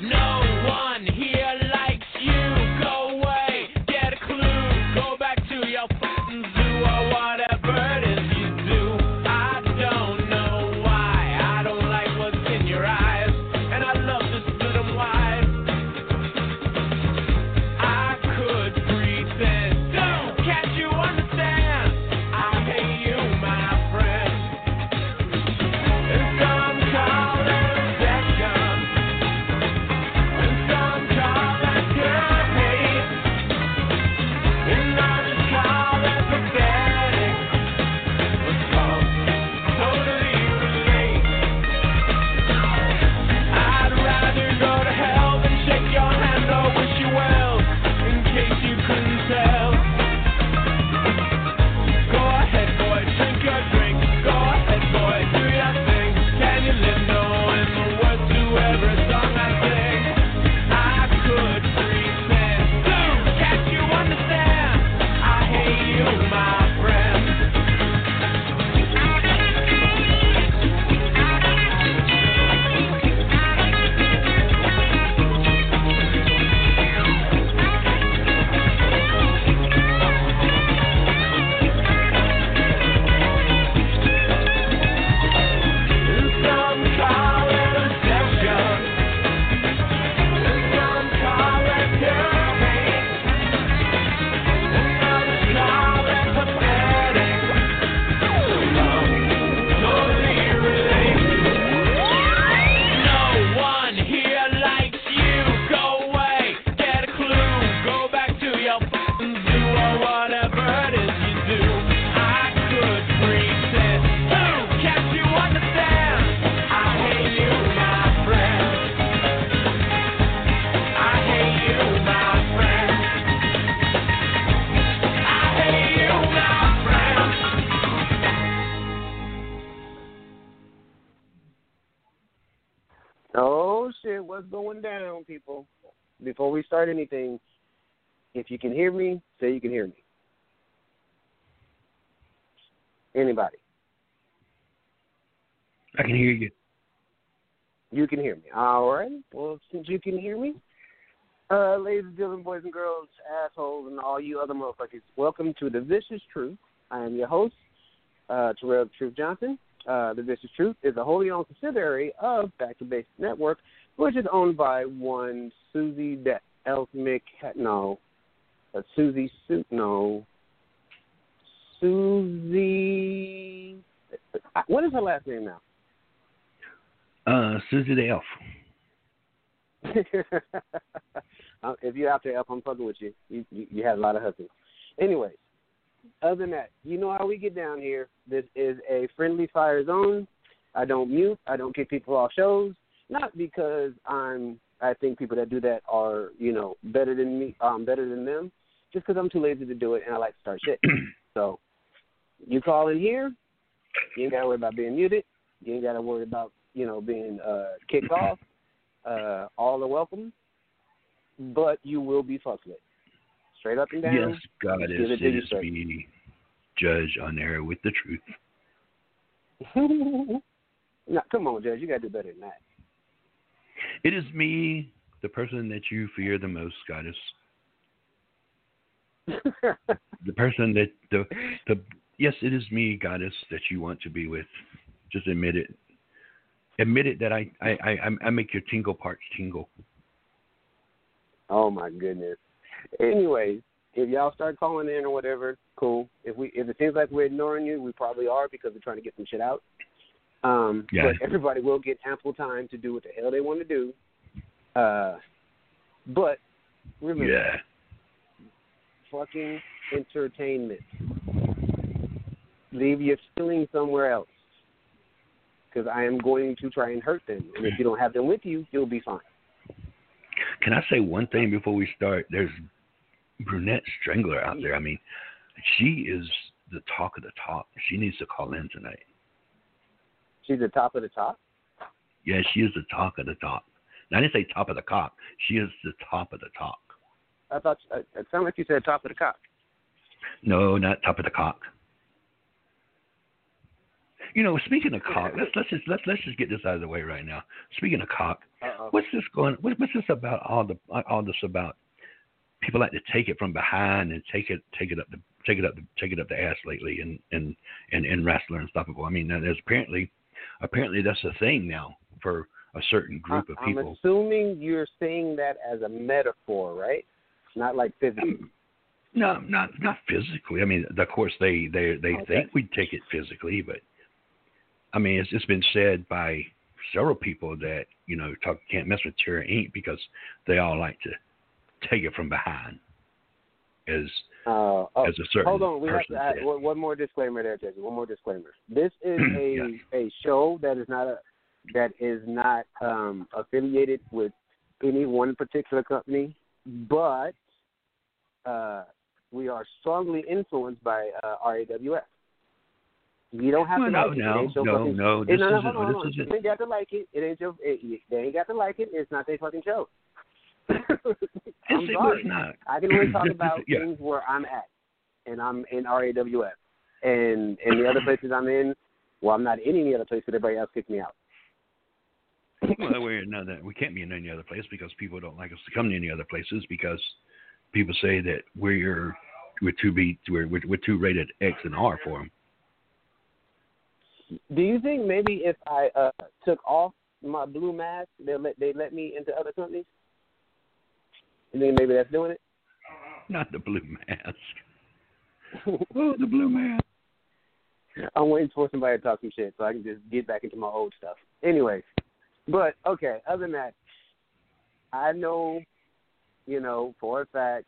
No if you can hear me, say you can hear me. Anybody? I can hear you. You can hear me. All right. Well, since you can hear me, uh, ladies and gentlemen, boys and girls, assholes, and all you other motherfuckers, welcome to The Vicious Truth. I am your host, uh, Terrell Truth Johnson. Uh, the Vicious Truth is a wholly owned subsidiary of Back to Basics Network, which is owned by one Susie De- Elsmick. No, uh, Susie Su- No, Susie. uh, What is her last name now? Uh, Susie the Elf. Uh, if you're out there, Elf, I'm fucking with you. You, you. you had a lot of husbands. Anyways, other than that, you know how we get down here. This is a friendly fire zone. I don't mute. I don't kick people off shows. Not because I'm. I think people that do that are, you know, better than me. Um, better than them. Just because I'm too lazy to do it and I like to start shit. so, you call in here. You ain't got to worry about being muted. You ain't got to worry about, you know, being uh, kicked off. Uh, all are welcome, but you will be fucked with. Straight up and down. Yes, God is, it to it you is me, Judge on air with the truth. no, come on, Judge. You got to do better than that. It is me, the person that you fear the most, Goddess. The person that the the yes, it is me, Goddess, that you want to be with. Just admit it. Admit it that I I I, I make your tingle parts tingle. oh my goodness. Anyways, if y'all start calling in or whatever, cool. If we if it seems like we're ignoring you, we probably are because we're trying to get some shit out. Um, Yeah. But everybody will get ample time to do what the hell they want to do. Uh, but remember, Yeah. Fucking entertainment. Leave your feelings somewhere else. Because I am going to try and hurt them. And if you don't have them with you, you'll be fine. Can I say one thing before we start? There's brunette strangler out there. I mean, she is the talk of the talk. She needs to call in tonight. She's the top of the top. Yeah, she is the talk of the talk. Now, I didn't say top of the cock. She is the top of the talk. I thought uh, it sounded like you said top of the cock. No, not top of the cock. You know, speaking of cock, let's let's just let's let's just get this out of the way right now. Speaking of cock, Uh-oh. what's this going? What, what's this about? All the all this about? People like to take it from behind and take it take it up the take it up the take it up the ass lately and and and and wrestler unstoppable. I mean, there's apparently apparently that's a thing now for a certain group of I- I'm people. assuming you're saying that as a metaphor, right? Not like physically. No, not not physically. I mean, of course they they they Okay. think we take it physically, but I mean, it's it's been said by several people that you know talk can't mess with Terra Inc. because they all like to take it from behind, as Uh, oh, as a certain hold on. We have to add one, more disclaimer there, Jesse. One more disclaimer. This is a Yes. a show that is not a that is not um, affiliated with any one particular company, but uh, we are strongly influenced by uh, RAWF. You don't have Well, to no, like it. It no, no, fucking- no. This no, no, isn't. hold on, hold on. You ain't got to like it. It ain't your. It, they ain't got to like it. It's not their fucking show. I'm sorry. not. I can only talk about yeah. things where I'm at, and I'm in RAWF, and and the other places I'm in, well, I'm not in any other place, but everybody else kicked me out. Well, we're no, that we can't be in any other place because people don't like us to come to any other places because people say that we're we're too be we're we're, we're too rated X and R for them. Do you think maybe if I uh, took off my blue mask, they let they let me into other companies? You think maybe that's doing it? Not the blue mask. Oh, the blue mask. I'm waiting for somebody to talk some shit so I can just get back into my old stuff. Anyways, but okay. Other than that, I know, you know, for a fact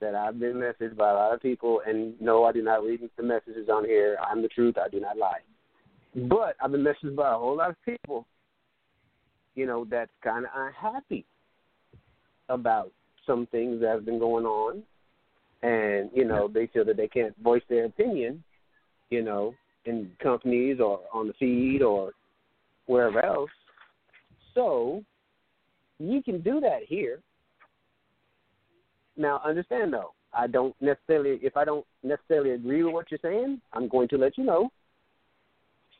that I've been messaged by a lot of people, and no, I do not read the messages on here. I'm the truth. I do not lie. But I've been messaged by a whole lot of people, you know, that's kind of unhappy about some things that have been going on, and you know, they feel that they can't voice their opinion you know, in companies or on the feed or wherever else. So you can do that here. Now understand though, I don't necessarily if I don't necessarily agree with what you're saying, I'm going to let you know.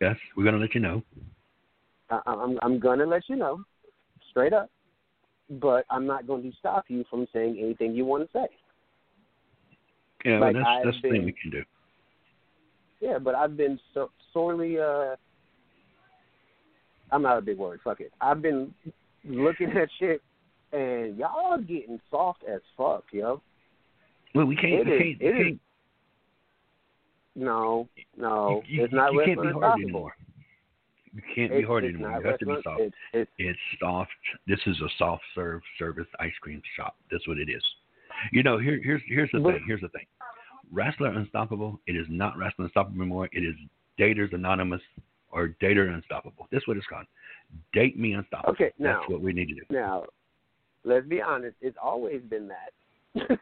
Yes, we're gonna let you know. I, I'm I'm gonna let you know, straight up. But I'm not going to stop you from saying anything you want to say. Yeah, Like, well, that's I've that's the thing we can do. Yeah, but I've been so sorely uh I'm not a big word, fuck it. I've been looking at shit and y'all are getting soft as fuck, yo. Well, we can't. It we is- can't. it is No, no. you, you, it's not you can't be hard anymore. You can't be hard anymore. You have to be soft. It's, it's It's soft. This is a soft serve service ice cream shop. That's what it is. You know, here, here's here's the But- thing. Here's the thing. Wrestler Unstoppable. It is not Wrestler Unstoppable anymore. It is Daters Anonymous or Dater Unstoppable. That's what it's called. Date me unstoppable. Okay, now- That's what we need to do. now let's be honest, it's always been that.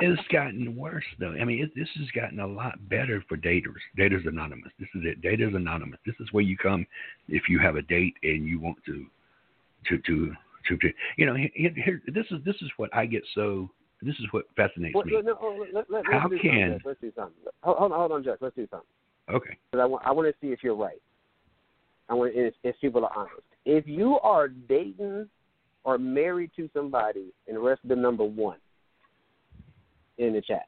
It's gotten worse though. I mean, it, this has gotten a lot better for daters. Daters Anonymous. This is it. Daters Anonymous. This is where you come if you have a date and you want to, to, to, to, to you know, here, here, this is this is what I get so. This is what fascinates Well, me. no, no, let, let, How let's do can- something. Jess. Let's do something. Hold, hold on, hold on, Jack. Let's do something. Okay. 'Cause I want, I want to see if you're right. I want if, if people are honest. If you are dating or married to somebody and rest the number one in the chat.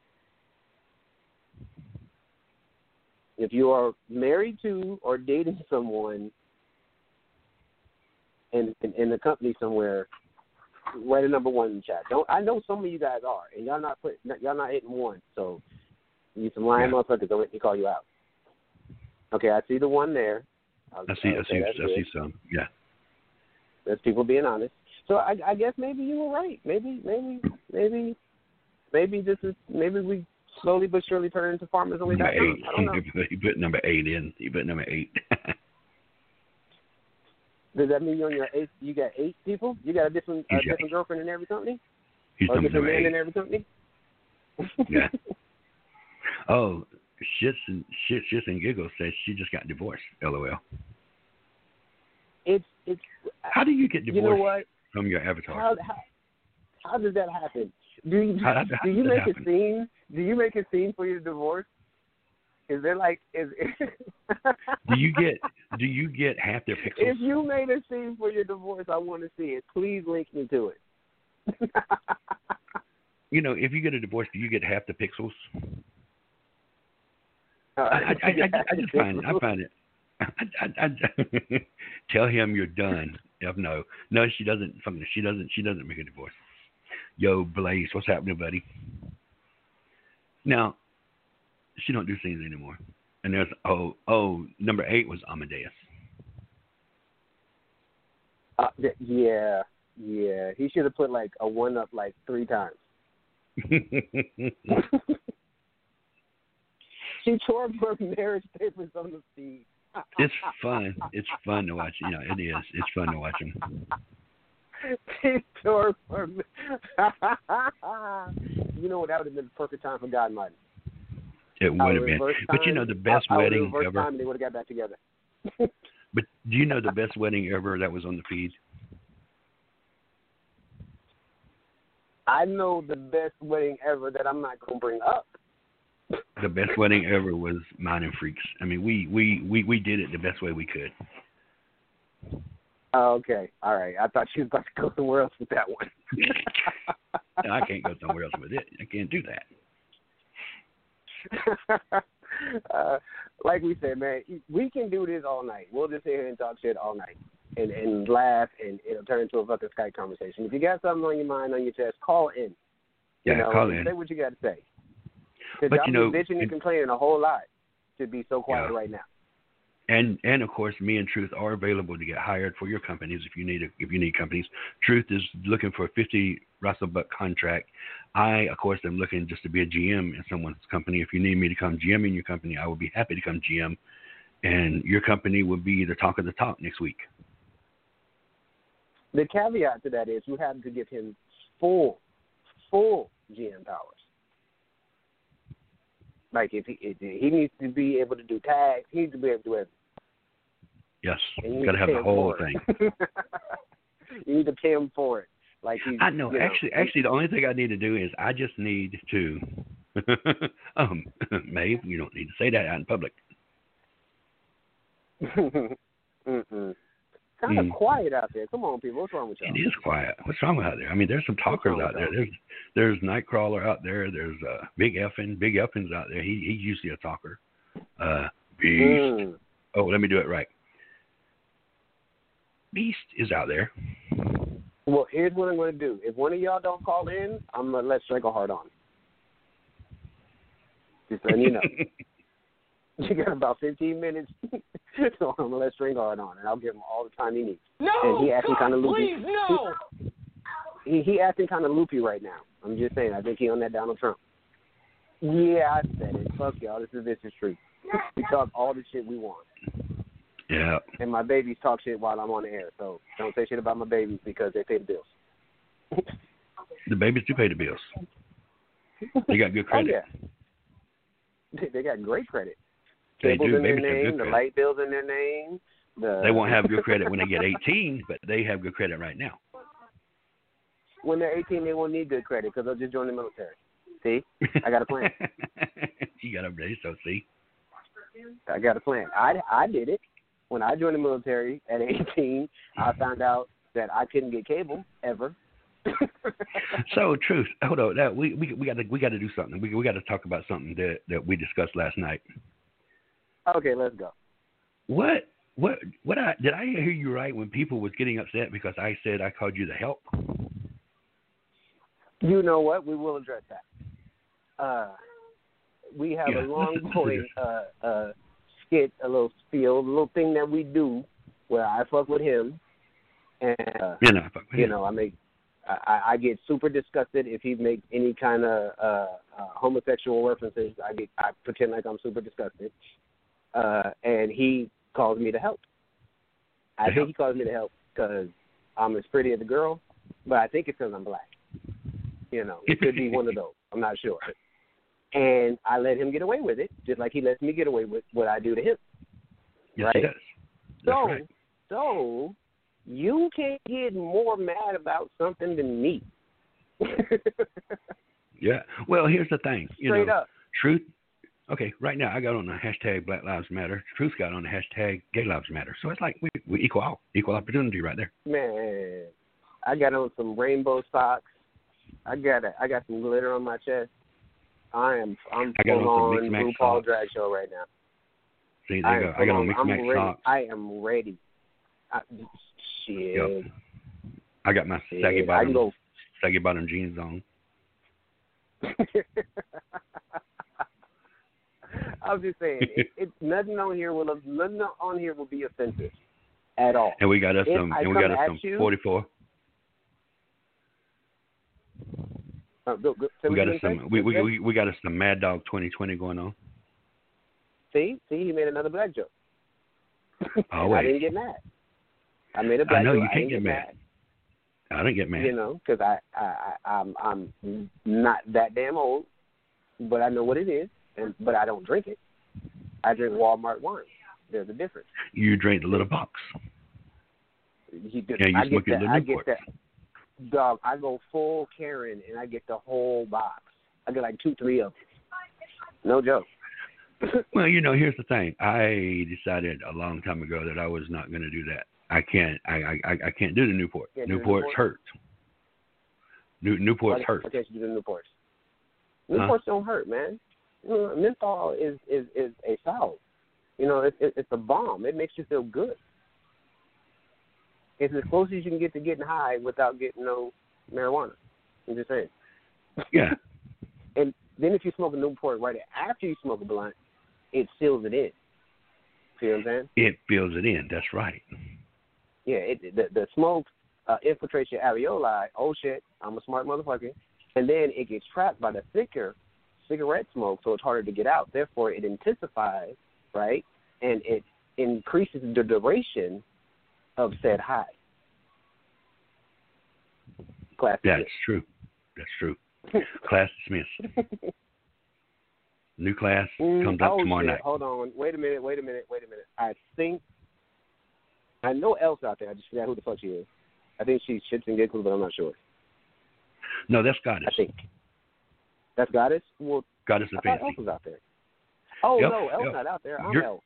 If you are married to or dating someone in, in in the company somewhere, write a number one in the chat. Don't I know some of you guys are, and y'all not put y'all not hitting one. So you some lying Yeah. motherfuckers. Don't let me call you out. Okay, I see the one there. I'll- I see. I see. I see some. Yeah. That's people being honest. So I, I guess maybe you were right. Maybe, maybe, maybe, maybe this is maybe we slowly but surely turn into farmers only. Number eight. I don't know. He put number eight in. You put number eight. Does that mean you're on your eighth? You got eight people? You got a different a different girlfriend in every company, He's or a different man eight. in every company? Yeah. Oh, shits and shit, shits and giggles says she just got divorced. LOL. it's it's. How do you get You divorced know what? from your avatar? How how how does that happen? Do you How- do you make a scene? Do you make a scene for your divorce? Is there like is? Do you get do you get half their pixels? if you made a scene for your divorce, I want to see it. Please link me to it. You know, if you get a divorce, do you get half the pixels? Uh, I, I, I, I, just find it. I find it. I, I, I, tell him you're done. No, no, she doesn't. She doesn't. She doesn't make a divorce. Yo, Blaze, what's happening, buddy? Now, she don't do scenes anymore. And there's oh oh number eight was Amadeus. Uh, th- yeah, yeah. He should have put like a one up like three times. she tore up her marriage papers on the feed. it's fun. It's fun to watch. You know, it is. It's fun to watch him. she tore her. you know what? That would have been the perfect time for God Mighty. It would have been. reverse But you know the best I, I wedding reverse ever. Time they would have got back together. But do you know the best wedding ever that was on the feed? I know the best wedding ever that I'm not gonna bring up. The best wedding ever was Mine and Freaks. I mean, we we we we did it the best way we could. Oh, okay, all right. I thought she was about to go somewhere else with that one. No, I can't go somewhere else with it. I can't do that. uh, like we said, man, we can do this all night. We'll just sit here and talk shit all night and and laugh, and it'll turn into a fucking Skype conversation. If you got something on your mind, on your chest, call in. You Yeah, know, call in. Say what you got to say. Because But, you know, bitching and complaining a whole lot to be so quiet Yeah. right now. And and of course, me and Truth are available to get hired for your companies if you need a, if you need companies. Truth is looking for a 50 Russell Buck contract. I, of course, am looking just to be a GM in someone's company. If you need me to come GM in your company, I would be happy to come GM, and your company will be the talk of the talk next week. The caveat to that is you have to give him full, full GM powers. Like if he if he needs to be able to do tags, he needs to be able to do everything. Yes, you got to have the whole thing. you need to pay him for it. Like I know. you Actually, actually, the only thing I need to do is I just need to. um, Maeve, you don't need to say that out in public. Mm-mm. Kind of Mm. quiet out there. Come on, people. What's wrong with y'all? It is quiet. What's wrong with out there? I mean, there's some talkers out there. There's there's Nightcrawler out there. There's uh, Big Effin. Big Effin's out there. He he's usually a talker. Uh, Beast. Mm. Oh, let me do it right. Beast is out there. Well, here's what I'm going to do. If one of y'all don't call in, I'm going to let Hard on. Just letting you know. you got about 15 minutes, so I'm going to let String Hard on, and I'll give him all the time he needs. No, And he acting God, kinda loopy. please, no. He he acting kind of loopy right now. I'm just saying. I think he on that Donald Trump. Yeah, I said it. Fuck y'all. This is this is true. We talk all the shit we want, Yeah. and my babies talk shit while I'm on the air. So don't say shit about my babies because they pay the bills. The babies do pay the bills. They got good Oh credit. yeah. They, they got great credit. They Cables in their name, the light bills in their name. The They won't have good credit when they get 18, but they have good credit right now. when they're 18, they won't need good credit because they'll just join the military. See, I got a plan. you got a raise, so see. I got a plan. I I did it when I joined the military at 18. I found out that I couldn't get cable ever. So, truth. Hold on. That we we we got to we got to do something. We we got to talk about something that that we discussed last night. Okay, let's go. What what what I did I hear you right when people was getting upset because I said I called you the help? You know what? We will address that. Uh, we have Yeah, a long going uh, uh, skit, a little spiel, a little thing that we do where I fuck with him, and uh, You know, fuck, you know, I make I, I get super disgusted if he makes any kind of uh, uh, homosexual references. I get I pretend like I'm super disgusted, uh, and he calls me to help. I To think he calls me to help because I'm as pretty as a girl, but I think it's because I'm black. You know, it could be one of those. I'm not sure. And I let him get away with it, just like he lets me get away with what I do to him. yes, right? he does. That's So, right. so you can't get more mad about something than me. Yeah. Well, here's the thing. You Straight know, up. truth. Okay, right now I got on the hashtag Black Lives Matter. Truth got on the hashtag Gay Lives Matter. So it's like we we equal equal opportunity right there. Man, I got on some rainbow socks. I got a, I got some glitter on my chest. I am I'm I on full on Mix RuPaul drag show right now. See, I there you go. I got on mixed I'm ready. socks. I am ready. I, shit. Yep. I got my Yeah, saggy bottom go. saggy bottom jeans on. I'm just saying, it, it, nothing on here will nothing on here will be offensive at all. And we got us If some I and we got us some you- forty four. Uh, go, go, We got us some say? we, we we we got us some Mad Dog twenty twenty going on. See, see, he made another black joke. And I didn't get mad. I made a black joke. I know joke. you can't didn't get mad. I didn't get mad. You know, because I, I, I, I'm, I'm not that damn old, but I know what it is, and but I don't drink it. I drink Walmart wine. There's a difference. You drink the little box. Get, Yeah, you I get that. little I get Newport. that. Dog, I go full Karen, and I get the whole box. I get like two, three of them. No joke. Well, you know, here's the thing. I decided a long time ago that I was not going to do that. I can't. I I I can't do the Newport. Can't do Newport's Newport? hurt. New, Newport's hurt. can't you do the Newports? Huh? Newports don't hurt, man. You know, menthol is is is a salve. You know, it's it, it's a bomb. It makes you feel good. It's as close as you can get to getting high without getting no marijuana. I'm just saying. Yeah. And then if you smoke a Newport right after you smoke a blunt, it seals it in. See what I'm saying? It fills it in. That's right. Yeah, it, the the smoke uh, infiltrates your alveoli. Oh shit, I'm a smart motherfucker. And then it gets trapped by the thicker cigarette smoke, so it's harder to get out. Therefore, it intensifies, right, and it increases the duration of said high. Class That's true. That's true. Class dismissed. New class mm, comes up oh, tomorrow shit. night. Hold on. Wait a minute. Wait a minute. Wait a minute. I think I know Else out there. I just forgot who the fuck she is. I think she's shits and giggles, but I'm not sure. No, that's Goddess. I think that's Goddess. Well, Goddess I of thought Else Fancy. was out there. Oh Yep, no, Elle's yep. not out there. I'm You're- Elle.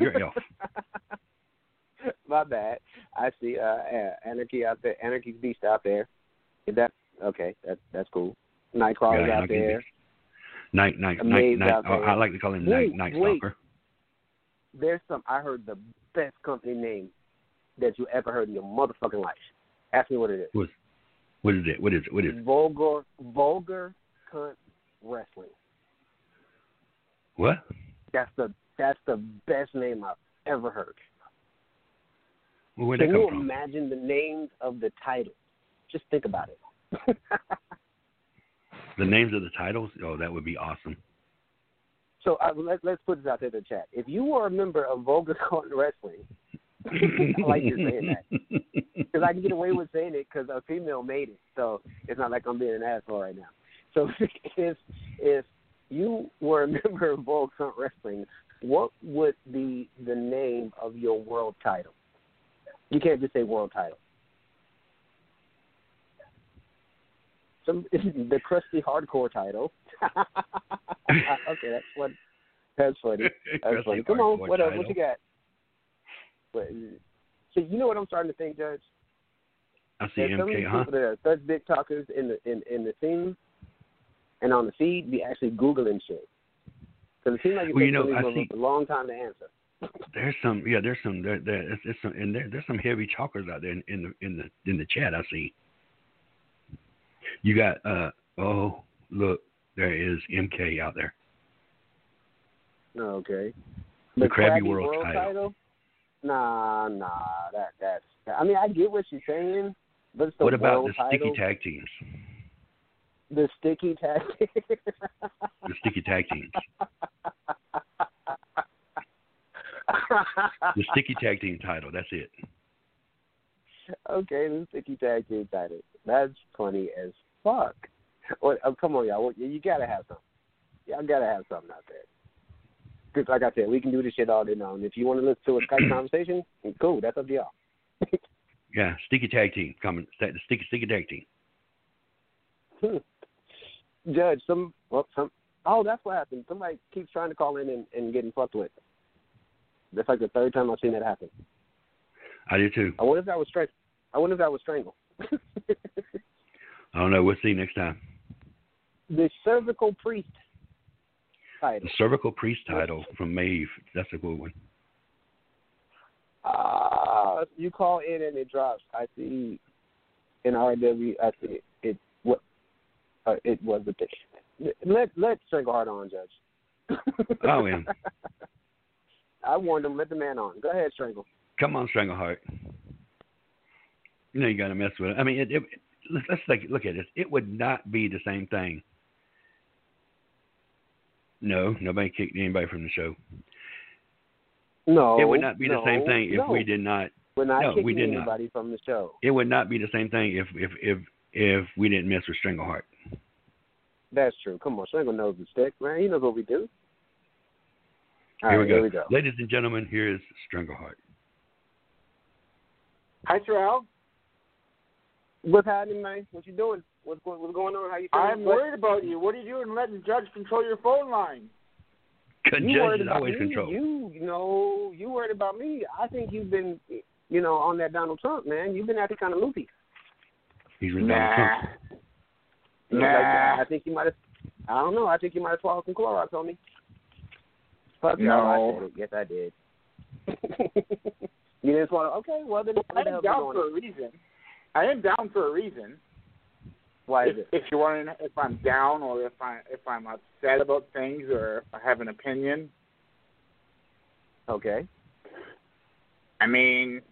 You're Elf. My bad. I see uh, Anarchy out there. Anarchy's Beast out there. Is that okay? That's that's cool. Nightcrawler's Yeah, out there. Beast. Night, night, night, Amaze night. oh. I like to call him Wait, Night, Night wait. Stalker. There's some. I heard the best company name that you ever heard in your motherfucking life. Ask me what it is. What is it? What is it? What is it? Vulgar, vulgar cunt wrestling. What? That's the that's the best name I've ever heard. Well, Can you from? imagine the names of the titles? Just think about it. The names of the titles? Oh, that would be awesome. so uh, let, let's put this out there in the chat. If you were a member of Vulgar Cunt Wrestling, I like you saying that because I can get away with saying it because a female made it. So it's not like I'm being an asshole right now. So if if you were a member of Vulgar Cunt Wrestling, what would be the name of your world title? You can't just say world title. Some the crusty hardcore title. okay, that's what. That's funny. That's funny. Come on, what title. What you got? But, so you know what I'm starting to think, Judge? I see There's some of these MK, huh? people that are such big talkers in the in in the scene and on the feed be actually googling shit. Because it seems like it Well, you know, a long time to answer. There's some, yeah. There's some, there, there, there's, there's some, and there, there's some heavy talkers out there in, in the in the in the chat. I see. You got, uh, oh, look, there is MK out there. Okay. The Krabby Krabby World title. Nah, nah, that that's. I mean, I get what you're saying, but it's the what about world the sticky title. tag teams? The sticky tag. Team. the sticky tag teams. The sticky tag team title. That's it. okay, the sticky tag team title. That's funny as fuck. What, oh, come on, y'all. You gotta have something. Y'all gotta have something out there. Because, like I said, we can do this shit all day long. If you want to listen to a Skype conversation, cool. That's up to y'all. Yeah, sticky tag team coming. The sticky sticky tag team. Hmm. Judge, some well, some Oh, that's what happened. Somebody keeps trying to call in and, and getting fucked with. That's like the third time I've seen that happen. I do too. I wonder if that was strangle. I wonder if that was strangle. I don't know. We'll see next time. the cervical priest title. The cervical priest title from Maeve. That's a good one. Ah, you call in and it drops. I see in RW. I see it. Uh, it was the thing. Let let Strangleheart on, Judge. Oh, yeah. I warned him. Let the man on. Go ahead, Strangle. Come on, Strangleheart. You know you got to mess with it. I mean, it, it, let's take, look at this. It would not be the same thing. No, nobody kicked anybody from the show. No, it would not be no, the same thing if no. we did not. We're not no, kicking we did not. anybody from the show. It would not be the same thing if if if if we didn't mess with Strangleheart. That's true. Come on, Strangle knows the stick, man. He knows what we do. All here right, we go. Here we go. Ladies and gentlemen, here is Strangleheart. Hi, Terrell. What's happening, man? What you doing? What's going What's going on? How you feeling? I'm What- worried about you. What are you doing letting the Judge control your phone line? Good you judge worried is about always me? control. You, you know, you worried about me. I think you've been, you know, on that Donald Trump, man. You've been acting kind of loopy. He's with Donald Trump. You know, like, I think you might have. I don't know. I think you might have swallowed some Clorox on me. Fuck No. y'all. I said it. Yes, I did. you didn't swallow. Okay, well then. I am down for a reason. I am down for a reason. Why is If, it? if you're wondering if I'm down or if I if I'm upset about things or if I have an opinion, Okay. I mean,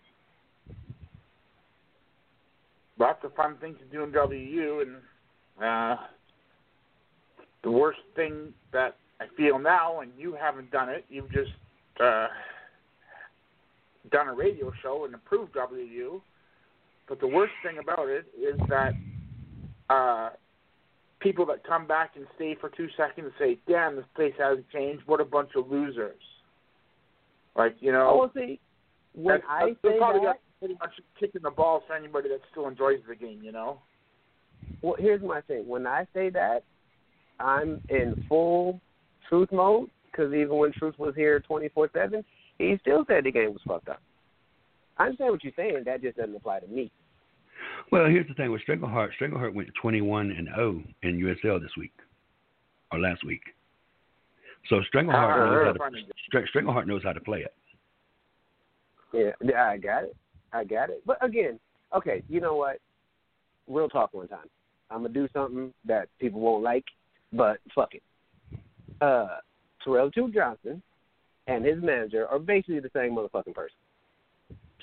lots of fun things to do in WU, and uh, the worst thing that I feel now, and you haven't done it, you've just uh, done a radio show and approved WU. But the worst thing about it is that uh, people that come back and stay for two seconds say, "Damn, this place hasn't changed. What a bunch of losers!" Like you know. Oh, well, see, when That's, I that's say probably that, got pretty much kicking the balls for anybody that still enjoys the game, you know. Well, here's my thing. When I say that, I'm in full truth mode because even when Truth was here 24/7, he still said the game was fucked up. I understand what you're saying. That just doesn't apply to me. Well, here's the thing with Strangleheart. Strangleheart went 21 and 0 in USL this week or last week. So Strangleheart Ah, knows how to. Str- Strangleheart knows how to play it. Yeah, yeah, I got it. I got it. But again, okay, you know what? Real talk one time. I'm gonna do something that people won't like, but fuck it. Uh, Terrell Truth Johnson and his manager are basically the same motherfucking person.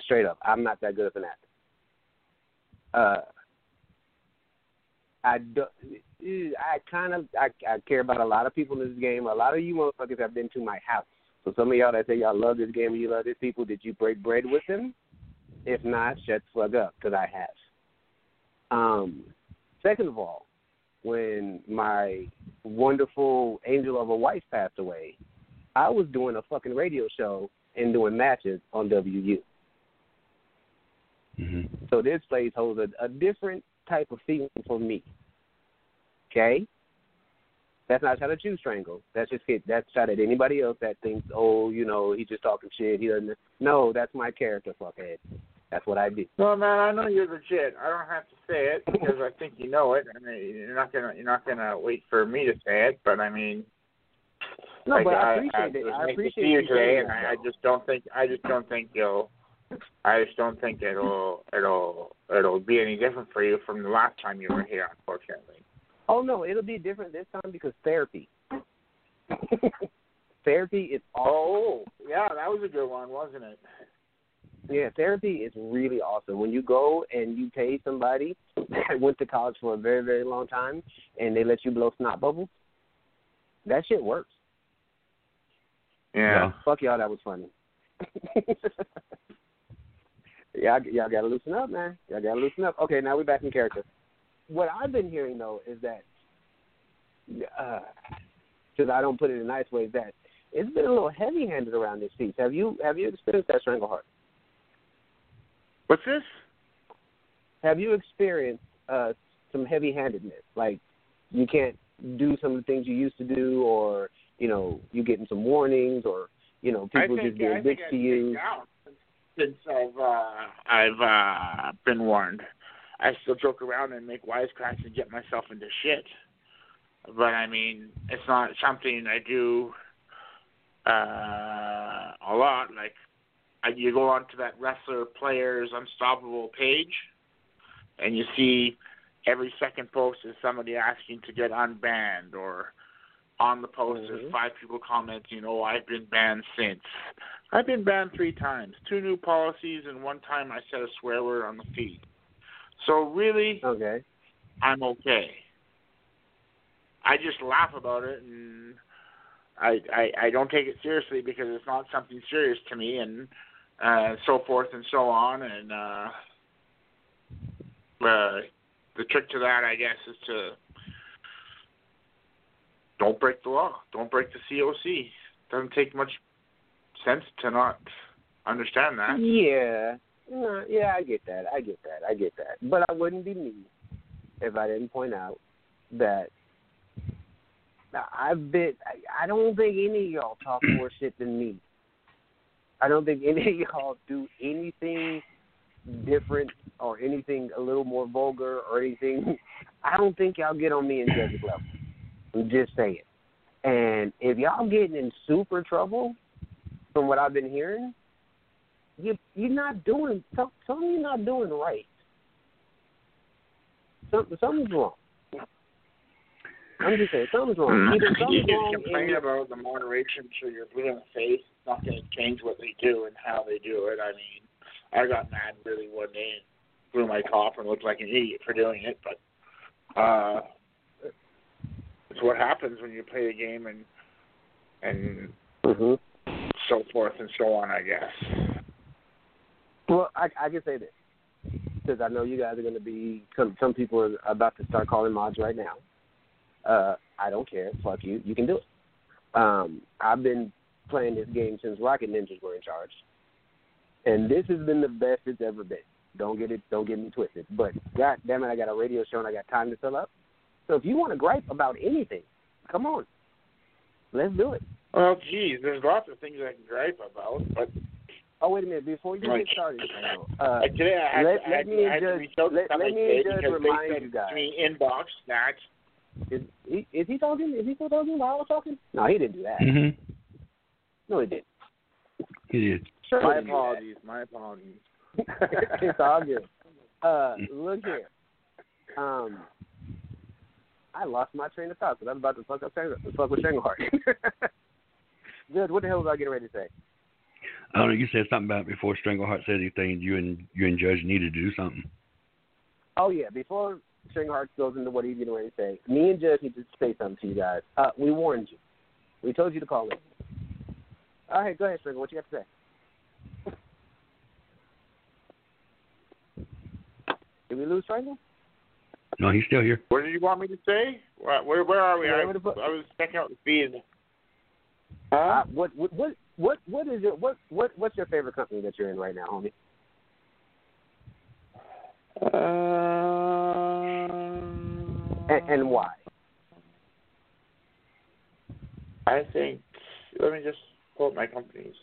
Straight up, I'm not that good of an actor. Uh, I do, I kind of I, I care about a lot of people in this game. A lot of you motherfuckers have been to my house. So some of y'all that say y'all love this game and you love these people, did you break bread with them? If not, shut the fuck up, because I have. Um, second of all, when my wonderful angel of a wife passed away, I was doing a fucking radio show and doing matches on WU. hmm So this place holds a, a different type of feeling for me. Okay? That's not shot at you, Strangle. That's just. That's shot at anybody else that thinks, oh, you know, he's just talking shit. He doesn't. No, that's my character, fuckhead. That's what I do. No, man, I know you're legit. I don't have to say it because I think you know it. I mean, you're not gonna you're not gonna wait for me to say it, but I mean, No, like, but I I, uh, appreciate it. was I nice to appreciate see you you today, and I, I just don't think I just don't think you'll. I just don't think it'll it'll it'll be any different for you from the last time you were here, unfortunately. Oh no, it'll be different this time because therapy. therapy is awesome. Oh, yeah, that was a good one, wasn't it? Yeah, therapy is really awesome. When you go and you pay somebody that went to college for a very, very long time and they let you blow snot bubbles, that shit works. Yeah. Fuck y'all, that was funny. y'all, y'all gotta loosen up, man. Y'all gotta loosen up. Okay, now we're back in character. What I've been hearing though is that, uh, because I don't put it in a nice way, is that it's been a little heavy-handed around this piece. Have you have you experienced that, Strangleheart? What's this? Have you experienced uh, some heavy-handedness? Like you can't do some of the things you used to do, or you know, you getting some warnings, or you know, people think, just being I've to you? since I've uh, I've uh, been warned. I still joke around and make wisecracks and get myself into shit. But I mean, it's not something I do uh, a lot. Like, you go onto that wrestler players unstoppable page, and you see every second post is somebody asking to get unbanned, or on the post there's Mhm. five people commenting, "Oh, I've been banned since." I've been banned three times, two new policies, and one time I said a swear word on the feed. So really, Okay. I'm okay. I just laugh about it and I, I I don't take it seriously because it's not something serious to me and uh so forth and so on and uh uh the trick to that I guess is to don't break the law. Don't break the COC. Doesn't take much sense to not understand that. Yeah. Yeah, I get that. I get that. I get that. But I wouldn't be me if I didn't point out that I've been. I don't think any of y'all talk more shit than me. I don't think any of y'all do anything different or anything a little more vulgar or anything. I don't think y'all get on me in judge's level. I'm just saying. And if y'all getting in super trouble, from what I've been hearing, you you're not doing something you're not doing right. Something something's wrong. I'm just saying something's wrong. Either you something's can wrong complain your, about the moderation till you're blue in the face. It's not going to change what they do and how they do it. I mean, I got mad really one day and blew my top and looked like an idiot for doing it, but uh, it's what happens when you play the game and and Mhm. so forth and so on. I guess. Well, I I can say this because I know you guys are going to be some some people are about to start calling mods right now. Uh, I don't care. Fuck you. You can do it. Um, I've been playing this game since Rocket Ninjas were in charge, and this has been the best it's ever been. Don't get it. Don't get me twisted. But God damn it, I got a radio show and I got time to fill up. So if you want to gripe about anything, come on, let's do it. Well, geez, there's lots of things I can gripe about, but Oh wait a minute, before you Like- get started, uh, today I had, let- I let had, me I had to just- reach out to let- let somebody me today just because remind they said you guys. to me inbox that is he is he talking? Is he still talking while I was talking? No, he didn't do that. hmm No, he didn't. He did. Sure My he didn't do that. apologies. My apologies. it's all good. Uh, look here. Um, I lost my train of thought because I was about to fuck up Strang- fuck with Strangleheart. Judge, what the hell was I getting ready to say? I don't know. You said something about before Strangleheart said anything. You and you and Judge needed to do something. Oh yeah, before Stringheart goes into what he's getting ready to say, me and Judge need to say something to you guys. Uh, we warned you. We told you to call in. All right, go ahead, Stringer. What you have to say? Did we lose Stringer? No, he's still here. What did you want me to say? Where where, where are we? Yeah, I, what about- I was checking out the feed. Uh, what what what what what is it? what what what's your favorite company that you're in right now, homie? Um, And, and why? I think. Let me just pull up my companies.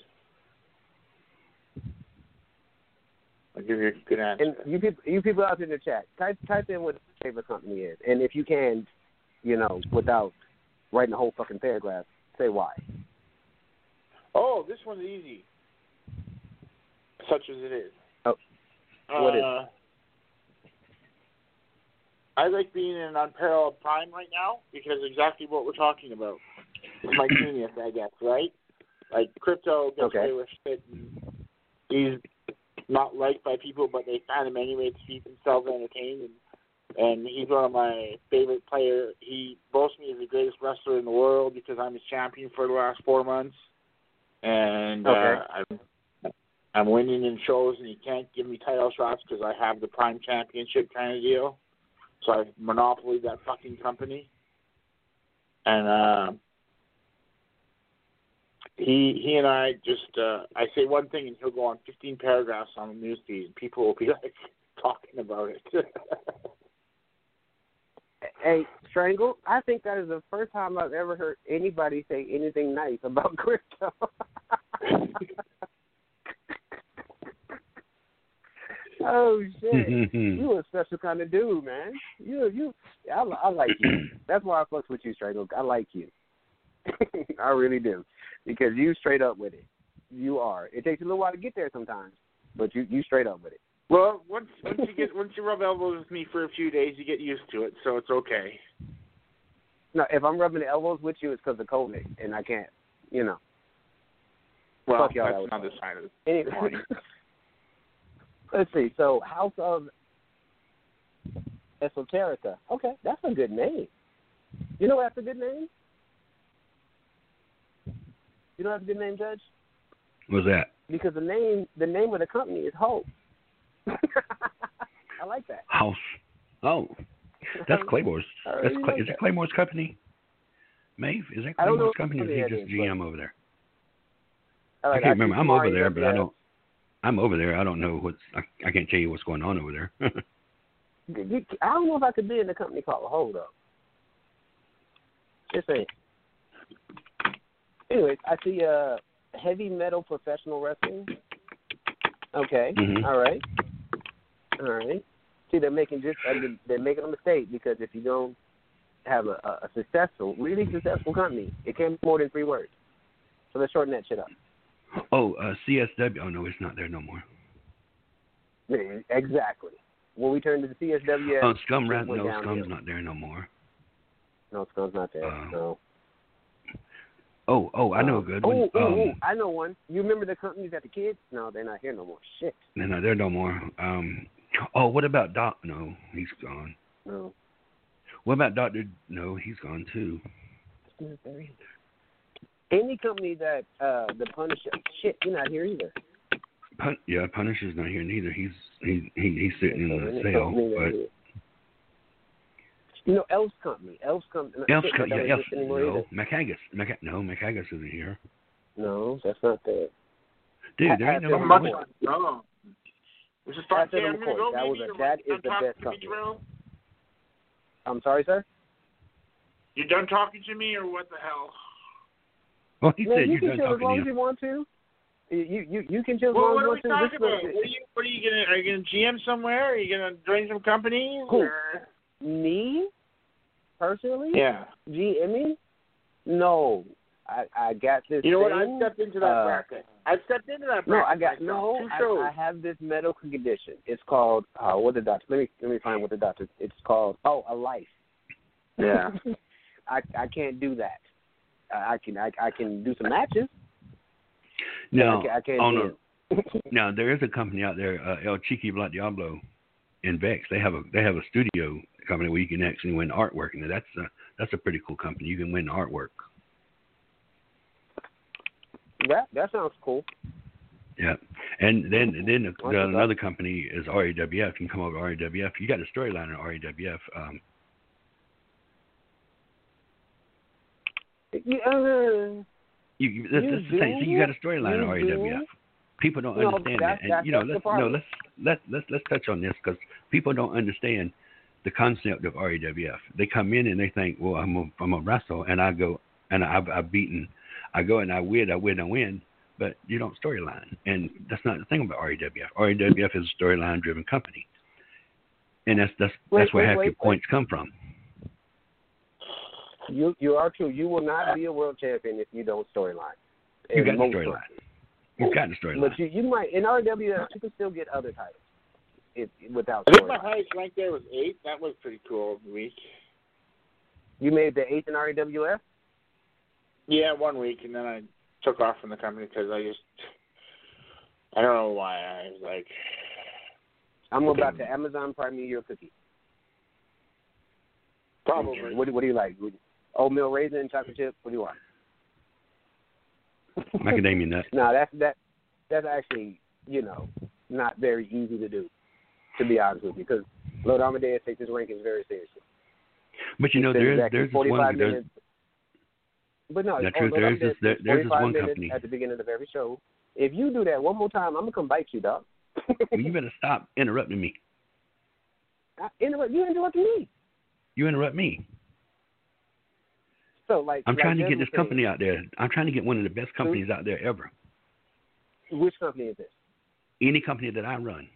I'll give you a good answer. And you people you people out there in the chat, type type in what your favorite company is, and if you can, you know, without writing a whole fucking paragraph, say why. oh, this one's easy. Such as it is. Oh, what is uh, I like being in an unparalleled prime right now because exactly what we're talking about. It's my genius, I guess, right? Like crypto gets Okay. away with shit and he's not liked by people but they find him anyway to keep themselves entertained and and he's one of my favorite players. He boasts me as the greatest wrestler in the world because I'm his champion for the last four months. And Okay. uh, I'm I'm winning in shows, and he can't give me title shots because I have the Prime Championship kind of deal. So I've monopolied that fucking company. And uh, he he and I just uh, I say one thing, and he'll go on 15 paragraphs on the news feed, and people will be like talking about it. Hey, Strangle, I think that is the first time I've ever heard anybody say anything nice about crypto. Oh shit. Mm-hmm. you a special kind of dude, man. You you I, I like you. That's why I fucks with you, straight up. I like you. I really do. Because you straight up with it. You are. It takes a little while to get there sometimes, but you you straight up with it. Well, once once you get once you rub elbows with me for a few days, you get used to it, so it's okay. No, if I'm rubbing elbows with you, it's because of COVID, and I can't. You know. Well, Fuck y'all, that that's was another side of it. Anyway, let's see. So, House of Esoterica. Okay, that's a good name. You know that's a good name. You know that's a good name, Judge, What's that? because the name the name of the company is Hope. I like that. House. Oh, that's Claymore's. That's Clay, like is that. it Claymore's company? Maeve, is that I Claymore's company, or is he just is, but- GM over there? I can't remember. I'm over there, but I don't. I'm over there. I don't know what's. I, I can't tell you what's going on over there. You- I don't know if I could be in a company called Hold Up. Just saying. Anyways, I see uh heavy metal professional wrestling. Okay. Mhm. All right. All right. See, they're making just uh, they're making a mistake because if you don't have a, a, a successful, really successful company, it can't be more than three words. So let's shorten that shit up. Oh, uh, CSW. Oh no, it's not there no more. Exactly. When we turn to the CSW, Oh, Scum Rat. No, downhill. Scum's not there no more. no, Scum's not there. Uh, no. Oh, oh, I know a good oh, one. Oh, um, oh, I know one. You remember the companies that the kids? No, they're not here no more. Shit. No, no, there no more. Um, oh, what about Doc? No, he's gone. No. What about Doctor? No, he's gone too. Any company that uh the Punisher shit, you're not here either. Pun- yeah, Punisher's not here neither. He's he, he he's sitting in the any cell. But is- you know, Elf's company. Elf's company. Elf's shit, co- yeah, don't Elf, no, either. McHaggis. Mc, no, McHaggis isn't here. No, that's not there. Dude, I- there ain't I no. said much. No. This is I fun. said Okay, I'm McCoy. gonna go That was maybe, a- or that you the best talking to me, company. I'm sorry, sir. You done talking to me, or what the hell? Well, he Man, said you can done chill as long as you want to. You you you can chill as Well, long what are as we you want talking to. about? What are you? What are you gonna? Are you gonna GM somewhere? Are you gonna join some companies? Who? Or? me personally, Yeah. GMing? No, I I got this. You know what? I thing, stepped into that uh, bracket. I stepped into that No, bracket. I got myself. no. I. I have this medical condition. It's called uh, what the doctor? Let me let me find what the doctor. It's called oh a life. Yeah. I I can't do that. I, can I I can do some matches. No, I, can, I oh, no. now there is a company out there, uh, El Chiqui Blat Diablo, in Vex. They have a they have a studio company where you can actually win artwork, and that's a that's a pretty cool company. You can win artwork. that that sounds cool. Yeah, and then then the, it another company is RAWF. You can come over to RAWF. You got a storyline in RAWF. Um, You, uh, you, you that's, You that's the thing. See, you got a storyline on RAWF. People don't No, understand that, and you know, let's no, let's let let's let's touch on this because people don't understand the concept of RAWF. They come in and they think, well, I'm a, I'm a wrestle, and I go and I've, I've beaten, I go and I win, I win, I win, but you don't storyline, and that's not the thing about RAWF. RAWF is a storyline driven company, and that's that's Wait, that's where wait, half wait, your points come from. You you are true. You will not be a world champion if you don't storyline. You got the storyline. You've got the storyline. But you you might in RWF you can still get other titles. If, without I think my highest rank there was eight. That was pretty cool week. You made the eighth in RWF. Yeah, one week, and then I took off from the company because I just I don't know why I was like I'm about to Amazon Prime me your cookie. probably What what do you like? Oatmeal raisin, chocolate chip. What do you want? Macadamia nut. no, that's that. That's actually you know not very easy to do. To be honest with you, because Lord Amadeus takes his rankings very seriously. But you know, there is there's 45 one there's, minutes. But no, on truth, Lord there's this- there- there's this one minutes company. at the beginning of every show. If you do that one more time, I'm gonna come bite you, dog. well, you better stop interrupting me. I interrupt, you interrupted me. You interrupt me. So like I'm like trying to get was this company out there. I'm trying to get one of the best companies out there ever. Which company is this? Any company that I run,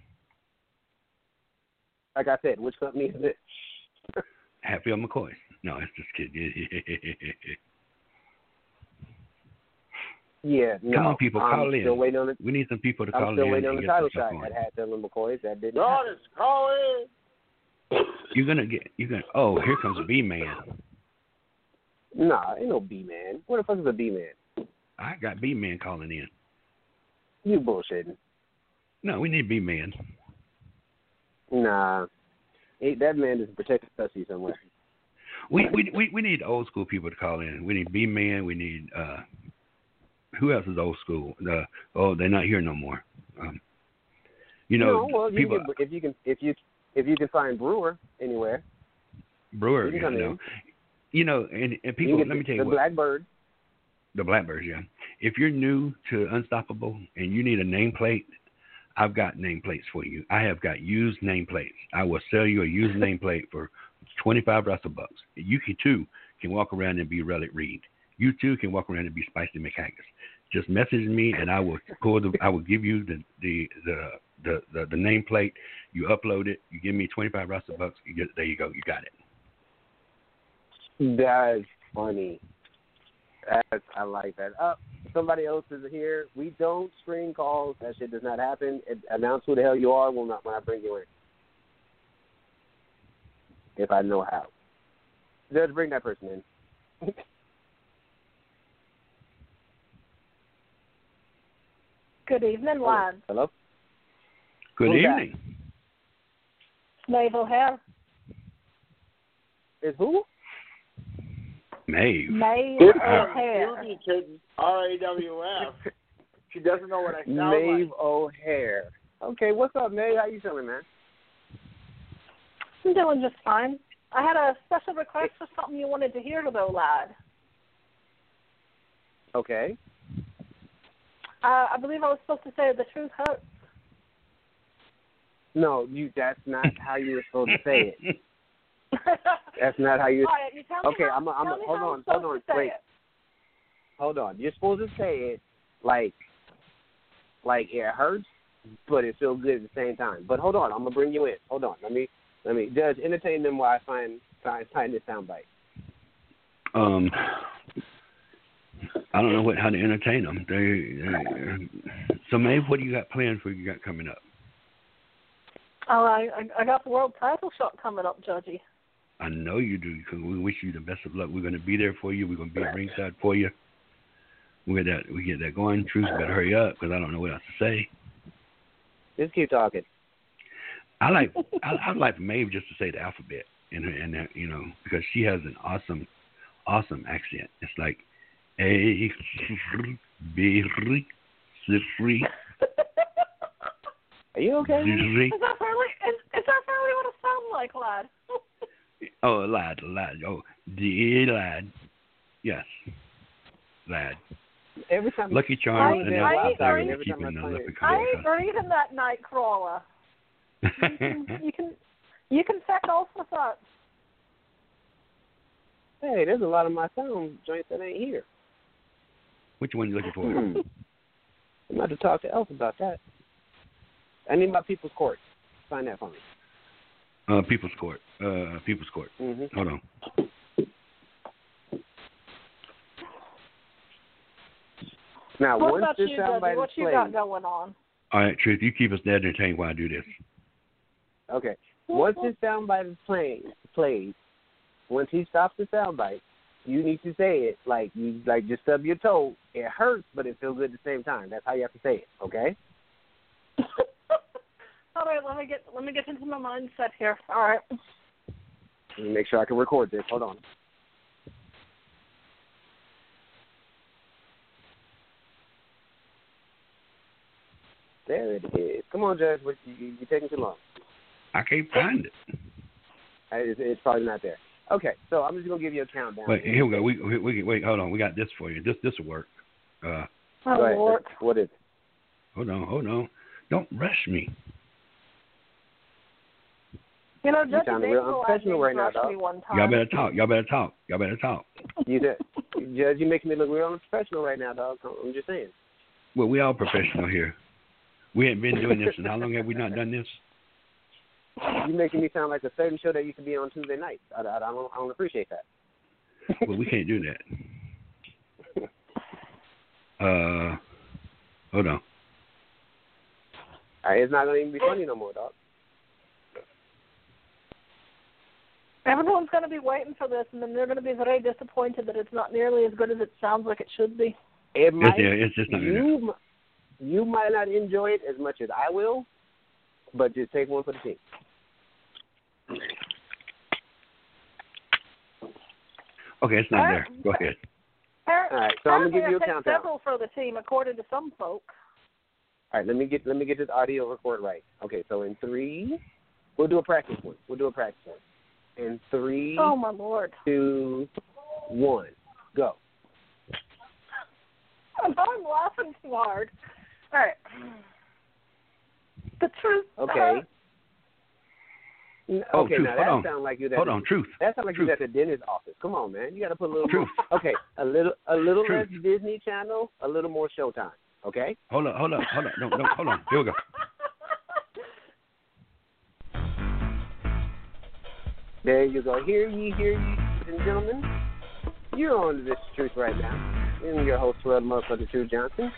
Like I said, which company is it? Hatfield McCoy. No, it's just kidding. Yeah, no. Come on, people, I'm call in. Still waiting on the. we need some people to call I'm still in waiting on the get title some stuff shot going. at Hatfield and McCoy's. That didn't God happen. is calling. You're gonna get. You're gonna. Oh, here comes B man. Nah, ain't no B man. What the fuck is a B man? I got B man calling in. You bullshitting. No, we need B man. Nah. He, that man is a protected pussy somewhere. We, we we we need old school people to call in. We need B man. We need uh, who else is old school? The oh, they're not here no more. Um, you know, no, well, you people. can, if you can, if you if you can find Brewer anywhere, Brewer, you can come know. You know, and, and people. Let me tell the you what. Blackbird. The Blackbirds, yeah. If you're new to Unstoppable and you need a nameplate, I've got nameplates for you. I have got used nameplates. I will sell you a used nameplate for twenty-five Russell bucks. You can too can walk around and be Relic Reed. You too can walk around and be Spicy McHaggis. Just message me and I will pull the. I will give you the the the the, the, the nameplate. You upload it. You give me twenty-five Russell bucks. You get there. You go. You got it. That is funny. That's, I like that. Up, somebody else is here. We don't screen calls. That shit does not happen. It, announce who the hell you are when I, when I bring you in. If I know how. Just bring that person in. Good evening, oh, lads. Hello. Good Who's that? evening. Maeve O'Hare. Is who? Maeve. Maeve It's O'Hare. Ruby kidding. R A W F. She doesn't know what I sound Maeve like. O'Hare. Okay, what's up, Maeve? How you feeling, man? I'm doing just fine. I had a special request for something you wanted to hear, though, lad. Okay. Uh, I believe I was supposed to say the truth hurts. No, you. That's not how you were supposed to say it. That's not how you. All right, you Okay, how, I'm a- I'm a- hold on, hold on, to wait. it. Hold on. You're supposed to say it like, like it hurts, but it feels good at the same time. But hold on, I'm gonna bring you in. Hold on. Let me, let me. Judge, entertain them while I find find, find this soundbite. Um, I don't know what how to entertain them. They, they, so, Maeve, what do you got planned for you got coming up? Oh, I, I I got the world title shot coming up, Judgy. I know you do. Cause we wish you the best of luck. We're going to be there for you. We're going to be at ringside for you. We get that. We get that going. Truth, better hurry up because I don't know what else to say. Just keep talking. I like I, I'd like for Maeve just to say the alphabet and and that, you know because she has an awesome awesome accent. It's like A B C Are you okay? Is that really is, is that really what it sounds like, lad? Oh, lad, lad. Oh, the lad. Yes, lad. Every time. Lucky Charms I- and I else out there agree. are keeping I them play up it. and I ain't breathing that night crawler. You can you can you can check off with that. Hey, there's a lot of my sound joints that ain't here. Which one you looking for? Hmm. I'm about to talk to Elf about that. I need my People's Court. Find that for me. Uh, People's Court. Uh, People's Court. hmm Hold on. Now, What once about this you, soundbite Judgy? is What you played, got going on? All right, Truth, you keep us dead entertained while I do this. okay. Once this soundbite is played, played, once he stops the soundbite, you need to say it like you like just stub your toe. It hurts, but it feels good at the same time. That's how you have to say it. Okay. All right, let me get let me get into my mindset here. All right. Let me make sure I can record this. Hold on. There it is. Come on, Judge. What- You, you- you're taking too long. I can't find it. It's, it's probably not there. Okay, so I'm just gonna give you a countdown. Wait, here we go. We, we, we wait. Hold on. We got this for you. This this will work. Uh, Oh Go ahead. Lord. What is it? hold on. Hold on. Don't rush me. You know, Judge sounding real Daniel unprofessional right now, brushed dog. me one time. Y'all better talk. Y'all better talk. Y'all better talk. You said, Judge, you making me look real unprofessional right now, dog. I'm just saying. Well, we all professional here. We ain't been doing this, and how long have we not done this? You're making me sound like a certain show that used to be on Tuesday nights. I, I, I don't, I don't appreciate that. Well, we can't do that. Uh, hold on. All right, it's not gonna even be funny no more, dog. Everyone's going to be waiting for this, and then they're going to be very disappointed that it's not nearly as good as it sounds like it should be. It might. yeah, it's just not gonna. you, m- you might not enjoy it as much as I will, but just take one for the team. Okay, it's not there. Go ahead. All right, so I'm gonna give you a I take countdown. several for the team, according to some folk. All right, let me get let me get this audio record right. Okay, so in three, we'll do a practice one. We'll do a practice one. In three, Oh my lord! two, one, go. I'm laughing too hard. All right. The truth. Okay. hurts. N- Oh, okay, truth, now that sounds like you. That Hold on, truth. That sounds like Truth. you at the dentist office. Come on, man. You got to put a little Truth. more. Okay, a little, a little Truth. less Disney Channel, a little more Showtime. Okay. Hold on, hold on, hold on. No, no, hold on. Here we go. There you go. Hear ye, hear ye, ladies and gentlemen. You're on to this truth right now. I'm your host, Red Motherfucker Truth Johnson.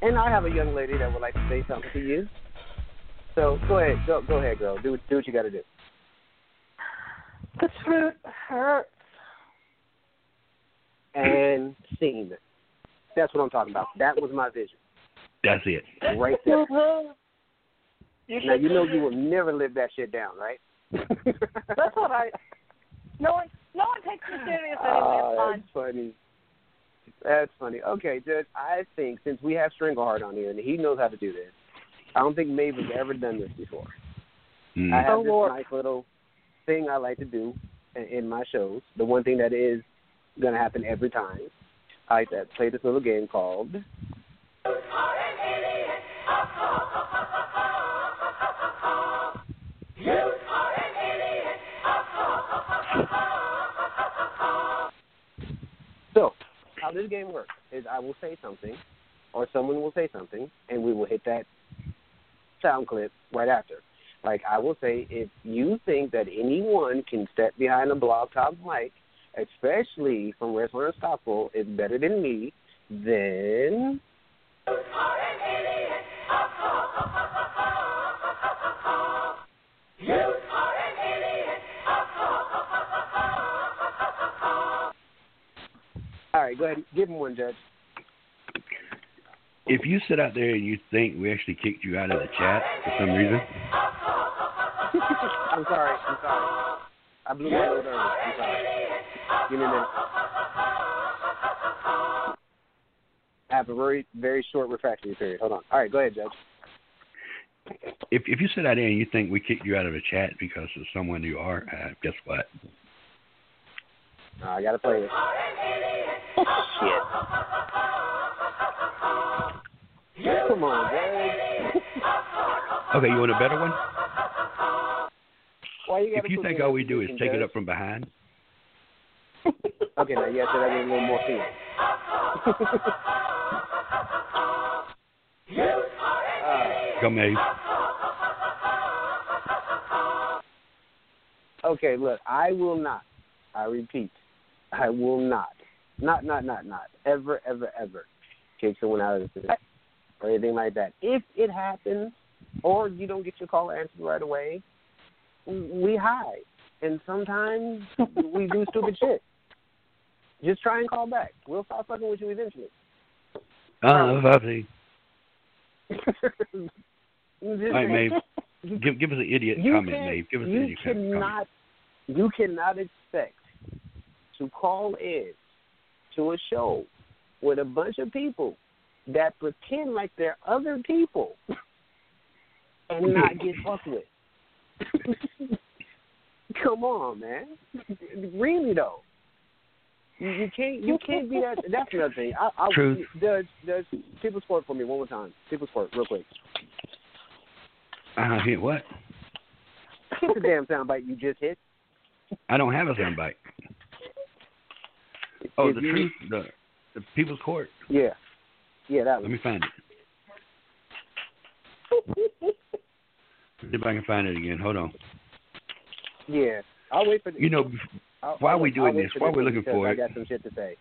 And I have a young lady that would like to say something to you. So go ahead, go go ahead, girl. Do do what you got to do. the truth hurts. And scene. That's what I'm talking about. That was my vision, That's it. right there. Mm-hmm. You Now you know you will never live that shit down, right? That's what I. No one, no one takes me serious anyway. Oh, it's fine. that's funny. That's funny. Okay, Judge, I think since we have Strangleheart on here and he knows how to do this, I don't think Maeve has ever done this before. Mm. I have Oh, this Lord. nice little thing I like to do in, in my shows. The one thing that is going to happen every time. I like to play this little game called So, how this game works is I will say something, or someone will say something, and we will hit that sound clip right after. Like I will say, if you think that anyone can step behind a blog talk mic, especially from Wrestler Unstoppable, is better than me, then all right, go ahead, give him one, Judge. If you sit out there and you think we actually kicked you out of the chat for some reason, I'm sorry, I'm sorry. I blew my load early. I'm sorry. Give me a minute. I have a very, very short refractory period. Hold on. All right, go ahead, Judge. if if you sit out there and you think we kicked you out of the chat because of someone you are, uh, guess what? I gotta play it. Come on. Okay, you want a better one? Why you If you think all we do is take it up from behind, Okay, now you have to have a little more uh, come Abe. Okay, look, I will not. I repeat, I will not, not, not, not, not, ever, ever, ever take someone out of the position or anything like that. If it happens, or you don't get your call answered right away, we hide, and sometimes we do stupid shit. Just try and call back. We'll stop fucking with you eventually. Uh, Buffy. Just All right, Maeve. Give give us an idiot comment, Maeve. Give us an idiot com- comment. cannot you cannot expect to call in to a show with a bunch of people that pretend like they're other people and not get fucked with. Come on, man. Really though. You, you can't you can't be that that's another thing. I, I Truth. does does people sport for me one more time. People sport real quick. Uh, here, what? Hit the damn soundbite you just hit. I don't have a soundbite. Oh, If the you- truth, the the People's Court. Yeah. Yeah, that was Let was. me find it. See if I can find it again. Hold on. Yeah. I'll wait for the. You know, I'll, why I'll, are we doing this? for Why this we're looking because for I got some shit to say.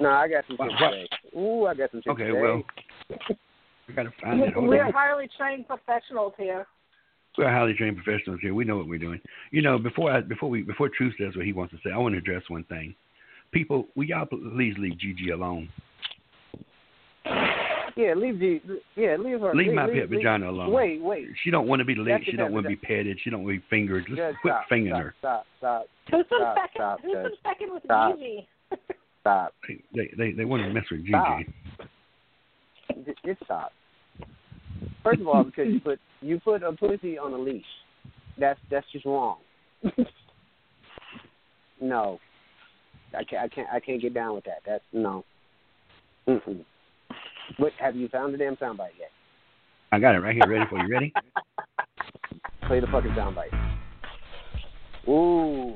No, I got some shit Why- to say. Ooh, I got some shit okay, to say. Okay, well, I gotta find it. Hold We're on. highly trained professionals here. We're highly trained professionals here. We know what we're doing. You know, before I before we before Truth says what he wants to say, I want to address one thing. People, will y'all please leave Gigi alone? Yeah, leave the. Yeah, leave her. Leave my pet leave, vagina alone. Wait, wait. She don't want to be licked. She don't want to be petted. She don't want to be fingered. Let's Just quit stop, fingering stop, her. Stop, stop, Who's been Stop, second? stop, Who's Judge. second with Stop. Gigi? stop. They they they want to mess with Gigi. Stop. Just, just stop. First of all, because you put you put a pussy on a leash. That's that's just wrong. no, I can't. I can't. I can't get down with that. That's no. Mm-mm. What have you found the damn soundbite yet? I got it right here, ready for you. Ready? Play the fucking soundbite. Ooh.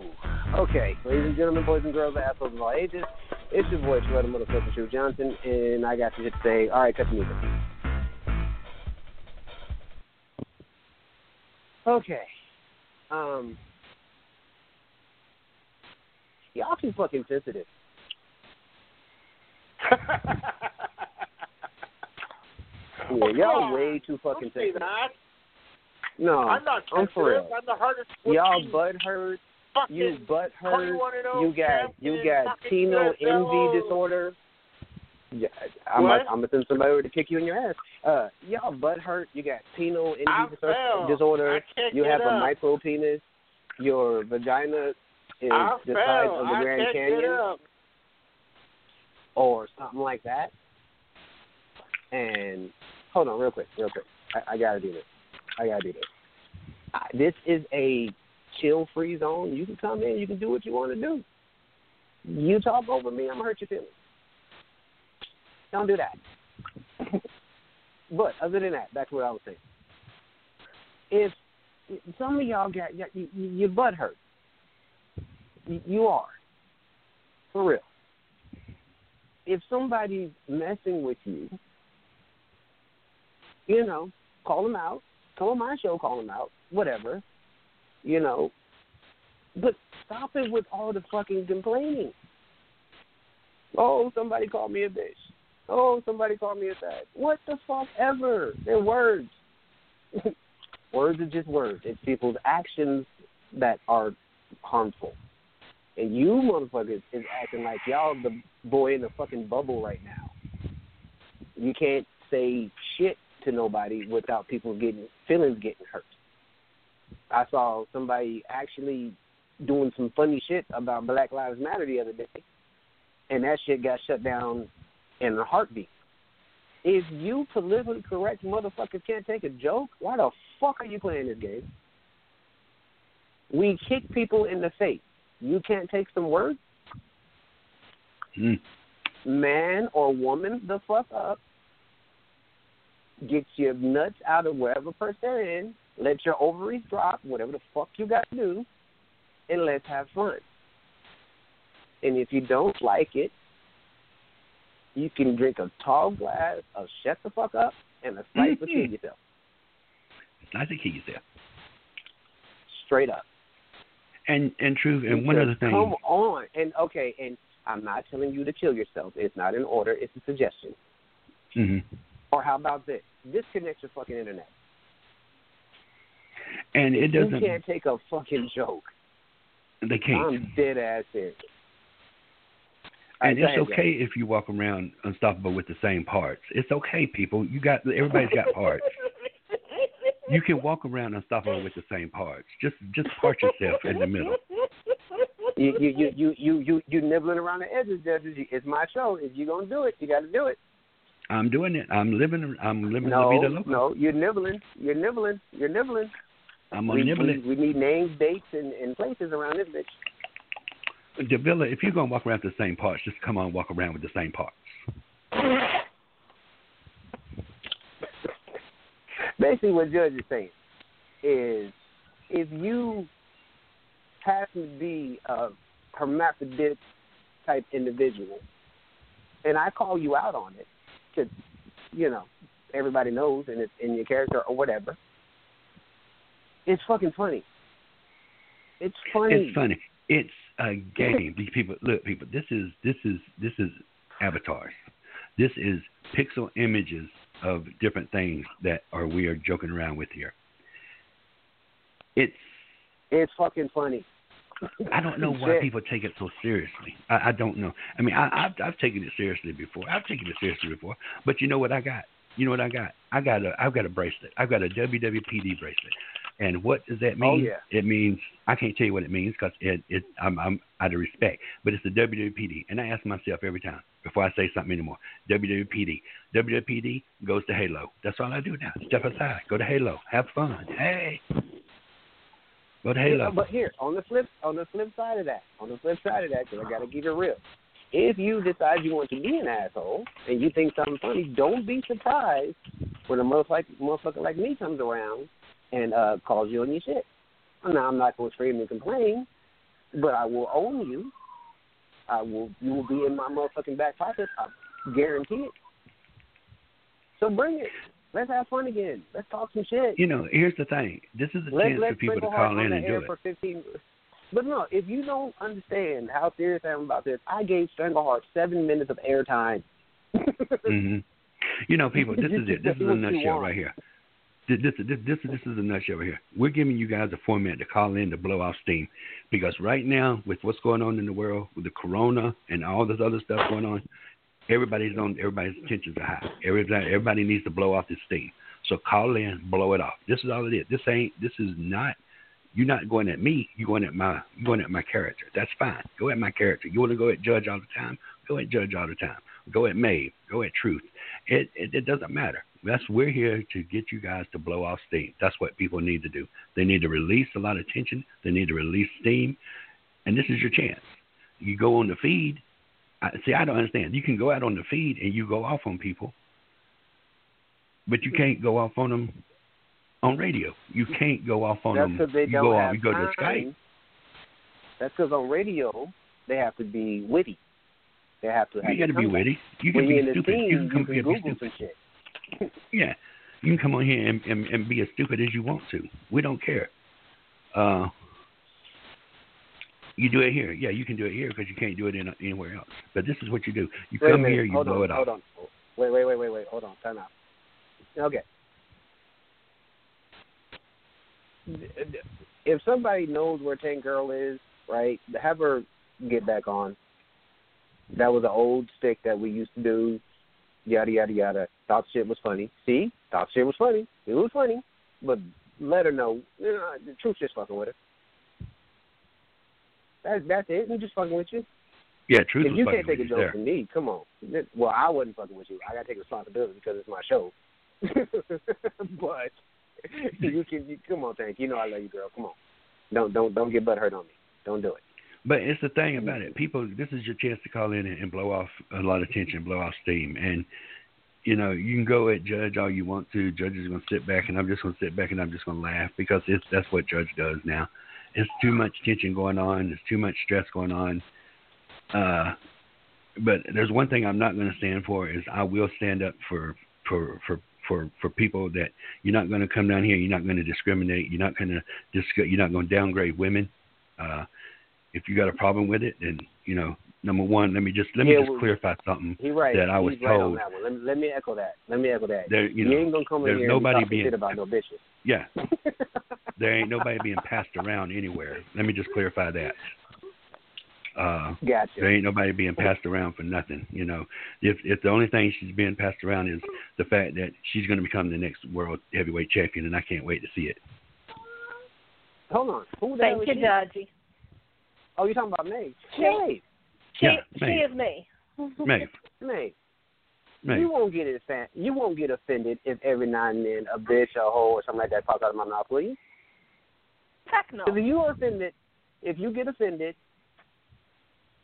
Okay, ladies and gentlemen, boys and girls, assholes of all ages, it's your boy, Shredder Motherfucker Shoe Johnson, and I got some shit to say. All right, cut the music. Okay. Um. Y'all too fucking sensitive. Yeah, y'all way too fucking sensitive. that. No, I'm not I'm for real. I'm the hardest Y'all butt hurt. You butt hurt. You got you got Tino envy disorder. Yeah, I'm What? I'm gonna send somebody over to kick you in your ass. Uh, y'all butt hurt. You got Tino envy disorder. You have a up. micro penis. Your vagina is I the fell. size of the I Grand Canyon, or something like that. And hold on, real quick, real quick. I, I gotta do this. I gotta do this. I, this is a chill-free zone. You can come in. You can do what you want to do. You talk over me, I'm gonna hurt your feelings. Don't do that. but other than that, to what I was saying. If some of y'all got got- you, you, your butt hurt, you, are for real. If somebody's messing with you, you know, call them out. Come on my show, call them out. Whatever, you know. But stop it with all the fucking complaining. Oh, somebody called me a bitch. Oh, somebody called me a fag. What the fuck ever? They're words. words are just words. It's people's actions that are harmful. And you motherfuckers is acting like y'all the boy in the fucking bubble right now. You can't say shit to nobody without people getting feelings getting hurt. I saw somebody actually doing some funny shit about Black Lives Matter the other day, and that shit got shut down in a heartbeat. If you politically correct motherfuckers can't take a joke, why the fuck are you playing this game? We kick people in the face. You can't take some words? Mm. Man or woman the fuck up. Get your nuts out of wherever they're in. Let your ovaries drop, whatever the fuck you got to do, and let's have fun. And if you don't like it, you can drink a tall glass of shut the fuck up and a sight Mhm. between yourself. It's nice to keep yourself. Straight up. And and truth. And one Because, other thing. Come on. And okay, and I'm not telling you to kill yourself. It's not an order, it's a suggestion. hmm Or how about this? Disconnect your fucking internet. And it doesn't. You can't take a fucking joke. They can't. I'm dead ass serious. And it's okay if you walk around unstoppable with the same parts. It's okay, people. You got everybody's got parts. You can walk around unstoppable with the same parts. Just just part yourself in the middle. You you you you you you you nibbling around the edges, judges. It's my show. If you're gonna do it, you got to do it. I'm doing it. I'm living. I'm living No, la vida loca. no, you're nibbling. You're nibbling. You're nibbling. I'm we, gonna we, we need names, dates, and, and places around this bitch. Davila, if you're gonna walk around the same parts, just come on, walk around with the same parts. Basically, what Judge is saying is if you happen to be a hermaphrodite type individual, and I call you out on it, because you know everybody knows, and it's in your character or whatever. It's fucking funny. It's funny. It's funny. It's a game. These people look, people. This is this is this is avatars. This is pixel images of different things that are we are joking around with here. It's It's fucking funny. I don't know why people take it so seriously. I, I don't know. I mean, I, I've I've taken it seriously before. I've taken it seriously before. But you know what I got? You know what I got? I got a I've got a bracelet. I've got a WWPD bracelet. And what does that oh, mean? Oh, yeah. It means I can't tell you what it means because it it I'm I'm out of respect. But it's the WWPD, and I ask myself every time before I say something anymore. WWPD. WWPD goes to Halo. That's all I do now. Step aside. Go to Halo. Have fun. Hey. Go to Halo. But here, on the flip, on the flip side of that, on the flip side of that, because I gotta keep it real. If you decide you want to be an asshole and you think something funny, don't be surprised when a motherfucker, motherfucker like me comes around and uh calls you on your shit. Now I'm not gonna scream and complain, but I will own you. I will. You will be in my motherfucking back pocket. I guarantee it. So bring it. Let's have fun again. Let's talk some shit. You know, here's the thing. This is a Let, chance for people to call in and do it. for 15. But no, if you don't understand how serious I am about this, I gave Strangleheart seven minutes of airtime. hmm You know, people, this is it. This is a nutshell right here. This, this, this, this, this is a nutshell right here. We're giving you guys a format to call in to blow off steam, because right now, with what's going on in the world, with the corona and all this other stuff going on, everybody's on. Everybody's tensions are high. Everybody, everybody needs to blow off this steam. So call in, blow it off. This is all it is. This ain't. This is not. You're not going at me. You're going at my. You're going at my character. That's fine. Go at my character. You want to go at Judge all the time? Go at Judge all the time. Go at Maeve. Go at Truth. It, it it doesn't matter. That's we're here to get you guys to blow off steam. That's what people need to do. They need to release a lot of tension. They need to release steam, and this is your chance. You go on the feed. I, see, I don't understand. You can go out on the feed and you go off on people, but you can't go off on them on radio. You can't go off on That's them. they you don't go have off. You go to time. Skype. That's because on radio they have to be witty. They have to. Have You got to be witty. You When can you're be stupid. scene, You can you can Google stupid. some shit. Yeah, you can come on here and, and and be as stupid as you want to. We don't care. Uh, you do it here. Yeah, you can do it here because you can't do it in, anywhere else. But this is what you do. You Wait come here, you hold blow on, it off. Hold on. Wait, wait, wait, wait, wait. Hold on. Time out. Okay. If somebody knows where Tank Girl is, right, have her get back on. That was an old stick that we used to do. Yada yada yada. Thought shit was funny. See, thought shit was funny. It was funny, but let her know. You know the truth just fucking with her. That's that's it. I'm just fucking with you. Yeah, truth if you can't take a joke there. from me, come on. Well, I wasn't fucking with you. I gotta take responsibility because it's my show. but you can, you, come on, Tank. You know I love you, girl. Come on. Don't don't don't get butt hurt on me. Don't do it. But it's the thing about it. People, this is your chance to call in and, and blow off a lot of tension, blow off steam, and you know you can go at Judge all you want to. Judge is going to sit back, and I'm just going to sit back and I'm just going to laugh because it's that's what Judge does now. It's too much tension going on. It's too much stress going on. Uh, but there's one thing I'm not going to stand for is I will stand up for for for for for people that you're not going to come down here. You're not going to discriminate. You're not going to disc- You're not going to downgrade women. Uh, if you got a problem with it, then you know, number one, let me just let me Yeah, just well- clarify something. He right. That I was He's right on told. that one. Let me, let me echo that. Let me echo that. There, you know, ain't gonna come in here nobody and be talking being- shit about no bitches. Yeah, there ain't nobody being passed around anywhere. Let me just clarify that. Uh, gotcha. there ain't nobody being passed around for nothing. You know, if if the only thing she's being passed around is the fact that she's going to become the next world heavyweight champion, and I can't wait to see it. Hold on. Who the Thank you, she? Judgy. Oh, you talking about May? She- May. She, Yeah, she Maeve. is me. Maeve, May. Maeve. You won't get offended. You won't get offended if every now and then a bitch or a hoe or something like that pops out of my mouth, will you? Heck no. If you are offended, if you get offended,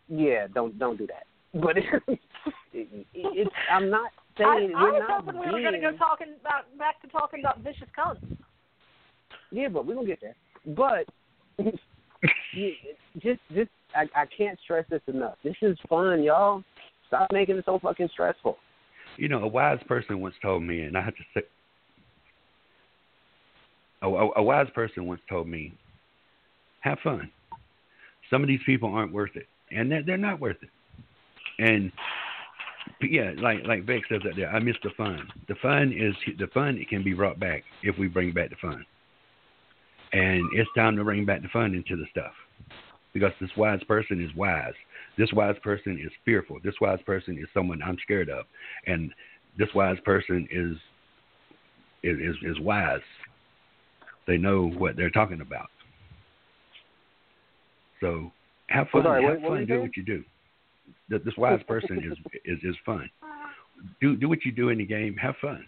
yeah, don't don't do that. But it, it, it's I'm not saying I we're was not hoping we were going to go talking about back to talking about vicious cunts. Yeah, but we're gonna get there. but you- just just I, I can't stress this enough. This is fun, y'all. Stop making it so fucking stressful. You know, a wise person once told me, and I have to say, a, a, a wise person once told me, have fun. Some of these people aren't worth it, and they're, they're not worth it. And yeah, like like Beck says that there, I miss the fun. The fun is the fun. It can be brought back if we bring back the fun. And it's time to bring back the fun into the stuff, because this wise person is wise. This wise person is fearful. This wise person is someone I'm scared of, and this wise person is is is, is wise. They know what they're talking about. So have fun. sorry, have what- what fun. you Do what you do. Th- This wise person is is is fun. Do do what you do in the game. Have fun,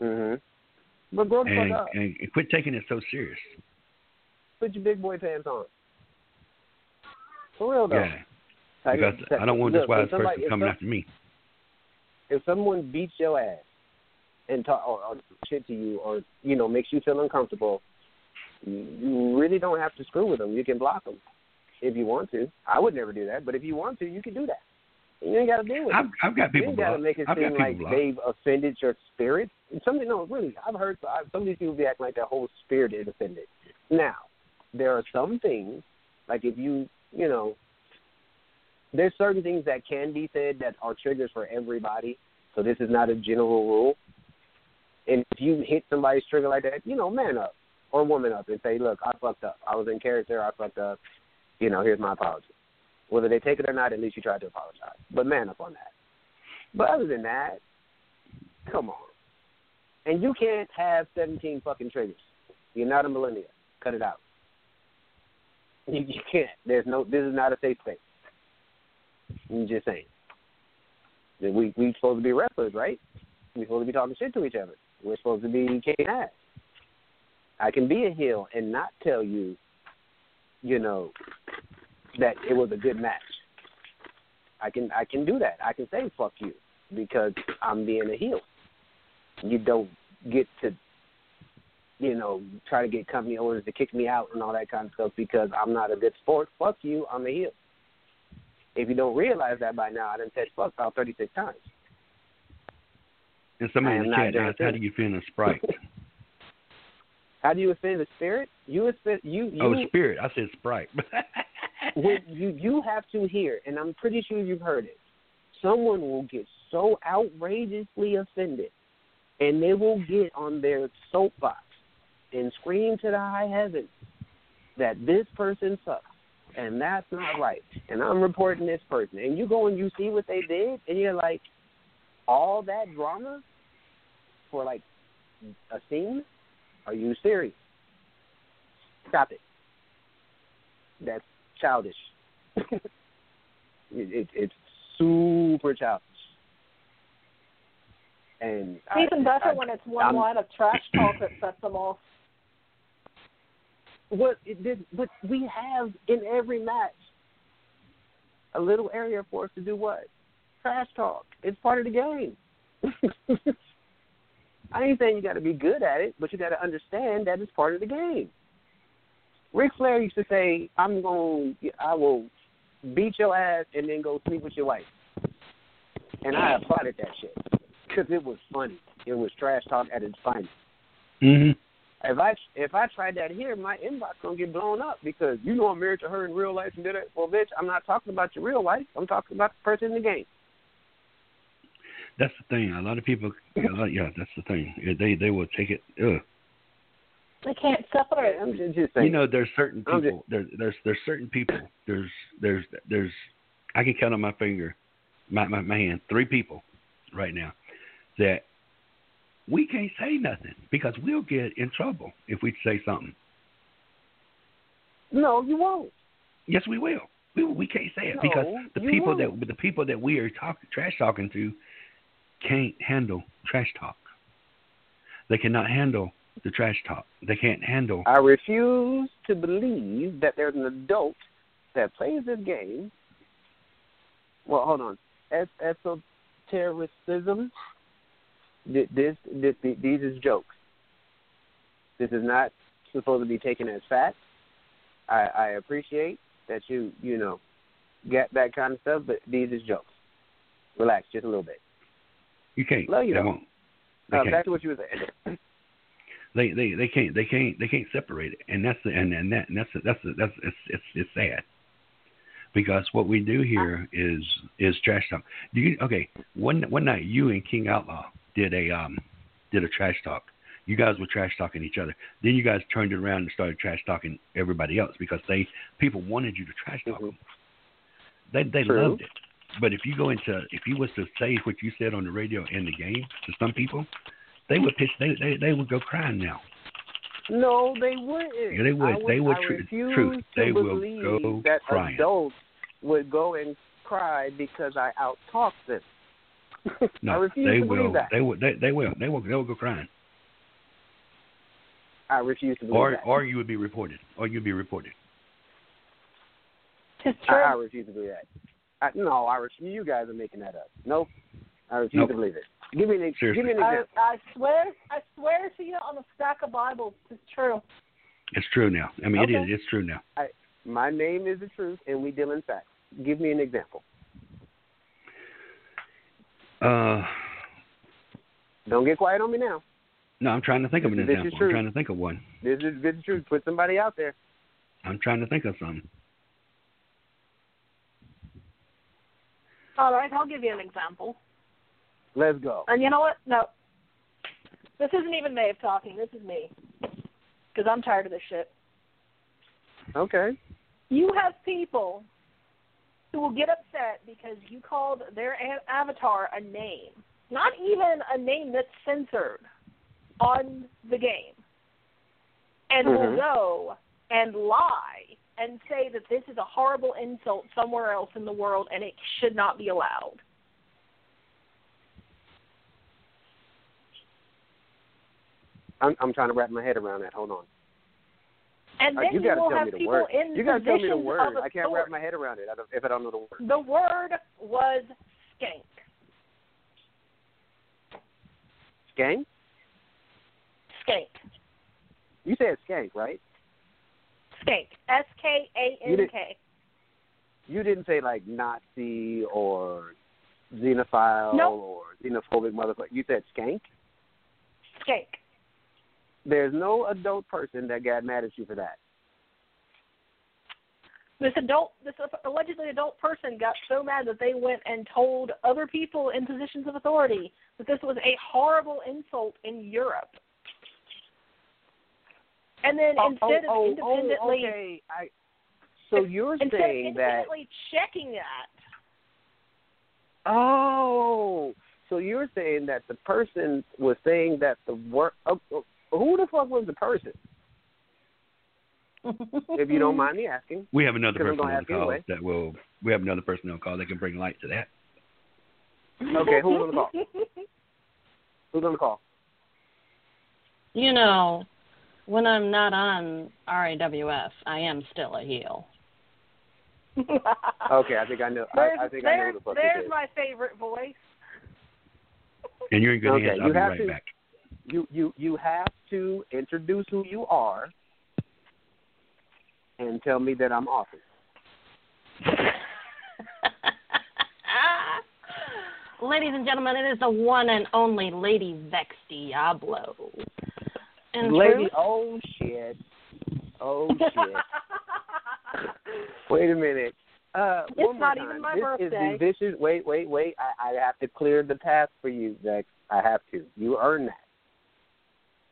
Mhm. But and, and and quit taking it so serious. Put your big boy pants on. For real though. Yeah, Like, because I don't want this look, if wise somebody- person coming some- after me. if someone beats your ass and talk or, or shit to you or you know makes you feel uncomfortable, you, you really don't have to screw with them. You can block them if you want to. I would never do that, but if you want to, you can do that. And you ain't got to deal with I've it. I've got You people ain't got to make it I've seem like blocked. they've offended your spirit. And something, no, really, I've heard I, some of these people be acting like their whole spirit is offended. Now, there are some things, like if you, you know, there's certain things that can be said that are triggers for everybody. So this is not a general rule. And if you hit somebody's trigger like that, you know, man up or woman up and say, look, I fucked up. I was in character. I fucked up. You know, here's my apology. Whether they take it or not, at least you tried to apologize. But man up on that. But other than that, come on. And you can't have 17 fucking triggers. You're not a millennial. Cut it out. You, you can't. There's no. This is not a safe space. I'm just saying. We we supposed to be wrestlers, right? We're supposed to be talking shit to each other. We're supposed to be kicking ass. I can be a heel and not tell you, you know, that it was a good match. I can I can do that. I can say fuck you because I'm being a heel. You don't get to you know, try to get company owners to kick me out and all that kind of stuff because I'm not a good sport. Fuck you, I'm a heel. If you don't realize that by now, I done said fuck about 36 times. And somebody I in am the not chat John asked, "How do you offend in Sprite?" How do you offend the spirit? You offend you you oh, Spirit. I said Sprite. when you you have to hear, and I'm pretty sure you've heard it. Someone will get so outrageously offended, and they will get on their soapbox and scream to the high heavens that this person sucks, and that's not right. And I'm reporting this person, and you go and you see what they did, and you're like, all that drama for like a scene? Are you serious? Stop it. That's childish. it, it, it's super childish. And It's even I, better I, when it's one I'm- line of trash talk that sets them off. What it did, but we have in every match a little area for us to do what? Trash talk. It's part of the game. I ain't saying you got to be good at it, but you got to understand that it's part of the game. Ric Flair used to say, "I'm going, I will beat your ass and then go sleep with your wife," and I applauded that shit because it was funny. It was trash talk at its finest. hmm If I if I tried that here, my inbox gonna get blown up because you know I'm married to her in real life and did it. Well, bitch, I'm not talking about your real life. I'm talking about the person in the game. That's the thing. A lot of people, a lot, yeah, that's the thing. They they will take it. Ugh. They can't separate. I'm just, just saying. You know, there's certain I'm people. There, there's there's certain people. There's there's there's. I can count on my finger, my my, my hand, three people, right now, that we can't say nothing because we'll get in trouble if we say something. no, you won't. Yes, we will. We we can't say it No, because the people won't. that the people that we are talk, trash talking to can't handle trash talk. They cannot handle the trash talk. They can't handle. I refuse to believe that there's an adult that plays this game. Well, hold on. Es- esotericism. Th- This, this, these is jokes. This is not supposed to be taken as fact. I, I appreciate that you you know get that kind of stuff, but these is jokes. Relax just a little bit. You can't. Love you, they won't. They Uh, can't. back to what you were saying. They, they they can't they can't they can't separate it, and that's the and and that and that's that's that's it's it's it's sad because what we do here is is trash talk. Do you okay? One one night you and King Outlaw did a um did a trash talk. You guys were trash talking each other. Then you guys turned it around and started trash talking everybody else because they people wanted you to trash talk Mhm. them. They they True. loved it. But if you go into if you was to say what you said on the radio in the game to some people, they would pitch they they, they would go crying now. No, they wouldn't. Yeah, they would. I They would refuse truth. They will go that crying. adults would go and cry because I outtalked them. I No, refuse they to will. believe that. They will. They, they will. They will. They will go crying, I refuse to believe or that. or you would be reported, or you'd be reported. It's I, true. I refuse to believe that. I, no, I refuse. You guys are making that up. Nope. I refuse Nope. to believe it. Give me an ex- Seriously. give me an I, example. I swear, I swear to you on a stack of Bibles, it's true. It's true now. I mean, it Okay. is. It's true now. My name is the truth, and we deal in facts. Give me an example. Uh, Don't get quiet on me now. no, I'm trying to think of an This is example. I'm true. trying to think of one. This is this is true. Put somebody out there. I'm trying to think of something. All right, I'll give you an example. Let's go. And you know what? No. This isn't even Maeve talking. This is me. Because I'm tired of this shit. Okay. You have people who will get upset because you called their avatar a name. Not even a name that's censored on the game. And will Mhm. go and lie and say that this is a horrible insult somewhere else in the world and it should not be allowed. I'm I'm trying to wrap my head around that. Hold on. And Uh, then you you, gotta will tell have me the people word. in You gotta tell me the word. I can't wrap my head around it I don't- if I don't know the word. The word was skank. Skank? Skank. You said skank, right? Skank. S K A N K. You didn't say like Nazi or xenophile Nope. or xenophobic motherfucker. You said skank. Skank. There's no adult person that got mad at you for that. This adult, this allegedly adult person got so mad that they went and told other people in positions of authority that this was a horrible insult in Europe. And then Oh, instead oh, of independently, oh, okay. I, so you're instead of saying that independently checking that, Oh, so you're saying that the person was saying that the work. Oh, oh, who the fuck was the person? If you don't mind me asking. We have another person on the call anyway. that will. We have another person on the call that can bring light to that. Okay, who's on the call? Who's on the call? You know, when I'm not on RAWF, I am still a heel. Okay, I think I know. There's, I, I think I know who the fuck there's it is. my favorite voice. And you're in good Okay, hands. I'll be have right to- back. You you you have to introduce who you are and tell me that I'm awesome. Ladies and gentlemen, it is the one and only Lady Vex Diablo. In Lady, truth, oh shit, oh shit. Wait a minute. Uh, It's not time. even my this birthday. Is the vicious. Wait, wait, wait. I, I have to clear the path for you, Vex. I have to. You earn that.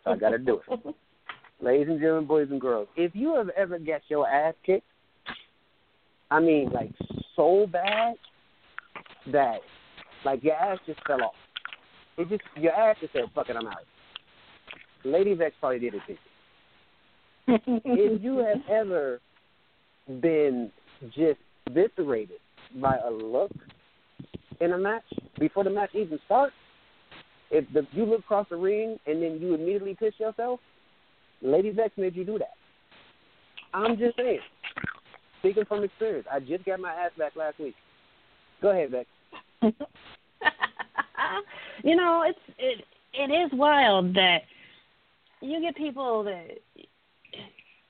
So I got to do it. Ladies and gentlemen, boys and girls, if you have ever got your ass kicked, I mean, like so bad that like your ass just fell off. It just your ass just said, "Fuck it, I'm out." Lady Vex probably did it too if you have ever been just eviscerated by a look in a match before the match even starts, if the, you look across the ring and then you immediately piss yourself, Lady Vex made you do that. I'm just saying. Speaking from experience, I just got my ass back last week. Go ahead, Vex. you know, it's it it is wild that you get people that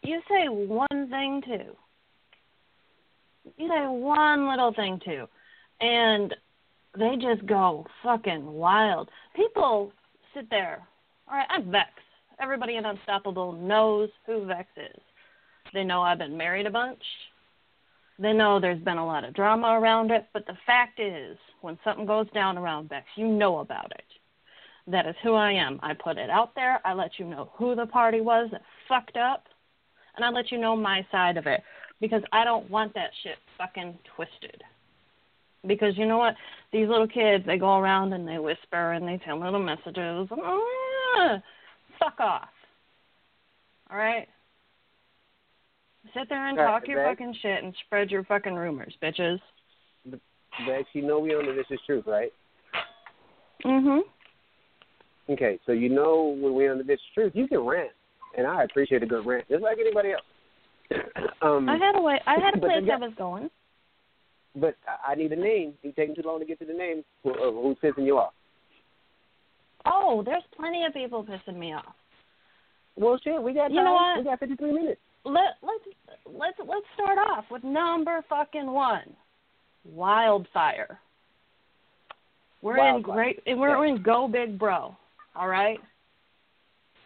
you say one thing too. You say one little thing too, and they just go fucking wild. People sit there. All right, I'm Vex. Everybody in Unstoppable knows who Vex is. They know I've been married a bunch. They know there's been a lot of drama around it, but the fact is, when something goes down around Vex, you know about it. That is who I am. I put it out there. I let you know who the party was that fucked up, and I let you know my side of it because I don't want that shit fucking twisted. Because you know what? These little kids, they go around and they whisper and they tell little messages. Oh, fuck off. All right? Sit there and talk your fucking shit and spread your fucking rumors, bitches. Vex, you know we on the This Is Truth, right? Mhm. Okay, so you know when we're on the This Is Truth, you can rant, and I appreciate a good rant, just like anybody else. um, I had a way. I had a place the I was going. But I- need a name. It's taking too long to get to the name. Who, uh, who's pissing you off? Oh, there's plenty of people pissing me off. Well, shit, we got You know what? We got 53 minutes. Let let's let's let's start off with number fucking one, wildfire. We're in Wildfire. great. We're in Go Big Bro. All right.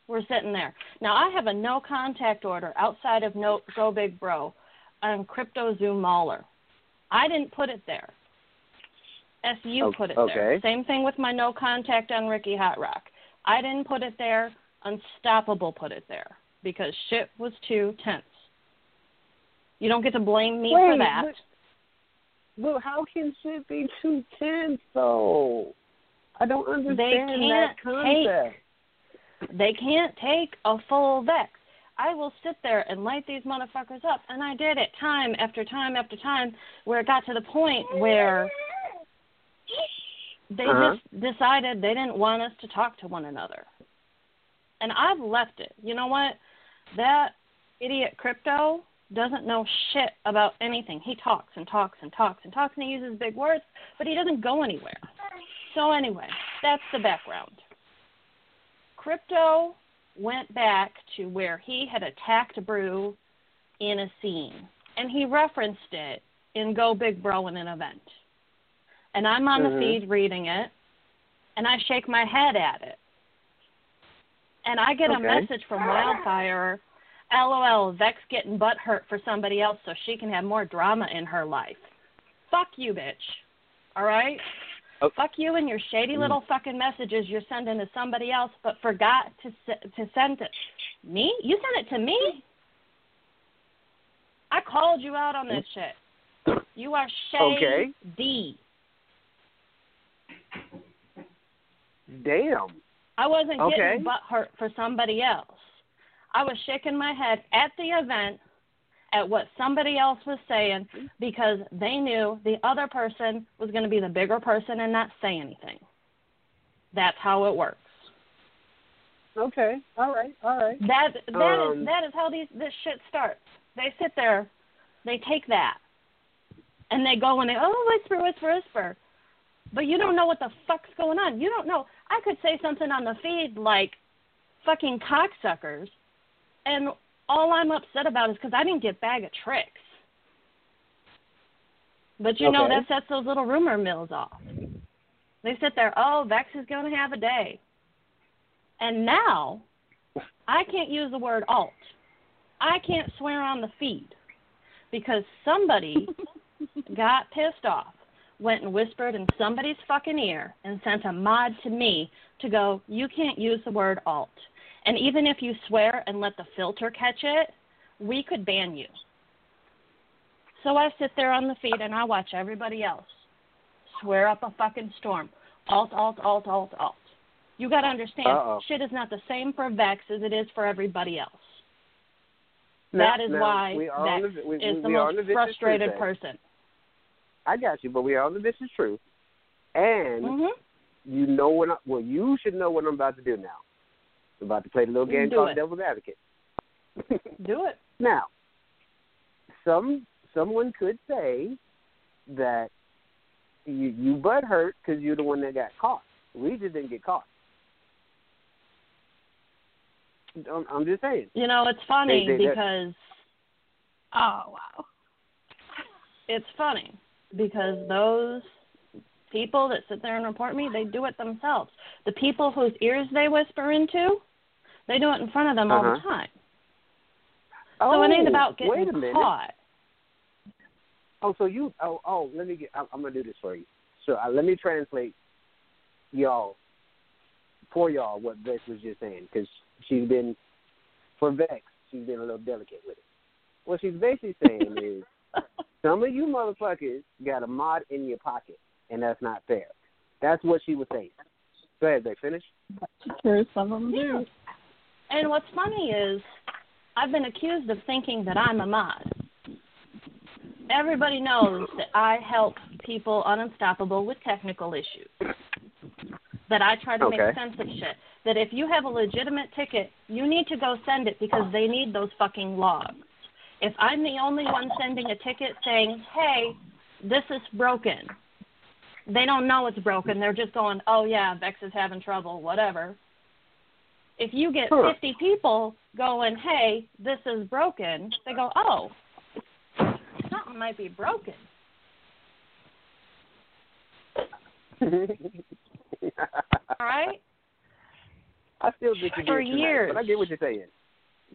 We're sitting there now. I have a no contact order outside of no Go Big Bro on Crypto Zoom Mauler. I didn't put it there. SU put it there. Same thing with my no contact on Ricky Hot Rock. I didn't put it there. Unstoppable put it there because shit was too tense. You don't get to blame me for that. but- Well, how can shit be too tense though? I don't understand that can't concept. They can't take a full vex. I will sit there and light these motherfuckers up, and I did it time after time after time, where it got to the point where they Uh-huh. just decided they didn't want us to talk to one another. And I've left it. You know what? That idiot crypto doesn't know shit about anything. He talks and talks and talks and talks and he uses big words, but he doesn't go anywhere. So anyway, that's the background. Crypto went back to where he had attacked Brew in a scene, and he referenced it in Go Big Bro in an event. And I'm on Mhm. the feed reading it, and I shake my head at it. And I get a message from Wildfire, LOL, Vex getting butt hurt for somebody else so she can have more drama in her life. Fuck you, bitch. All right? Oh. Fuck you and your shady mm. little fucking messages you're sending to somebody else, but forgot to to send it. Me? You sent it to me? I called you out on this mm. shit. You are shady. Okay. Damn. I wasn't Okay. getting butt hurt for somebody else. I was shaking my head at the event at what somebody else was saying because they knew the other person was going to be the bigger person and not say anything. That's how it works. Okay. All right. All right. That that is Um, that is how these this shit starts. They sit there, they take that, and they go and they oh whisper whisper whisper, but you don't know what the fuck's going on. You don't know. I could say something on the feed like, "fucking cocksuckers," and all I'm upset about is because I didn't get bag of tricks. But you know that sets those little rumor mills off. They sit there, oh, Vex is going to have a day. And now I can't use the word alt. I can't swear on the feed because somebody got pissed off, went and whispered in somebody's fucking ear, and sent a mod to me to go, you can't use the word alt. And even if you swear and let the filter catch it, we could ban you. So I sit there on the feed and I watch everybody else swear up a fucking storm. Alt, alt, alt, alt, alt. You got to understand, Uh-oh. shit is not the same for Vex as it is for everybody else. That is why Vex the, we, is we, the we most the frustrated person. I got you, but we are on the This Is True. And hmm you know what? I, well, you should know what I'm about to do now. About to play the little game Do called it. Devil's Advocate. Do it. Now, some someone could say that you you butt hurt because you're the one that got caught. We just didn't get caught. I'm, I'm just saying. You know, it's funny They- they- because Oh wow. it's funny because those people that sit there and report me, they do it themselves. The people whose ears they whisper into, they do it in front of them all the Uh-huh. time. Oh, So it ain't about getting wait getting a minute. caught. Oh, so you? Oh, oh. Let me get. I'm, I'm gonna do this for you. So uh, let me translate y'all for y'all what Vex was just saying because she's been for Vex. She's been a little delicate with it. What she's basically saying is some of you motherfuckers got a mod in your pocket, and that's not fair. That's what she was saying. Go ahead, Vex. Finish. True, some of them do. And what's funny is I've been accused of thinking that I'm a mod. Everybody knows that I help people on Unstoppable with technical issues. That I try to Okay. make sense of shit. That if you have a legitimate ticket, you need to go send it because they need those fucking logs. If I'm the only one sending a ticket saying, hey, this is broken, they don't know it's broken. They're just going, oh yeah, Vex is having trouble, whatever. If you get Huh. 50 people going, hey, this is broken, they go, oh, something might be broken. All right? I still think you're For being too nice, years. but I get what you're saying.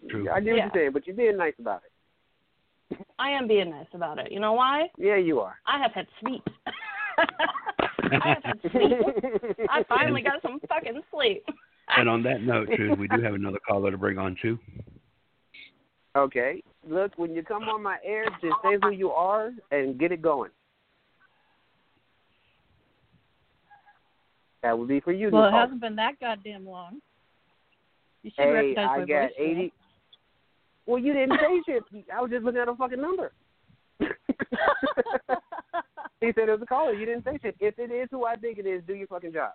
True. I get what Yeah. you're saying, but you're being nice about it. I am being nice about it. You know why? Yeah, you are. I have had sleep. I have had sleep. I finally got some fucking sleep. And on that note, Truth, we do have another caller to bring on too. Okay. Look, when you come on my air, just say who you are and get it going. That would be for you. Well, it hasn't been that goddamn long. You should Hey, recognize I my got voice. now. eighty. Well, you didn't say shit. I was just looking at a fucking number. he said it was a caller. You didn't say shit. If it is who I think it is, do your fucking job.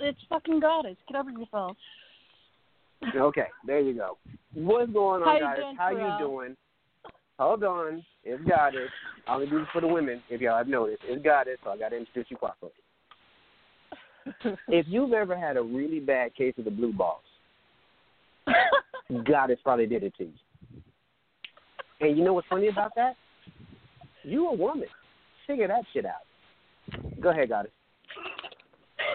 It's fucking goddess. Get over yourself. Okay, there you go. What's going on, How guys? doing, How you doing? Hold on. It's Goddess. I only do this for the women, if y'all have noticed. It's Goddess, so I got to introduce you properly. if you've ever had a really bad case of the blue balls, Goddess probably did it to you. And you know what's funny about that? You a woman. Figure that shit out. Go ahead, Goddess.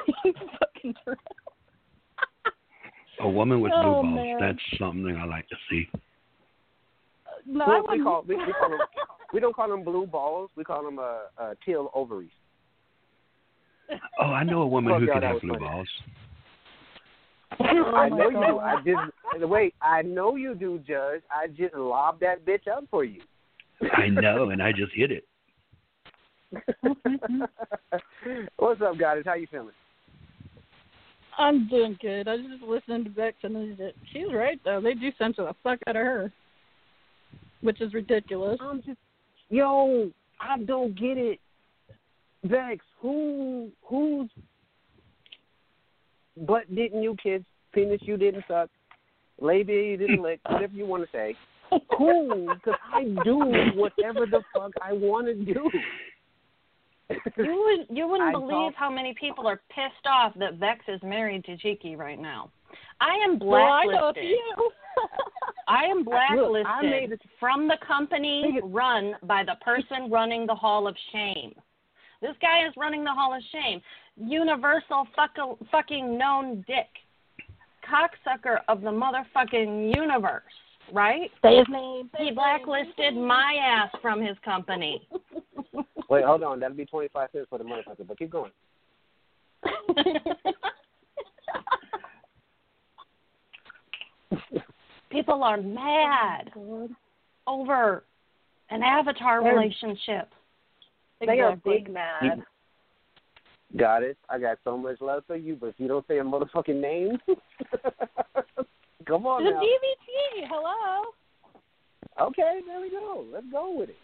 fucking Terrell. A woman with blue Oh, balls. man. That's something I like to see. No, I Well, we call we, we call them we don't call them blue balls. We call them uh, uh, teal ovaries. Oh, I know a woman Fuck who y'all, can have blue funny. balls. I Oh, my know you do. I just wait. I know you do, Judge. I just lobbed that bitch up for you. I know, and I just hit it. What's up, guys? How you feeling? I'm doing good. I was just listening to Vex and she's right though. They do censor the fuck out of her, which is ridiculous. I'm just, yo, I don't get it. Vex, who, who's, butt didn't you kiss? Penis you didn't suck? Labia you didn't lick? Whatever you want to say. Cool, because I do whatever the fuck I want to do. You would you wouldn't I believe how many people are pissed off that Vex is married to Cheeky right now. I am Well, I know blacklisted. I am Look, I blacklisted made it- from the company run by the person running the Hall of Shame. This guy is running the Hall of Shame. Universal fuck- fucking known dick. Cocksucker of the motherfucking universe, right? Say his name. He blacklisted my ass from his company. Wait, hold on. That'll be 25 cents for the motherfucker, but keep going. People are mad over an avatar They're- relationship. They are Exactly. big mad. Got it. I got so much love for you, but if you don't say a motherfucking name, come on The now. DVT. Hello. Okay, there we go. Let's go with it.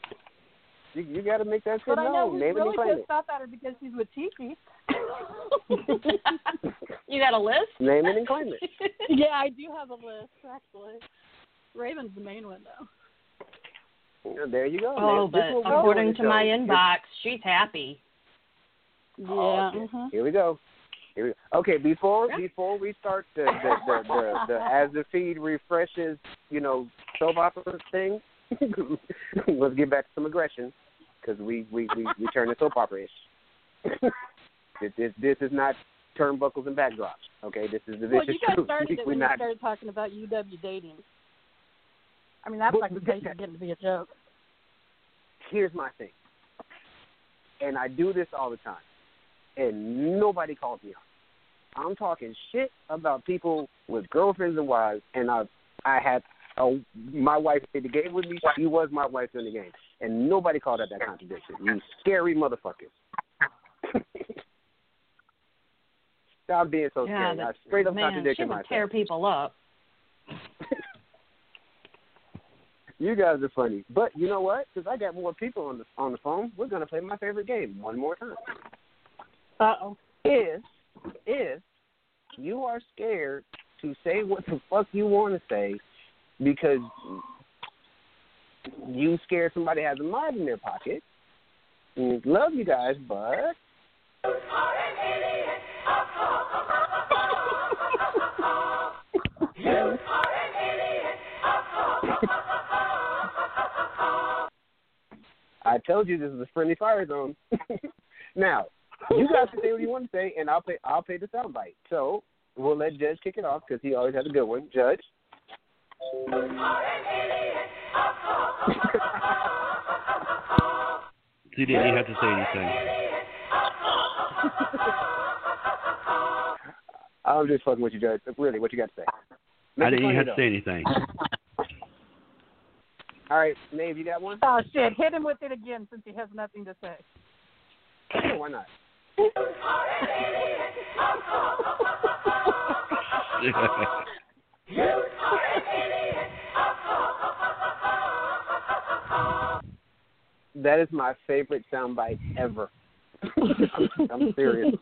You, you got to make that shit But I know known. who's Name it and really claim pissed off at her because she's with Tiki. you got a list? Name it and claim it. yeah, I do have a list actually. Raven's the main one though. Yeah, There you go. Oh, This but will go on according to my show. inbox, she's happy. Yeah. Oh, okay. mhm. Here we go. Here we go. Okay, before before we start the the, the, the, the as the feed refreshes, you know, soap opera thing, let's get back to some aggression because we we we we turn to soap opera ish. this, this this is not turnbuckles and backdrops. Okay, this is the Well, vicious you guys truth. started it you not. started talking about UW dating. I mean, that's Well, like getting to be a joke. Here's my thing, and I do this all the time, and nobody calls me on. I'm talking shit about people with girlfriends and wives, and I I had a, my wife played the game with me. She was my wife in the game, and nobody called out that contradiction. You scary motherfuckers. Stop being so yeah, scary. I straight up man, she contradicting would myself. tear people up. You guys are funny, but you know what? Because I got more people on the on the phone, we're gonna play my favorite game one more time. Uh oh. If if you are scared to say what the fuck you want to say because you scared somebody has a mod in their pocket, mm, love you guys, but I told you this is a friendly fire zone. now, you guys can say what you want to say, and I'll pay. I'll pay the soundbite. So we'll let Judge kick it off because he always has a good one. Judge. He didn't even have to say anything. I'm just fucking with you, Judge. Really, what you got to say? Make I didn't even have to say anything. All right, Nave, you got one? Oh shit! Hit him with it again since he has nothing to say. Sure, why not? That is my favorite soundbite ever. I'm, I'm serious,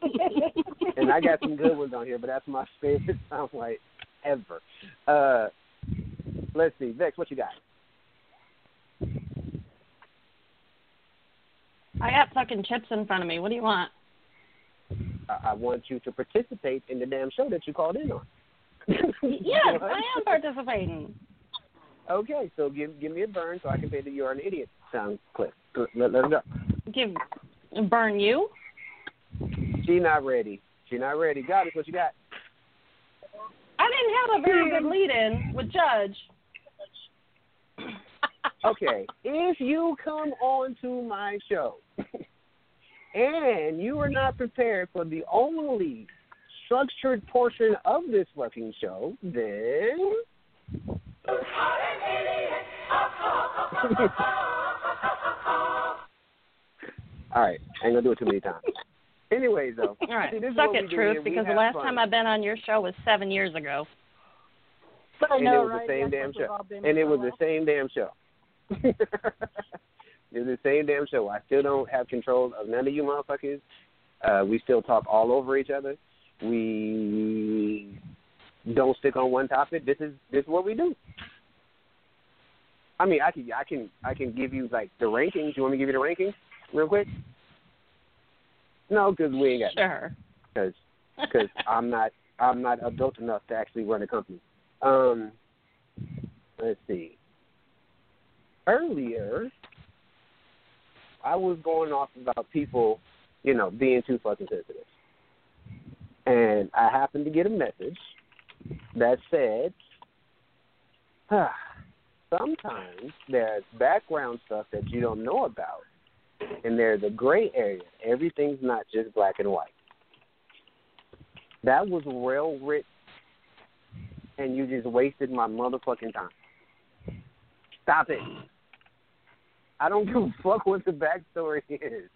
and I got some good ones on here, but that's my favorite soundbite ever. Uh, let's see, Vex, what you got? I got fucking chips in front of me. What do you want? I, I want you to participate in the damn show that you called in on. yes, I am participating. Okay, so give give me a burn so I can play the "You're an Idiot" sound clip. Let, let go. Give burn you. She not ready. She not ready. Got it. What you got? I didn't have a very good lead in with Judge. Okay, if you come on to my show and you are not prepared for the only structured portion of this fucking show, then All right, I ain't gonna do it too many times. Anyways, though, All right, see, this suck it, Truth, because the last fun. time I've been on your show was seven years ago. I and know, it was right? the same That's damn show, and it for a was the same damn show. it was the same damn show. I still don't have control of none of you motherfuckers. Uh, we still talk all over each other. We don't stick on one topic. This is this is what we do. I mean, I can I can I can give you like the rankings. You want me to give you the rankings real quick? No, because we ain't got Sure. because because I'm not I'm not adult enough to actually run a company. Um, let's see. Earlier, I was going off about people, you know, being too fucking sensitive, and I happened to get a message that said, sometimes there's background stuff that you don't know about, and there's a gray area. Everything's not just black and white. That was well written, and you just wasted my motherfucking time. Stop it. I don't give a fuck what the backstory is.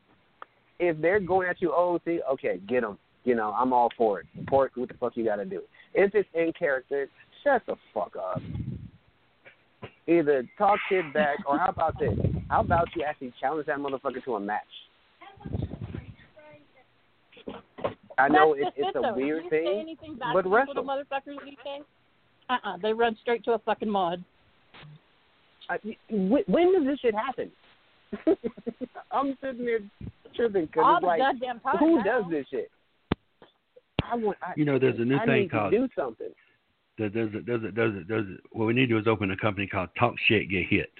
If they're going at you, oh, see, okay, get them. You know, I'm all for it. Report what the fuck you got to do. If it's in character, shut the fuck up. Either talk shit back, or how about this? How about you actually challenge that motherfucker to a match? I know it, it's it, a though. weird you Say thing, anything back but wrestle. little motherfuckers these days? Uh-uh. They run straight to a fucking mod. I, wh- when does this shit happen? I'm sitting there tripping because it's like, who now. does this shit? I want. I, You know, there's a new I thing need called to do something. there- there's a, there's a, there's a, there's a, what we need to do is open a company called Talk Shit Get Hit.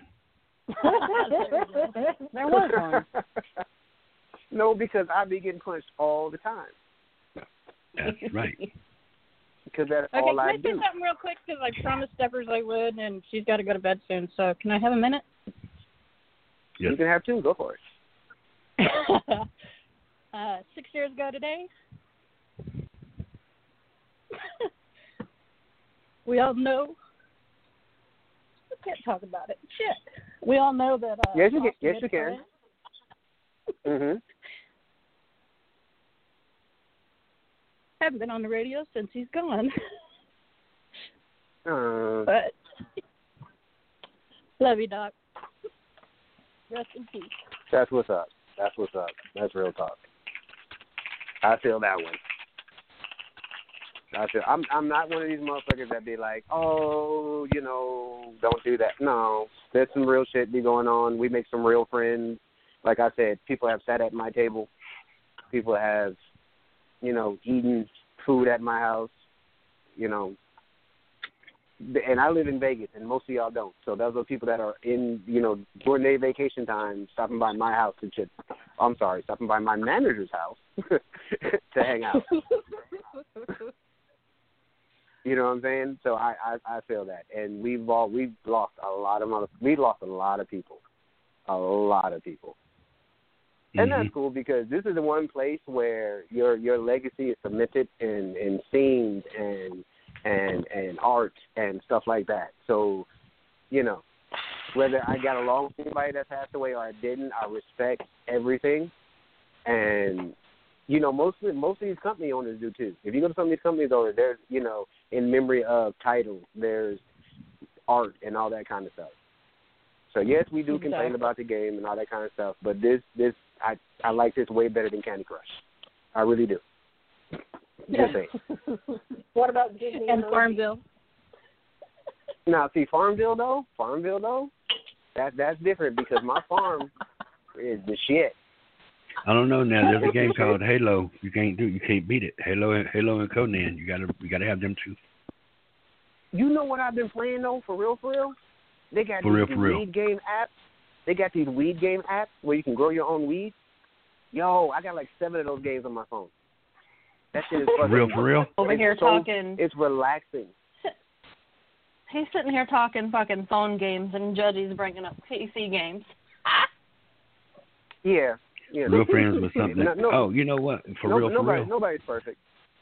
There was one. no, because I be getting punched all the time. That's right. Because that's Okay, all can I, I say do. something real quick? Because I promised Steppers I would, and she's got to go to bed soon. So can I have a minute? Yes. You can have two. Go for it. uh, six years ago today, we all know. We can't talk about it. Shit. We all know that. Uh, Yes, you can- yes, you can. Mhm. Haven't been on the radio since he's gone. Uh, but love you, Doc. Rest in peace. that's what's up. That's what's up. That's real talk. I feel that one. I feel I'm I'm not one of these motherfuckers that be like, oh, you know, don't do that. No, there's some real shit be going on. We make some real friends. Like I said, people have sat at my table. People have, you know, eaten food at my house. You know, and I live in Vegas, and most of y'all don't. So those are people that are in, you know, during their vacation time, stopping by my house to chip. I'm sorry, stopping by my manager's house to hang out. You know what I'm saying? So I, I I feel that, and we've all we've lost a lot of mother we lost a lot of people, a lot of people, and Mhm. that's cool because this is the one place where your your legacy is cemented in in scenes and and and art and stuff like that. So, you know, whether I got along with anybody that passed away or I didn't, I respect everything, and you know, most of most of these company owners do too. If you go to some of these companies owners, there's you know, in memory of titles, there's art and all that kind of stuff. So yes, we do complain about the game and all that kind of stuff, but this this I I like this way better than Candy Crush. I really do. Just saying. What about Disney and Farmville. Now, see, Farmville though, Farmville though, that that's different because my farm is the shit. I don't know now. There's a game called Halo. You can't do. You can't beat it. Halo, and Halo, and Conan. You gotta, you gotta have them two. You know what I've been playing though, for real, for real. They got For these real, for real. weed game apps. They got these weed game apps where you can grow your own weed. Yo, I got like seven of those games on my phone. That shit is For fucking real, for real. Over it's here so- talking. It's relaxing. He's sitting here talking fucking phone games, and Judgy's bringing up PC games. Yeah, yeah. Real friends with something. No, no, oh, you know what? For no, real, for nobody, real. Nobody's perfect.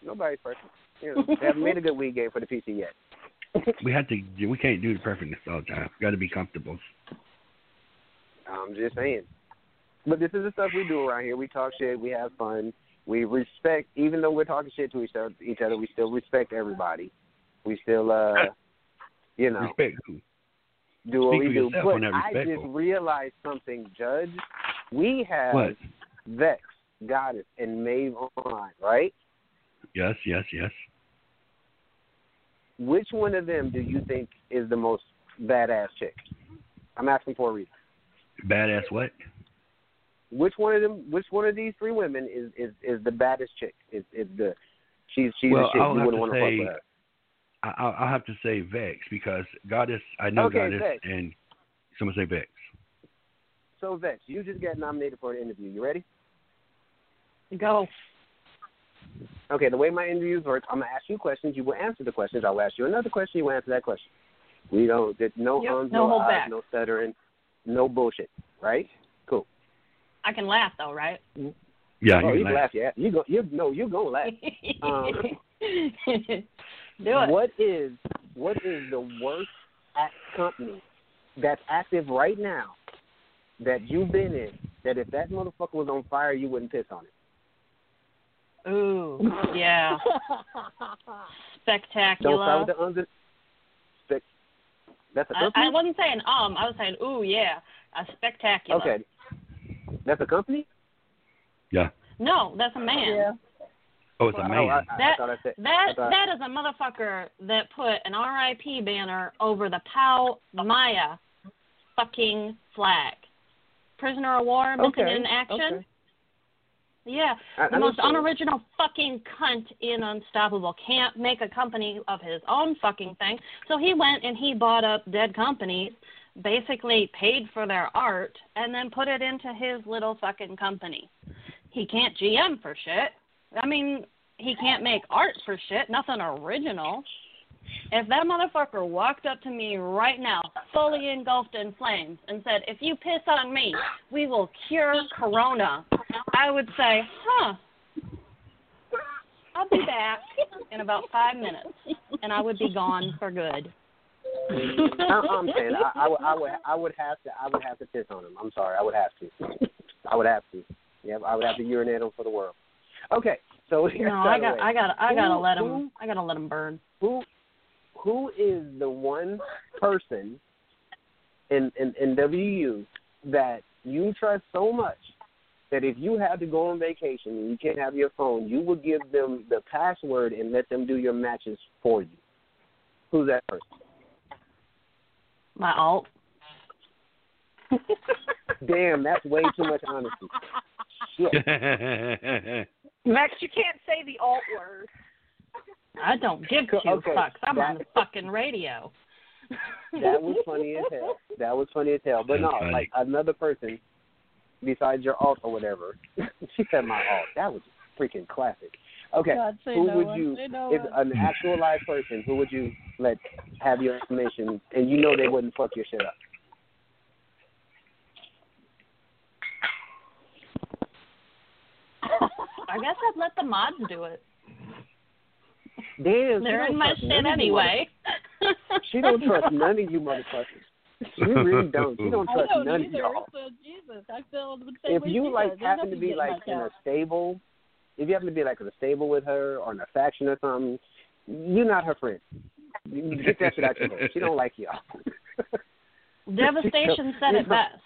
Nobody's perfect. You know, they haven't made a good weed game for the PC yet. We have to. We can't do the perfectness all the time. Got to be comfortable. I'm just saying. But this is the stuff we do around here. We talk shit. We have fun. We respect, even though we're talking shit to each other. Each other, we still respect everybody. We still, uh, you know, Respect. do what Speak we do. But I just realized something, Judge. We have What? Vex, Goddess, and Maeve online, right? Yes, yes, yes. Which one of them do you think is the most badass chick? I'm asking for a reason. Badass what? Which one of them? Which one of these three women is is is the baddest chick? Is is the she's she's Well, the chick I'll you wouldn't want to say- fuck with her. I'll, I'll have to say Vex because Goddess. I know Okay, Goddess, Vex. and someone say Vex. So Vex, you just got nominated for an interview. You ready? Go. Okay, the way my interviews work, I'm gonna ask you questions. You will answer the questions. I'll ask you another question. You will answer that question. We don't. There's no Yep, ums, no no, hold ahs, back. no stuttering, no bullshit. Right? Cool. I can laugh though, right? Yeah, oh, you you can laugh. laugh. Yeah, you go. You no, you gonna laugh. Um, Do it. What is what is the worst act company that's active right now that you've been in that if that motherfucker was on fire you wouldn't piss on it? Ooh, yeah. Spectacular. Don't Spectacular. start with the under. Spec- That's a I, company. I wasn't saying um. I was saying ooh, yeah. A spectacular. okay, that's a company. Yeah. No, that's a man. Yeah. Oh, it's a Oh, man. I, I, That I said. that that is a motherfucker that put an RIP banner over the Pau Maya fucking flag. Prisoner of war missing Okay, in action. okay. Yeah, I- the I most unoriginal fucking cunt in Unstoppable can't make a company of his own fucking thing. So he went and he bought up dead companies, basically paid for their art, and then put it into his little fucking company. He can't GM for shit. I mean, he can't make art for shit, nothing original. If that motherfucker walked up to me right now, fully engulfed in flames, and said, If you piss on me, we will cure Corona, I would say, Huh, I'll be back in about five minutes, and I would be gone for good. I, I'm saying I, I, would- I would I would have to I would have to piss on him. I'm sorry, I would have to. I would have to. Yeah, I would have to urinate him for the world. Okay, so No, I got, I got, I gotta let him, I gotta let him burn. who who is the one person in, in in WU that you trust so much that if you had to go on vacation and you can't have your phone, you would give them the password and let them do your matches for you. Who's that person? My alt. Damn, that's way too much honesty. Shit. Max, you can't say the alt word. I don't give two Okay, fucks. I'm on the fucking radio. That was funny as hell. That was funny as hell. But no, funny. like another person besides your alt or whatever. she said my alt. That was freaking classic. Okay, God, who no would one, you, no if one. an actual live person, who would you let have your information and you know they wouldn't fuck your shit up? I guess I'd let the mods do it. Damn, They're in my shit none of you anyway. She don't trust none of you motherfuckers. She really don't. She don't trust don't none of y'all. So Jesus, I feel the same if you like does. Happen to be like in a stable, if you happen to be like in a stable with her or in a faction or something, you're not her friend. You get that shit out your head. She don't like y'all. Devastation said it best.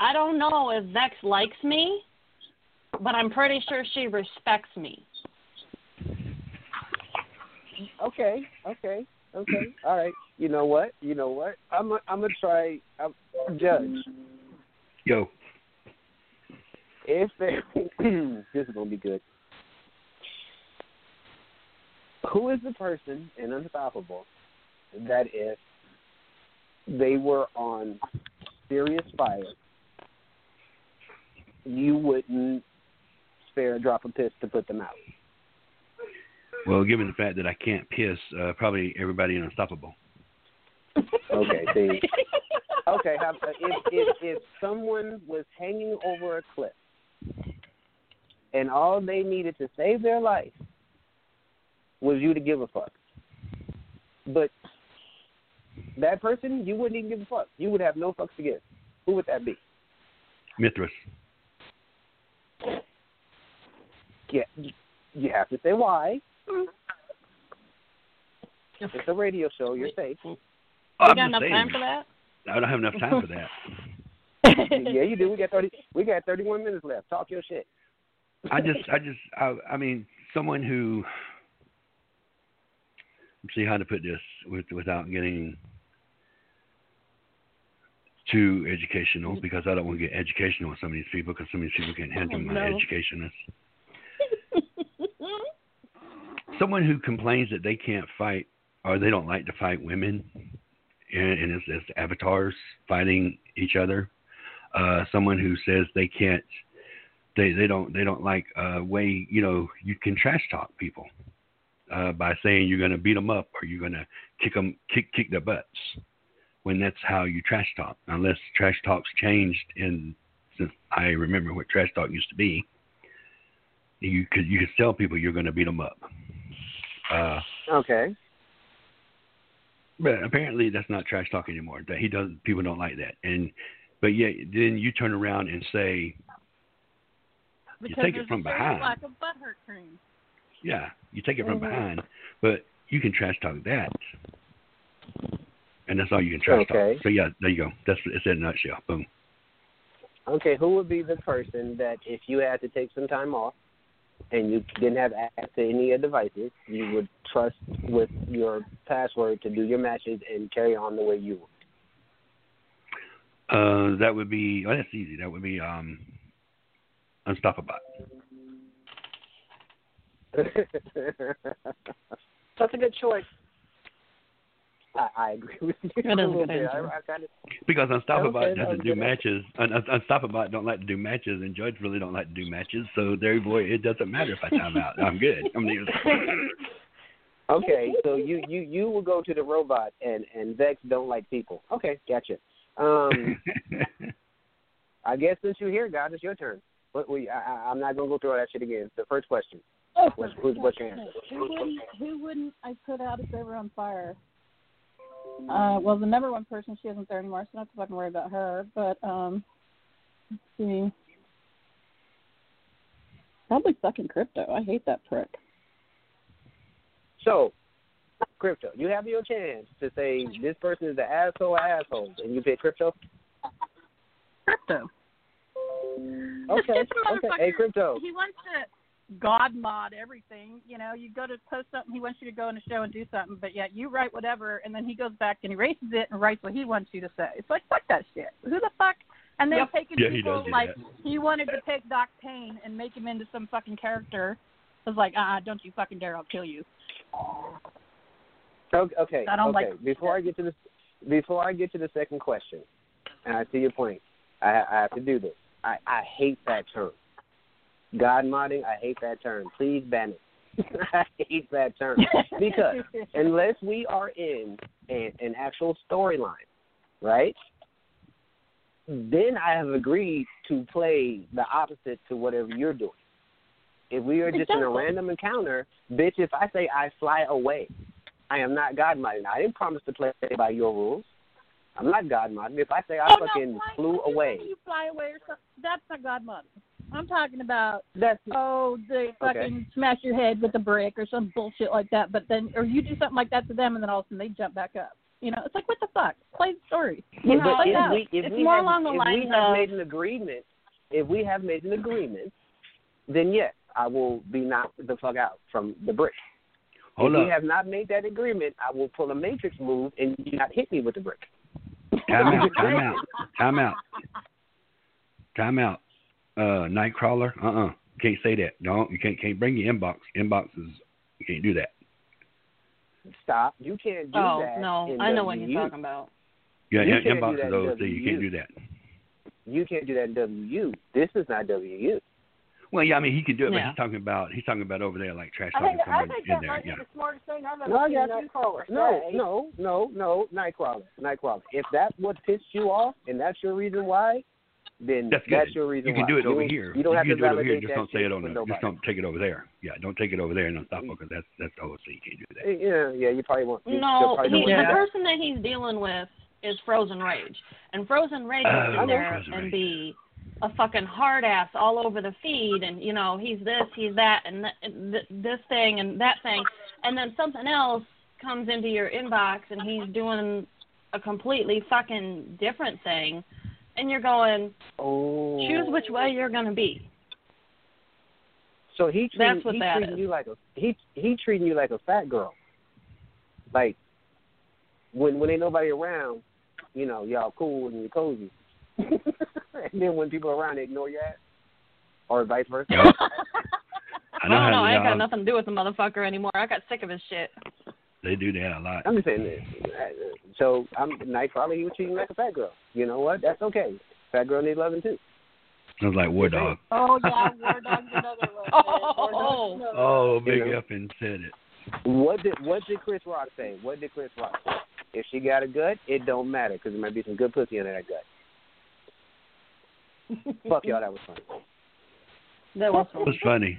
I don't know if Vex likes me, but I'm pretty sure she respects me. Okay, okay, okay. All right. You know what? You know what? I'm i I'm gonna try. I'm, judge, Yo, if they, this is gonna be good. Who is the person in Unstoppable that if they were on serious fire, you wouldn't spare a drop of piss to put them out? Well, given the fact that I can't piss, uh, probably everybody in Unstoppable. Okay, see. Okay, how, if, if if someone was hanging over a cliff and all they needed to save their life was you to give a fuck, but that person you wouldn't even give a fuck. You would have no fucks to give. Who would that be? Mithras. Yeah, you have to say why. It's a radio show. You're safe. Oh, You I'm got enough saying. time for that? I don't have enough time for that. yeah, you do. We got thirty. We got thirty-one minutes left. Talk your shit. I just, I just, I, I mean, someone who, let's see how to put this with, without getting too educational, mm-hmm. because I don't want to get educational with some of these people, because some of these people can't handle oh, my No. educationness. Someone who complains that they can't fight or they don't like to fight women, and, and it's, it's avatars fighting each other. Uh, someone who says they can't they they don't they don't like uh way you know you can trash talk people uh by saying you're going to beat them up or you're going to kick them kick kick their butts when that's how you trash talk unless trash talk's changed in since I remember what trash talk used to be you could you could tell people you're going to beat them up uh Okay. but apparently that's not trash talk anymore that he does people don't like that and but yet then you turn around and say Because take it from a certain behind. Lack of butthurt cream. Yeah, you take it from Mhm. behind, but you can trash talk that, and that's all you can trash Okay. talk. So yeah, there you go. That's it's in a nutshell. Boom. Okay, who would be the person that if you had to take some time off and you didn't have access to any of the devices, you would trust with your password to do your matches and carry on the way you would? Uh, that would be. Oh, that's easy. That would be um, Unstoppable. That's a good choice. I, I agree with you. That is a little bit. I, I kinda, Because Unstoppable Okay, doesn't do matches. Un, un, Unstoppable don't like to do matches, and Judge really don't like to do matches. So therefore, it doesn't matter if I time out. I'm good. I'm leaving. okay, so you you you will go to the robot, and and Vex don't like people. Okay, gotcha. Um, I guess since you're here, God, it's your turn. But we I, I- I'm not gonna go through all that shit again. The first question. Oh, What's, who's, what's your answer? Who wouldn't, who wouldn't I put out if they were on fire? Uh, well, the number one person, she isn't there anymore, so I don't have to fucking worry about her. But, um, let's see. Probably fucking crypto. I hate that prick. So, crypto, you have your chance to say this person is the asshole asshole, and you pick crypto. Crypto. Okay, This okay. Hey, crypto. He wants to God mod everything. You know, you go to post something, he wants you to go in a show and do something, but yet you write whatever, and then he goes back and erases it and writes what he wants you to say. It's like fuck that shit. Who the fuck? And then Yep. taking Yeah, he people does like that. he wanted to pick Doc Payne and make him into some fucking character. I was like, ah, don't you fucking dare! I'll kill you. Okay, okay. I don't okay. like- before I get to the before I get to the second question, and I see your point, I, I have to do this. I, I hate that term. God modding, I hate that term. Please ban it. I hate that term because unless we are in an, an actual storyline, right? Then I have agreed to play the opposite to whatever you're doing. If we are just in a random encounter, bitch, if I say I fly away, I am not God modding. I didn't promise to play by your rules. I'm not God modding. If I say I oh, no, fucking fly- flew away, You fly away or something. That's not God mod. I'm talking about that's oh, they fucking smash your head with a brick or some bullshit like that. But then, or you do something like that to them, and then all of a sudden they jump back up. You know, it's like what the fuck? Play the story. You but know, if out. we if it's we more have, along the if lines we have of made an agreement, if we have made an agreement, then yes, I will be knocked the fuck out from the brick. Hold if up. we have not made that agreement, I will pull a matrix move and you not hit me with the brick. Time out. Time out. Time out. Time out. Uh, Nightcrawler. Uh uh Can't say that. Don't. You can't. Can't bring your inbox. Inboxes. You can't do that. Stop. You can't do oh that. no, I know what you're talking about. Yeah, You in- can't do inbox that is OC. You can't do that. You can't do that in WU. This is not WU. Well, yeah, I mean he can do it, but he's talking about he's talking about over there like trash I talking think I think in that there. might Yeah. be the smartest thing I've ever No, seen got you. Nightcrawler No, say. no, no, no, Nightcrawler, Nightcrawler. If that's what pissed you off and that's your reason why, then That's good. your reason You can why. do it over don't- here. You don't have can to do it over validate here. Just that don't say it on for the. nobody. Just don't take it over there. Yeah, don't take it over there and don't stop because that's that's the whole thing. You can't do that. Yeah, yeah, you probably won't. you- No, probably he, don't the that. person that he's dealing with is Frozen Rage, and Frozen Rage Oh, will sit there Frozen and Rage. be a fucking hard ass all over the feed, and you know he's this, he's that, and th- and th- this thing and that thing, and then something else comes into your inbox and he's doing a completely fucking different thing, and you're going, Oh. choose which way you're gonna be. So he treating, That's what he that treating is. you like a he he treating you like a fat girl. Like when when ain't nobody around, you know, y'all cool and you cozy. and then when people are around, they ignore you, ass, or vice versa. I I know don't know. how I ain't got nothing to do with the motherfucker anymore. I got sick of his shit. They do that a lot. I'm just saying this. So I'm Nightcrawler. He was treating you like a fat girl. You know what? That's okay. Fat girl needs loving too. I was like War Dog. Oh yeah, War Dog's another one. Oh. War Oh, Big You know? F and said it. What did what did Chris Rock say? What did Chris Rock say? If she got a gut, it don't matter because there might be some good pussy under that gut. Fuck y'all, that was funny. That was funny. It was funny.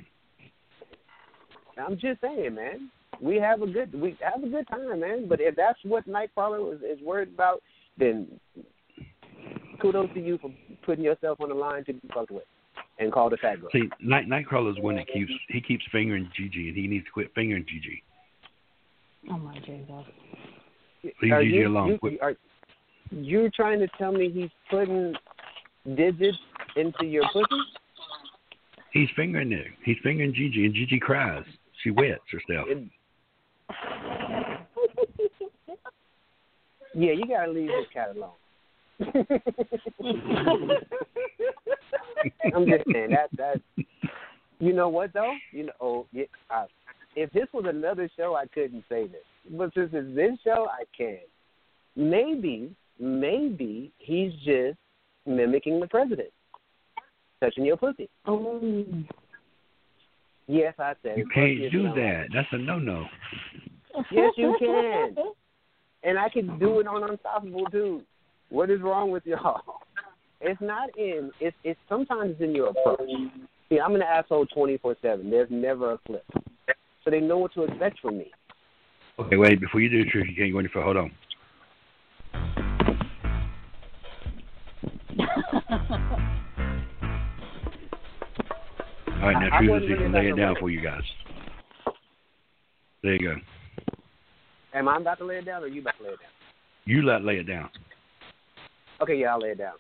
I'm just saying, man. We have a good we have a good time, man. But if that's what Nightcrawler is, is worried about, then kudos to you for putting yourself on the line to be fucked with and called a fat girl. See, Night Nightcrawler is one that keeps he keeps fingering Gigi, and he needs to quit fingering Gigi. Oh my Jesus. Leave Are Gigi you, alone. You, are you trying to tell me he's putting digits into your pussy? He's fingering it. He's fingering Gigi, and Gigi cries. She wets herself. It- yeah, you gotta leave this cat alone. I'm just saying that that. You know what though? You know, oh, yeah, I, if this was another show, I couldn't say this, but since it's this show, I can. Maybe, maybe he's just mimicking the president, touching your pussy. Oh. Yes, I said You can't do no. that. That's a no no. Yes, you can. And I can do it on Unstoppable too. What is wrong with y'all? It's not in. It's it's sometimes it's in your approach. See, I'm an asshole 24 seven. There's never a flip, so they know what to expect from me. Okay, wait. Before you do the trick, you can't go any further. Hold on. All right, now I- I choose a wasn't sequence. really Lay it down for you guys. There you go. Am I about to lay it down, or you about to lay it down? You let lay it down. Okay, yeah, I'll lay it down.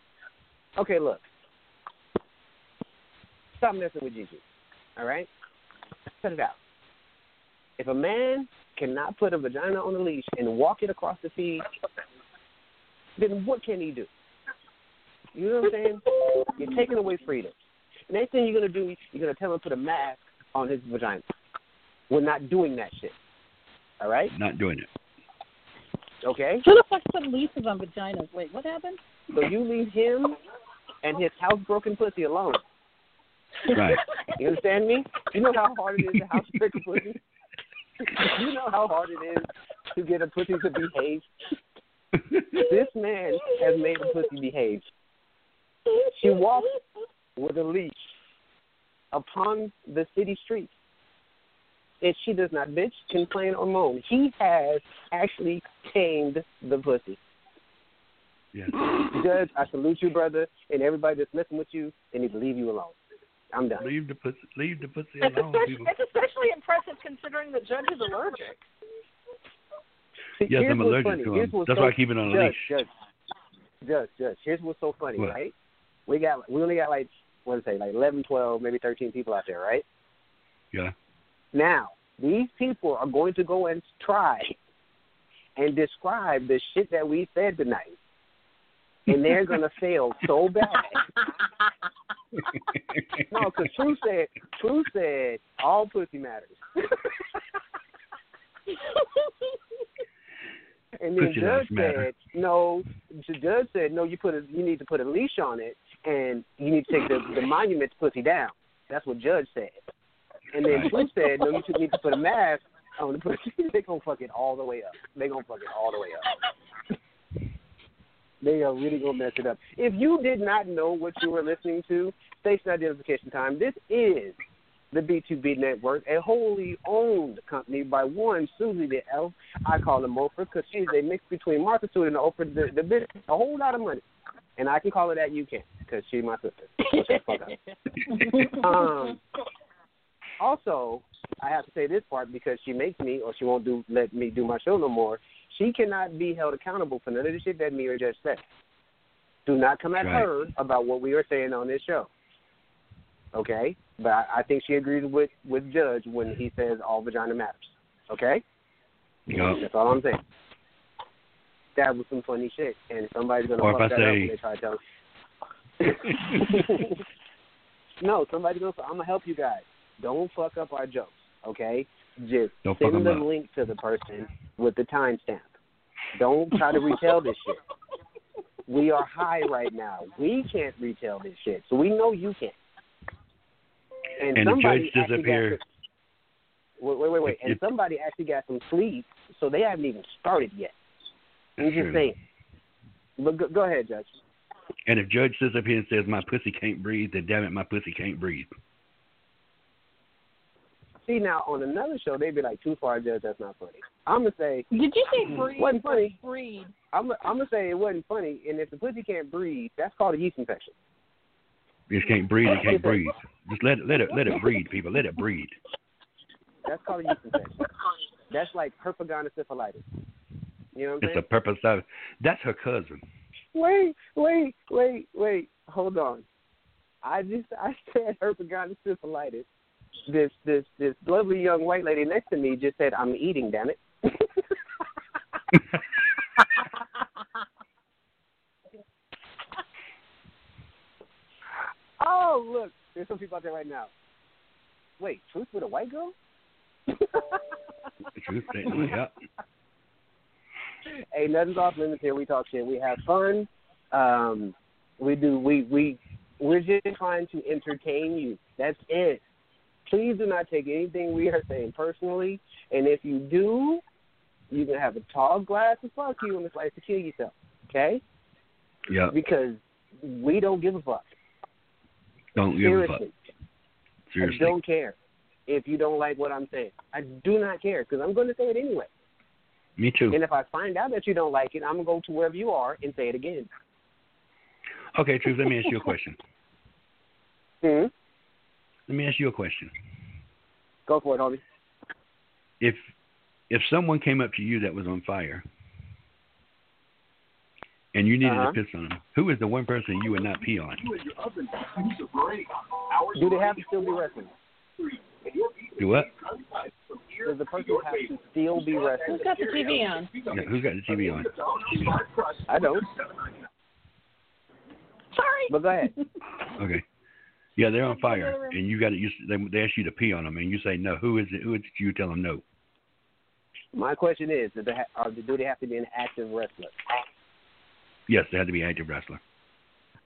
Okay, look. Stop messing with Gigi. All right? Cut it out. If a man cannot put a vagina on a leash and walk it across the feed, then what can he do? You know what I'm saying? You're taking away freedom. Next thing you're gonna do, you're gonna tell him to put a mask on his vagina. We're not doing that shit. All right? Not doing it. Okay? Who the fuck put leases on vaginas? Wait, what happened? So you leave him and his housebroken pussy alone. Right. You understand me? You know how hard it is to housebreak a pussy? you know how hard it is to get a pussy to behave? This man has made a pussy behave. She walks with a leash upon the city streets. And she does not bitch, complain, or moan. He has actually tamed the pussy. Yes. Judge, I salute you, brother, and everybody that's messing with you, they need to leave you alone. I'm done. Leave the pussy. Leave the pussy It's alone, especially, it's especially impressive considering the judge is allergic. See, Yes, I'm allergic funny. to Here's them. what's That's so, why I keep it on a judge, leash. Judge, judge, judge. Here's what's so funny, What? right? We got we only got like what to say, like eleven, twelve, maybe thirteen people out there, right? Yeah. Now, these people are going to go and try and describe the shit that we said tonight. And they're gonna fail so bad. No, because True said True said all pussy matters. and then Judge said no. Judge said no. You put a you need to put a leash on it, and you need to take the the monument's pussy down. That's what Judge said. And then Right. Said no. You should need to put a mask on the pussy. they gonna fuck it all the way up. They gonna fuck it all the way up. They are really gonna mess it up. If you did not know what you were listening to, station identification time. This is the B2B Network, a wholly owned company by one Susie the Elf. I call her Mofer because she's a mix between Martha Stewart and Oprah. The, the bitch, a whole lot of money, and I can call her that. You can because she's my sister. Shut the fuck up. um, also, I have to say this part because she makes me, or she won't do let me do my show no more. She cannot be held accountable for none of the shit that me or Judge said. Do not come at Right. her about what we are saying on this show. Okay, but I, I think she agrees with with Judge when he says all vagina matters. Okay, Yeah. that's all I'm saying. That was some funny shit, and somebody's gonna Or fuck that up say- when they try to tell. no, somebody's gonna. I'm gonna help you guys. Don't fuck up our jokes, okay? Just Don't send the up. link to the person with the timestamp. Don't try to retell this shit. We are high right now. We can't retell this shit, so we know you can't. And, And the somebody judge actually disappear. got some- Wait, wait, wait, wait. And somebody actually got some sleep, so they haven't even started yet. I'm just true. saying. But go, go ahead, Judge. And if Judge sits up here and says my pussy can't breathe, then damn it, my pussy can't breathe. See now on another show they'd be like, "Too far, Judge. That's not funny." I'm gonna say, Did you say mm-hmm. breed? Wasn't funny. Breed. I'm, I'm gonna say it wasn't funny. And if the pussy can't breathe, that's called a yeast infection. You just can't breathe. It can't breathe. Just let it, let it, let it breathe, people. Let it breathe. That's called a yeast infection. That's like herpetogonosyphilitis. You know what It's a purpose of. That's her cousin. Wait, wait, wait, wait. Hold on. I just I said herpetogonosyphilitis. This this this lovely young white lady next to me just said, "I'm eating, damn it." Oh look, There's some people out there right now. Wait, truth with a white girl? Truth, yeah. hey, nothing's off limits here. We talk shit. We have fun. Um, we do. We we we're just trying to entertain you. That's it. Please do not take anything we are saying personally. And if you do, you can have a tall glass of fuck you and a slice to kill yourself. Okay? Yeah. Because we don't give a fuck. Don't give a fuck. Seriously. Seriously. I don't care if you don't like what I'm saying. I do not care because I'm going to say it anyway. Me too. And if I find out that you don't like it, I'm going to go to wherever you are and say it again. Okay, Truth, let me ask you a question. Hmm? Let me ask you a question. Go for it, homie. If if someone came up to you that was on fire and you needed Uh-huh. to piss on them, who is the one person you would not pee on? Do they have to still be wrestling? Do what? Does the person have to still be wrestling? Who's got the TV on? Yeah, who's got the TV on? I don't. Sorry. But go ahead. Okay. Yeah, they're on fire, and you got to. You, they, they ask you to pee on them, and you say no. Who is it? Who is it you tell them no? My question is, do they, ha- are, do they have to be an active wrestler? Yes, they have to be an active wrestler.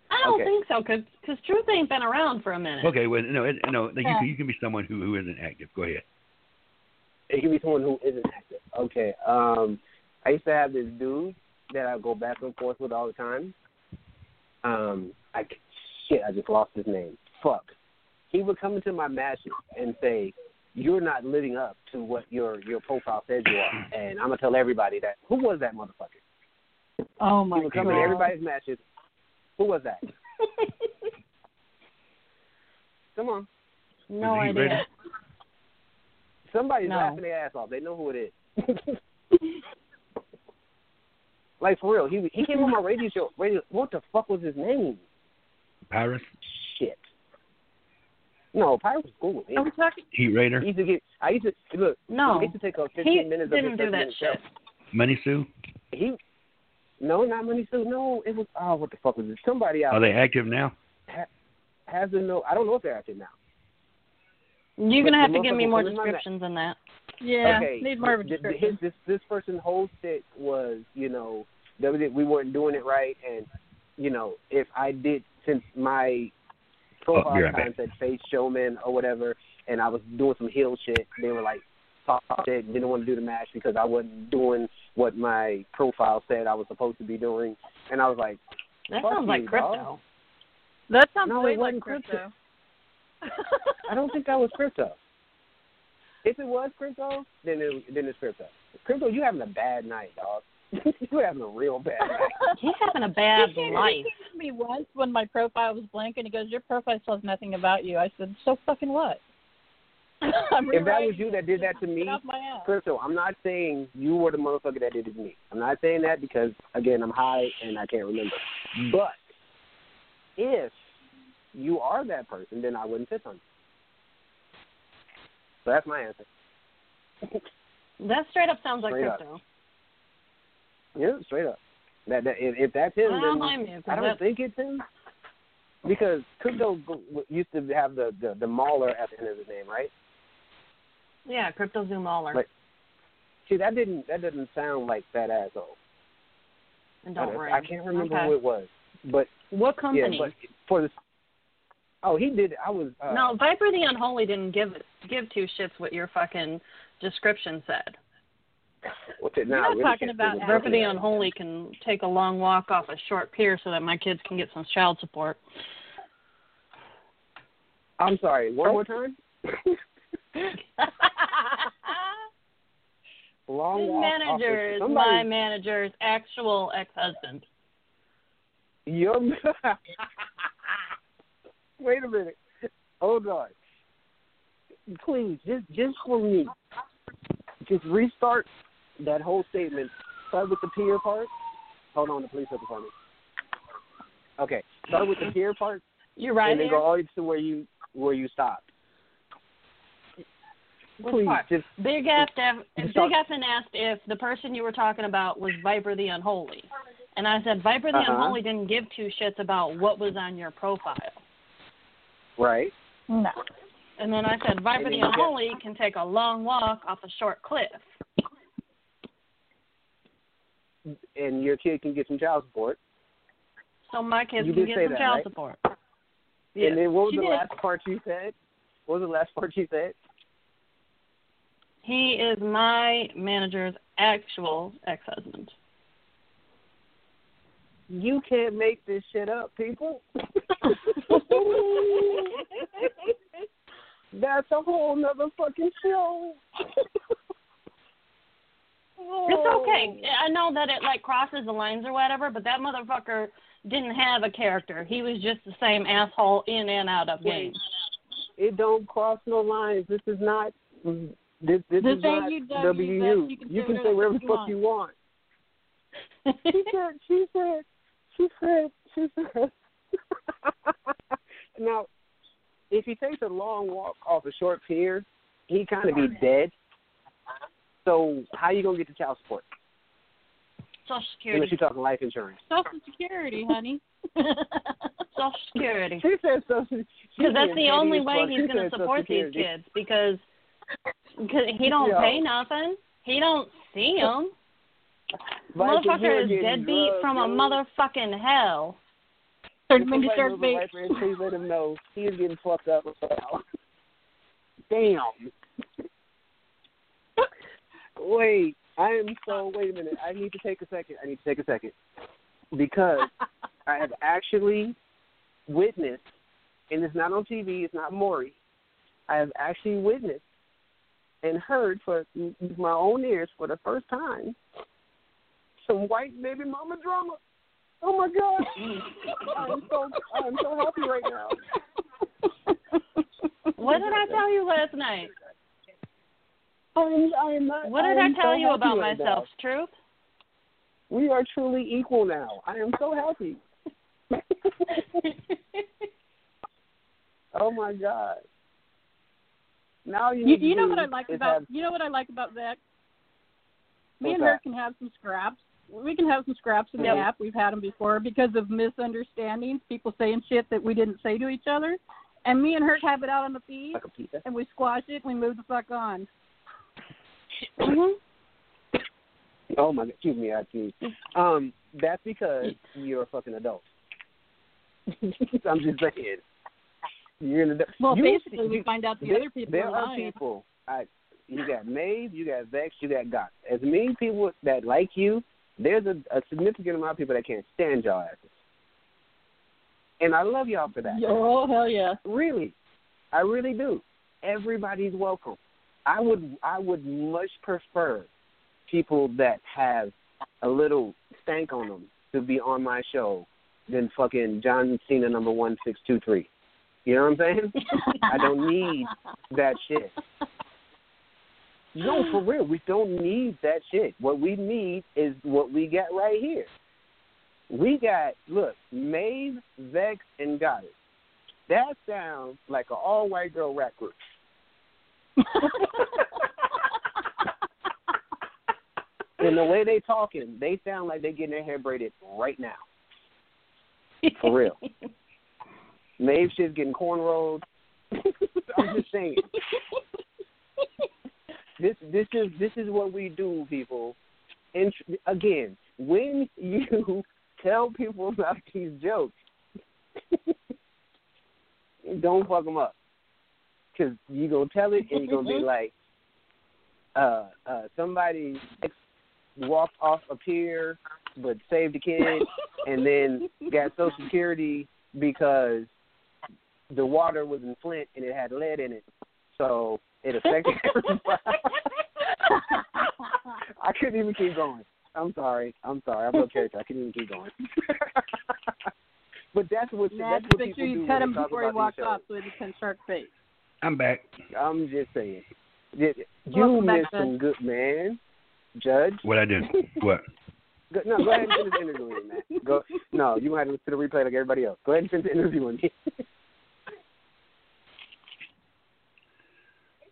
I don't Okay. think so, because Truth ain't been around for a minute. Okay, well, no, it, no, you, Yeah. can, you can be someone who who isn't active. Go ahead. It can be someone who isn't active. Okay. Um, I used to have this dude that I go back and forth with all the time. Um, I shit, I just lost his name. Fuck. He would come into my matches and say, "You're not living up to what your your profile says you are," and I'm gonna tell everybody that. Who was that motherfucker? Oh He my would come god. into everybody's matches. Who was that? Come on. no idea. ready? Somebody's No. laughing their ass off. They know who it is. like for real, he he came on my radio show. Radio, what the fuck was his name? Pirates, Shit. No, Pirate was cool with me. Are we talking? Heat Raider, I used to get. I used to look. No. I used to take up He fifteen minutes didn't of do his that 30 shit. minute Money Sue. He. No, not Money Sue. No, it was. Oh, what the fuck was it? Somebody out Are they active now? has to know. I don't know if they're active now. You're But gonna have to give me more coming descriptions than that. Yeah. okay. Need more of a th- th- description. his- this this person hosted was you know that we we weren't doing it right, and you know if I did since my profile Oh, time said face showman or whatever, and I was doing some heel shit, they were like talk shit, didn't want to do the match because I wasn't doing what my profile said I was supposed to be doing, and I was like, That Fuck sounds like crypto. dog. That sounds No, way it like wasn't crypto. crypto. I don't think that was crypto. If it was crypto, then it, then it's crypto. Crypto, you having a bad night, dog. you having a real bad night. He's having a bad He came- life. He came to me once when my profile was blank, and he goes, "Your profile says nothing about you." I said, "So fucking what?" If that was you that did that to me, Get off my ass. Crypto, I'm not saying you were the motherfucker that did it to me. I'm not saying that because again I'm high and I can't remember. Mm. But if you are that person, then I wouldn't piss on you. So that's my answer. That straight up sounds like Straight up. crypto. Yeah, straight up. That, that if, if that's him, I then don't blame you. 'cause I don't think it's him. Because crypto used to have the, the the mauler at the end of his name, right? yeah, crypto zoom. Like- See, that didn't that doesn't sound like that asshole. and don't I, worry. I can't remember okay. who it was, but What yeah, company? but for the oh, he did. I was uh, no, Viper the Unholy didn't give give two shits what your fucking description said. What's it now? Really talking about Viper the Unholy can take a long walk off a short pier so that my kids can get some child support. I'm sorry. One more time. Long His manager is my manager's actual ex-husband. Your wait a minute. Hold on. Please, just just for me, just restart that whole statement. Start with the peer part. Hold on, the police are for me. Okay, start with the peer part, You're right and then here. go all the way to where you where you stopped. Please, just Big F, Big talk- F asked if the person you were talking about was Viper the Unholy. And I said, Viper the Uh-huh. Unholy didn't give two shits about what was on your profile. Right. No. And then I said, Viper And then the you get- Unholy can take a long walk off a short cliff. And your kid can get some child support. So my kids You can did get say some that, child right? support. and then what was she the did. last part you said? What was the last part you said? He is my manager's actual ex husband. You can't make this shit up, people. That's a whole nother fucking show. It's okay. I know that it like crosses the lines or whatever, but that motherfucker didn't have a character. He was just the same asshole in and out of games. It don't cross no lines. This is not. This, this The is not you WU. you can you say can say whatever the fuck you want. She said. She said. She said. She said. now, if he takes a long walk off a short pier, he kind of be dead. So how you gonna get the child support? Social Unless Security. you're talking life insurance. Social Security, honey. Social Security. She said social. Because that's the only way he's going to support these kids because cause he don't Yo. pay nothing. He don't see them. Viper, you're Motherfucker is getting deadbeat drugged, from a motherfucking hell. Start If when you somebody start knows a bait. Viper, and please let him know he is getting fucked up. as well. Damn. Wait, I am so. Wait a minute. I need to take a second. I need to take a second because I have actually witnessed, and it's not on TV. It's not Maury. I have actually witnessed and heard for my own ears for the first time some white baby mama drama. Oh my God! I'm so I'm so happy right now. What did I tell you last night? I'm I'm not. What did I am tell so you about right myself? Truth? Now. We are truly equal now. I am so happy. oh my God! Now you You, you know what I like about have, you know what I like about Zach. Me What's and her that? can have some scraps. We can have some scraps in Yep. the app. We've had them before because of misunderstandings, people saying shit that we didn't say to each other. And me and her have it out on the feed, like and we squash it, and we move the fuck on. hmm Oh my God! Excuse me, I see. Um, that's because you're a fucking adult. I'm just saying. You're an adult. Well, You- basically, we find out the there, other people there are are lying. people. I, you got Maeve, you got Vex, you got Got. As many people that like you, there's a, a significant amount of people that can't stand y'all asses. And I love y'all for that. Oh hell yeah! Really, I really do. Everybody's welcome. I would I would much prefer people that have a little stank on them to be on my show than fucking John Cena number one six two three. You know what I'm saying? I don't need that shit. No, for real, we don't need that shit. What we need is what we got right here. We got look, Maeve, Vex, and Goddess. That sounds like an all white girl rap group. And the way they talking, they sound like they getting their hair braided right now. For real. Maeve shit's getting cornrowed. I'm just saying. This this is this is what we do, people. And tr- again, when you tell people about these jokes, don't fuck them up, because you gonna tell it and you're gonna be like, uh, uh, somebody walked off a pier but saved a kid, and then got Social Security because the water was in Flint and it had lead in it, so it affected everybody. I couldn't even keep going. I'm sorry. I'm sorry. I'm no character. I couldn't even keep going. but that's what Nah, that's just what make people sure you do cut when him they talk before he about walks off shows. so he can shark face. I'm back. I'm just saying. You Welcome back, missed Judge. some good man, Judge. What I did? What? Go, no, go ahead and finish the interview with me, man. Go. No, you might have to listen to the replay like everybody else. Go ahead and finish the interview with me.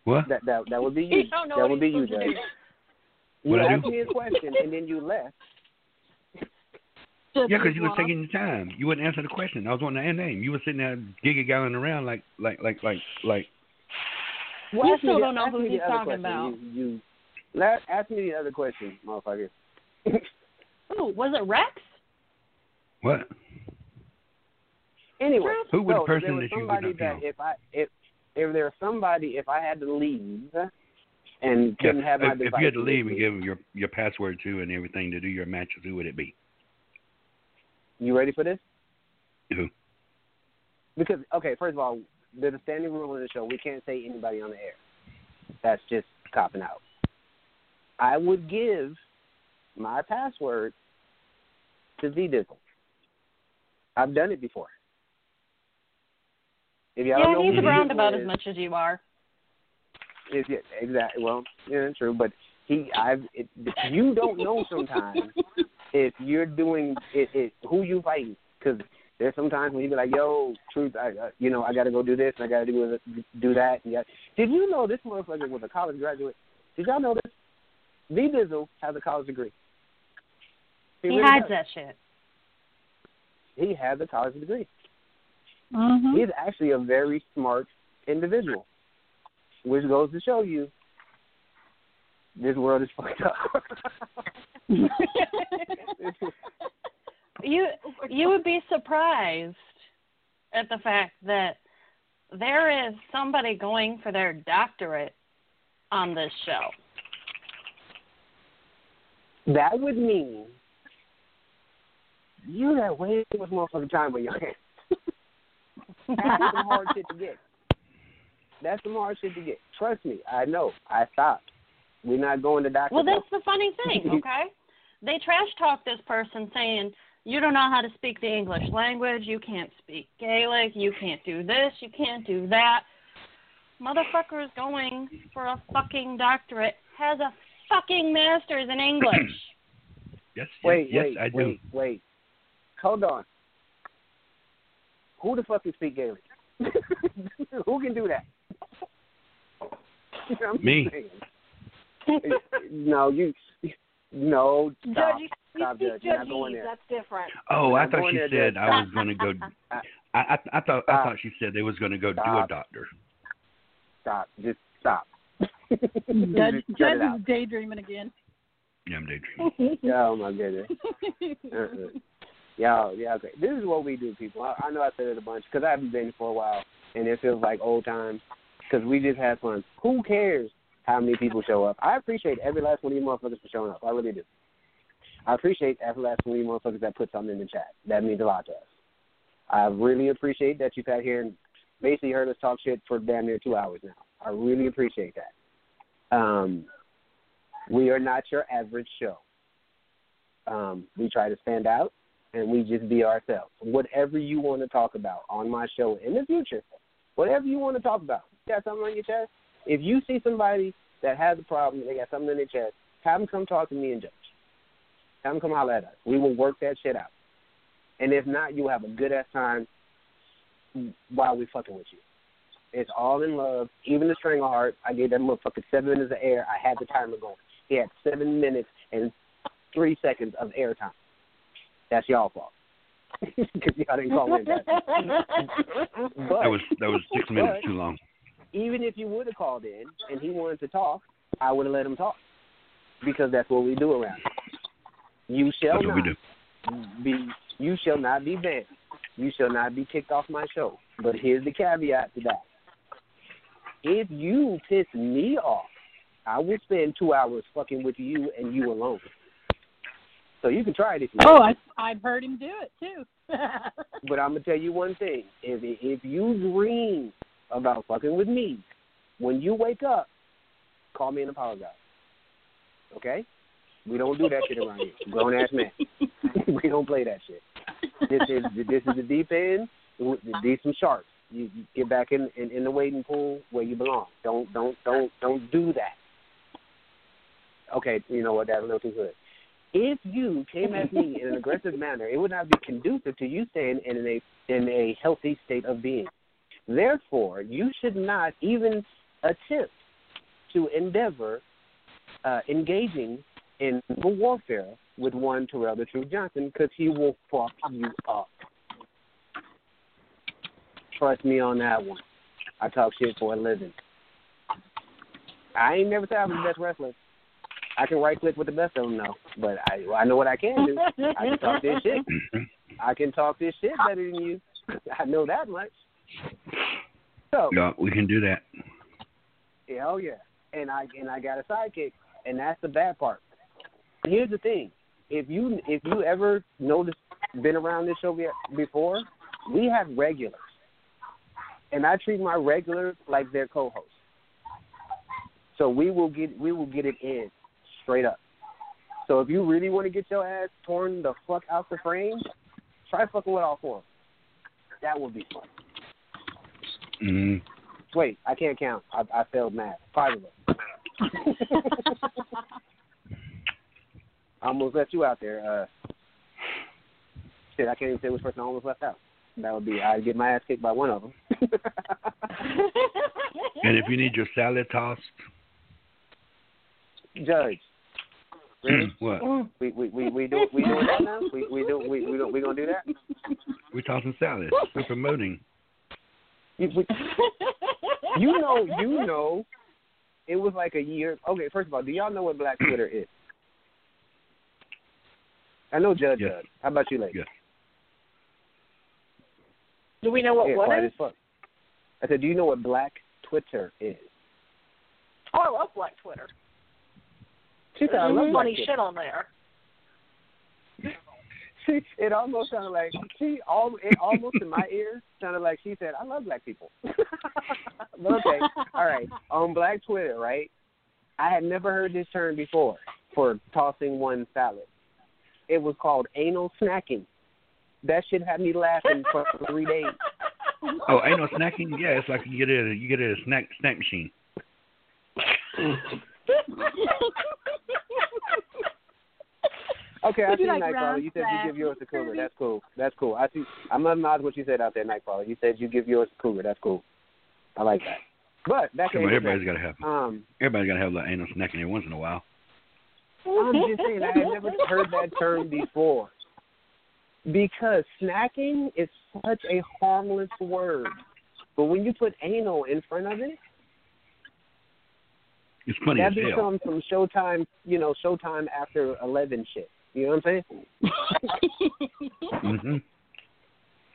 What? that that that would be You you. don't know That would be you, supposed to Judge. You What'd asked me a question and then you left. Just Yeah, because you were taking your time. You wouldn't answer the question. I was wanting to name. You were sitting there giggy galling around like like like like like. Well, You ask still the- don't know who the he's talking question. about. You, you let, ask me the other question, motherfucker. Ooh, was it Rex? What? Anyway, Who was the person there was that you would somebody not that know? if I if if there was somebody if I had to leave and couldn't have my if, if you had to leave and give your your password to and everything to do your matches, who would it be? you ready for this? Who? Because okay, first of all, there's a standing rule in the show: we can't say anybody on the air. That's just copping out. I would give my password to Z Dizzle. I've done it before. If y'all don't know Yeah, he's around about is, as much as you are. Is yeah, exactly. Well, yeah, true. But he, I've. It, you don't know sometimes if you're doing it. it who you fighting? Because there's sometimes when you be like, "Yo, truth, I, uh, you know, I got to go do this, and I got to do this- do that." And yeah. Did you know this motherfucker was a college graduate? Did y'all know this? V Dizzle has a college degree. He really hides does. that shit. He has a college degree. Mhm. He's actually a very smart individual, which goes to show you this world is fucked up. You you would be surprised at the fact that there is somebody going for their doctorate on this show. that would mean you that way too much motherfucking time on your hands. That's some hard shit to get. That's some hard shit to get. Trust me, I know. I stopped. We're not going to doctor. Well, that's the funny thing, okay? they trash talk this person saying, you don't know how to speak the English language, you can't speak Gaelic, you can't do this, you can't do that. Motherfucker is going for a fucking doctorate, has a fucking master's in English. Yes, Wait, yes, wait, I do. wait, wait. Hold on. Who the fuck can speak Gaelic? Who can do that? I'm just Me. no, you. No, Judge, stop. you, you Stop, Judge. You're not going there. That's different. Oh, I thought going she there, said Judge. I was going to go. I- I, I I thought I thought she said they was going to go do a doctor. Stop. Just stop. Judge, Just Judge is daydreaming again. Yeah, I'm daydreaming. Oh my goodness. Uh-uh. Yeah, yeah, okay. This is what we do, people. I, I know I said it a bunch because I haven't been for a while, and it feels like old times because we just had fun. Who cares how many people show up? I appreciate every last one of you motherfuckers for showing up. I really do. I appreciate every last one of you motherfuckers that put something in the chat. That means a lot to us. I really appreciate that you sat here and basically heard us talk shit for damn near two hours now. I really appreciate that. Um, we are not your average show. Um, we try to stand out and we just be ourselves. Whatever you want to talk about on my show in the future, whatever you want to talk about, you got something on your chest. If you see somebody that has a problem, they got something in their chest, have them come talk to me and judge. Have them come holler at us. We will work that shit out. And if not, you'll have a good ass time while we fucking with you. It's all in love. Even the Strangleheart, I gave that motherfucker seven minutes of air. I had the timer going. He had seven minutes and three seconds of air time. That's y'all fault. Because y'all didn't call in that. But That was that was six minutes too long. even if you would have called in and he wanted to talk, I would have let him talk. Because that's what we do around here. You shall That's what we not do. be you shall not be banned. You shall not be kicked off my show. But here's the caveat to that. If you piss me off, I will spend two hours fucking with you and you alone. So you can try it if you Oh, want. I I've heard him do it too. But I'm gonna tell you one thing: if if you dream about fucking with me, when you wake up, call me and apologize. Okay? We don't do that shit around here. Grown ass man. we don't play that shit. This is this is the deep end. These some sharks. You, you get back in, in in the wading pool where you belong. Don't don't don't don't do that. Okay, you know what? That's a little too good. If you came at me in an aggressive manner, it would not be conducive to you staying in a in a healthy state of being. Therefore, you should not even attempt to endeavor uh, engaging in warfare with one Terrell the Truth Johnson because he will fuck you up. Trust me on that one. I talk shit for a living. I ain't never said I was the best wrestler. I can right click with the best of them though, but I I know what I can do. I can talk this shit. Mm-hmm. I can talk this shit better than you. I know that much. So yeah, we can do that. hell yeah, and I and I got a sidekick, and that's the bad part. Here's the thing: if you if you ever noticed, been around this show before, we have regulars, and I treat my regulars like their co-hosts. So we will get we will get it in straight up. So if you really want to get your ass torn the fuck out the frame, try fucking with all four. That would be fun. Mm. Wait, I can't count. I, I failed math. Five of them. I almost left you out there. Uh, shit, I can't even say which person I almost left out. That would be I'd get my ass kicked by one of them. And if you need your salad tossed, Judge, really? what? we we we we do we doing that now? We we do we we do, we gonna do that? We're tossing salad. We're promoting. You, we, you know, you know, it was like a year. Okay, first of all, do y'all know what Black Twitter is? I know Judge Yes. does. How about you, ladies? Yes. Do we know what yeah, what quiet is? as fuck. I said, do you know what Black Twitter is? Oh, I love Black Twitter. She said, I There's love some funny Twitter. shit on there. She, it almost sounded like she all it almost in my ear sounded like she said, "I love black people." but okay, all right. On Black Twitter, right? I had never heard this term before for tossing one salad. It was called anal snacking. That shit had me laughing for three days. Oh, ain't no snacking? Yeah, it's like you get it. You get it a snack snack machine. Okay, I Would see you like Nightcrawler. round You said you give yours to Mr. Cougar. Kirby? That's cool. That's cool. I see. I'm gonna nod what you said out there, Nightcrawler. You said you give yours to Cougar. That's cool. I like that. But back Come to on, anal got to have. Um, Everybody's got to have the anal snacking every once in a while. I'm just saying I had never heard that term before. Because snacking is such a harmless word. But when you put anal in front of it, It's funny that as hell. becomes some Showtime, you know, Showtime after 11 shit. You know what I'm saying? hmm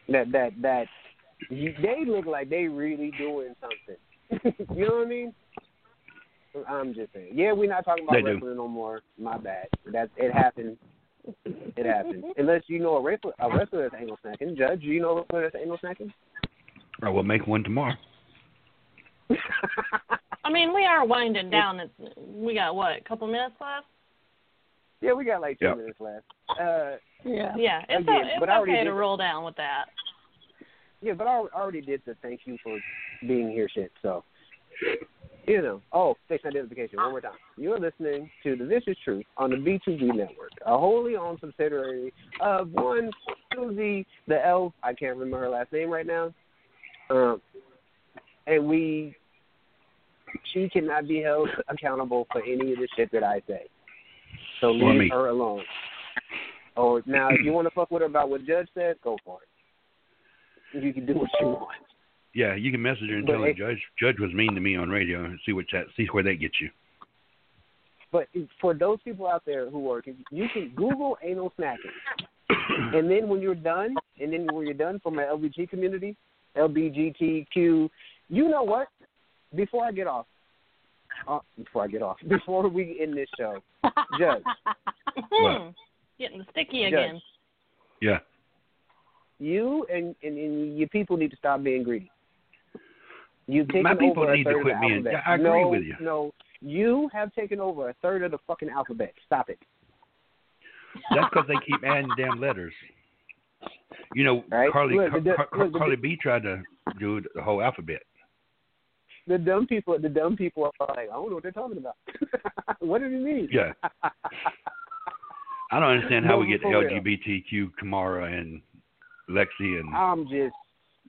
That that that you- they look like they really doing something. you know what I mean? I'm just saying. Yeah, we're not talking about They do. wrestling no more. My bad. That it happened. It happened. Unless you know a wrestler, a wrestler that's anal snacking. Judge, you know a wrestler that's anal snacking? I will make one tomorrow. I mean, we are winding down. It's, we got what? A couple minutes left. Yeah, we got like two Yep. minutes left. Uh, Yeah. Yeah, it's, Again, o- it's but I already okay to did- roll down with that. yeah, but I already did the thank you for being here shit. So, you know. Oh, station identification. One more time. You're listening to the This Is Truth on the B2B network, a wholly owned subsidiary of one Susie, the L. I can't remember her last name right now. Um, and we, she cannot be held accountable for any of the shit that I say. So Or leave me. her alone. Or now, if you want to fuck with her about what Judge said, go for it. You can do what you want. Yeah, you can message her and But tell her it- judge judge was mean to me on radio and see what that see where that gets you. But for those people out there who are, you can Google anal snacking, and then when you're done, and then when you're done for my LBG community, LBGTQ, you know what? Before I get off, uh, before I get off, before we end this show, Judge, What? Hmm. Getting sticky Judge. again. Yeah. you and, and, and your people need to stop being greedy. You've taken My people over a need to third quit of the being- alphabet. yeah, I agree no, with you. No, you have taken over a third of the fucking alphabet. Stop it. That's because they keep adding damn letters. You know, Right. Carly Look, the- Car- Car- look, the- Carly B tried to do the whole alphabet. The dumb people the dumb people are like, I don't know what they're talking about. what does it mean? Yeah. I don't understand how No, we get. LGBTQ Kamara and Lexi and I'm just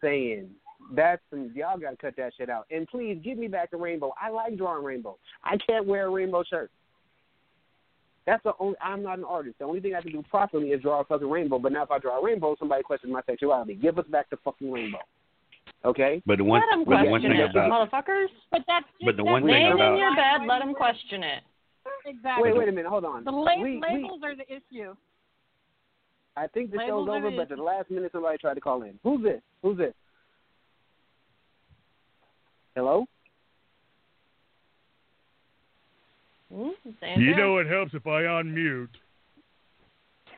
saying that's some y'all gotta cut that shit out. And please give me back the rainbow. I like drawing rainbow. I can't wear a rainbow shirt. That's the only. I'm not an artist. The only thing I can do properly is draw a fucking rainbow. But now if I draw a rainbow, somebody questions my sexuality. Give us back the fucking rainbow. Okay. But the one, let them but the one question thing it, about motherfuckers. But that's But the one thing Laying about- in your bed, let them question it. exactly. Wait, wait a minute. Hold on. The la- we, we, labels are the issue. I think the labels show's are over, the but at the last minute somebody tried to call in. Who's this? Who's this? Hello. Hmm? Same You know it helps if I unmute.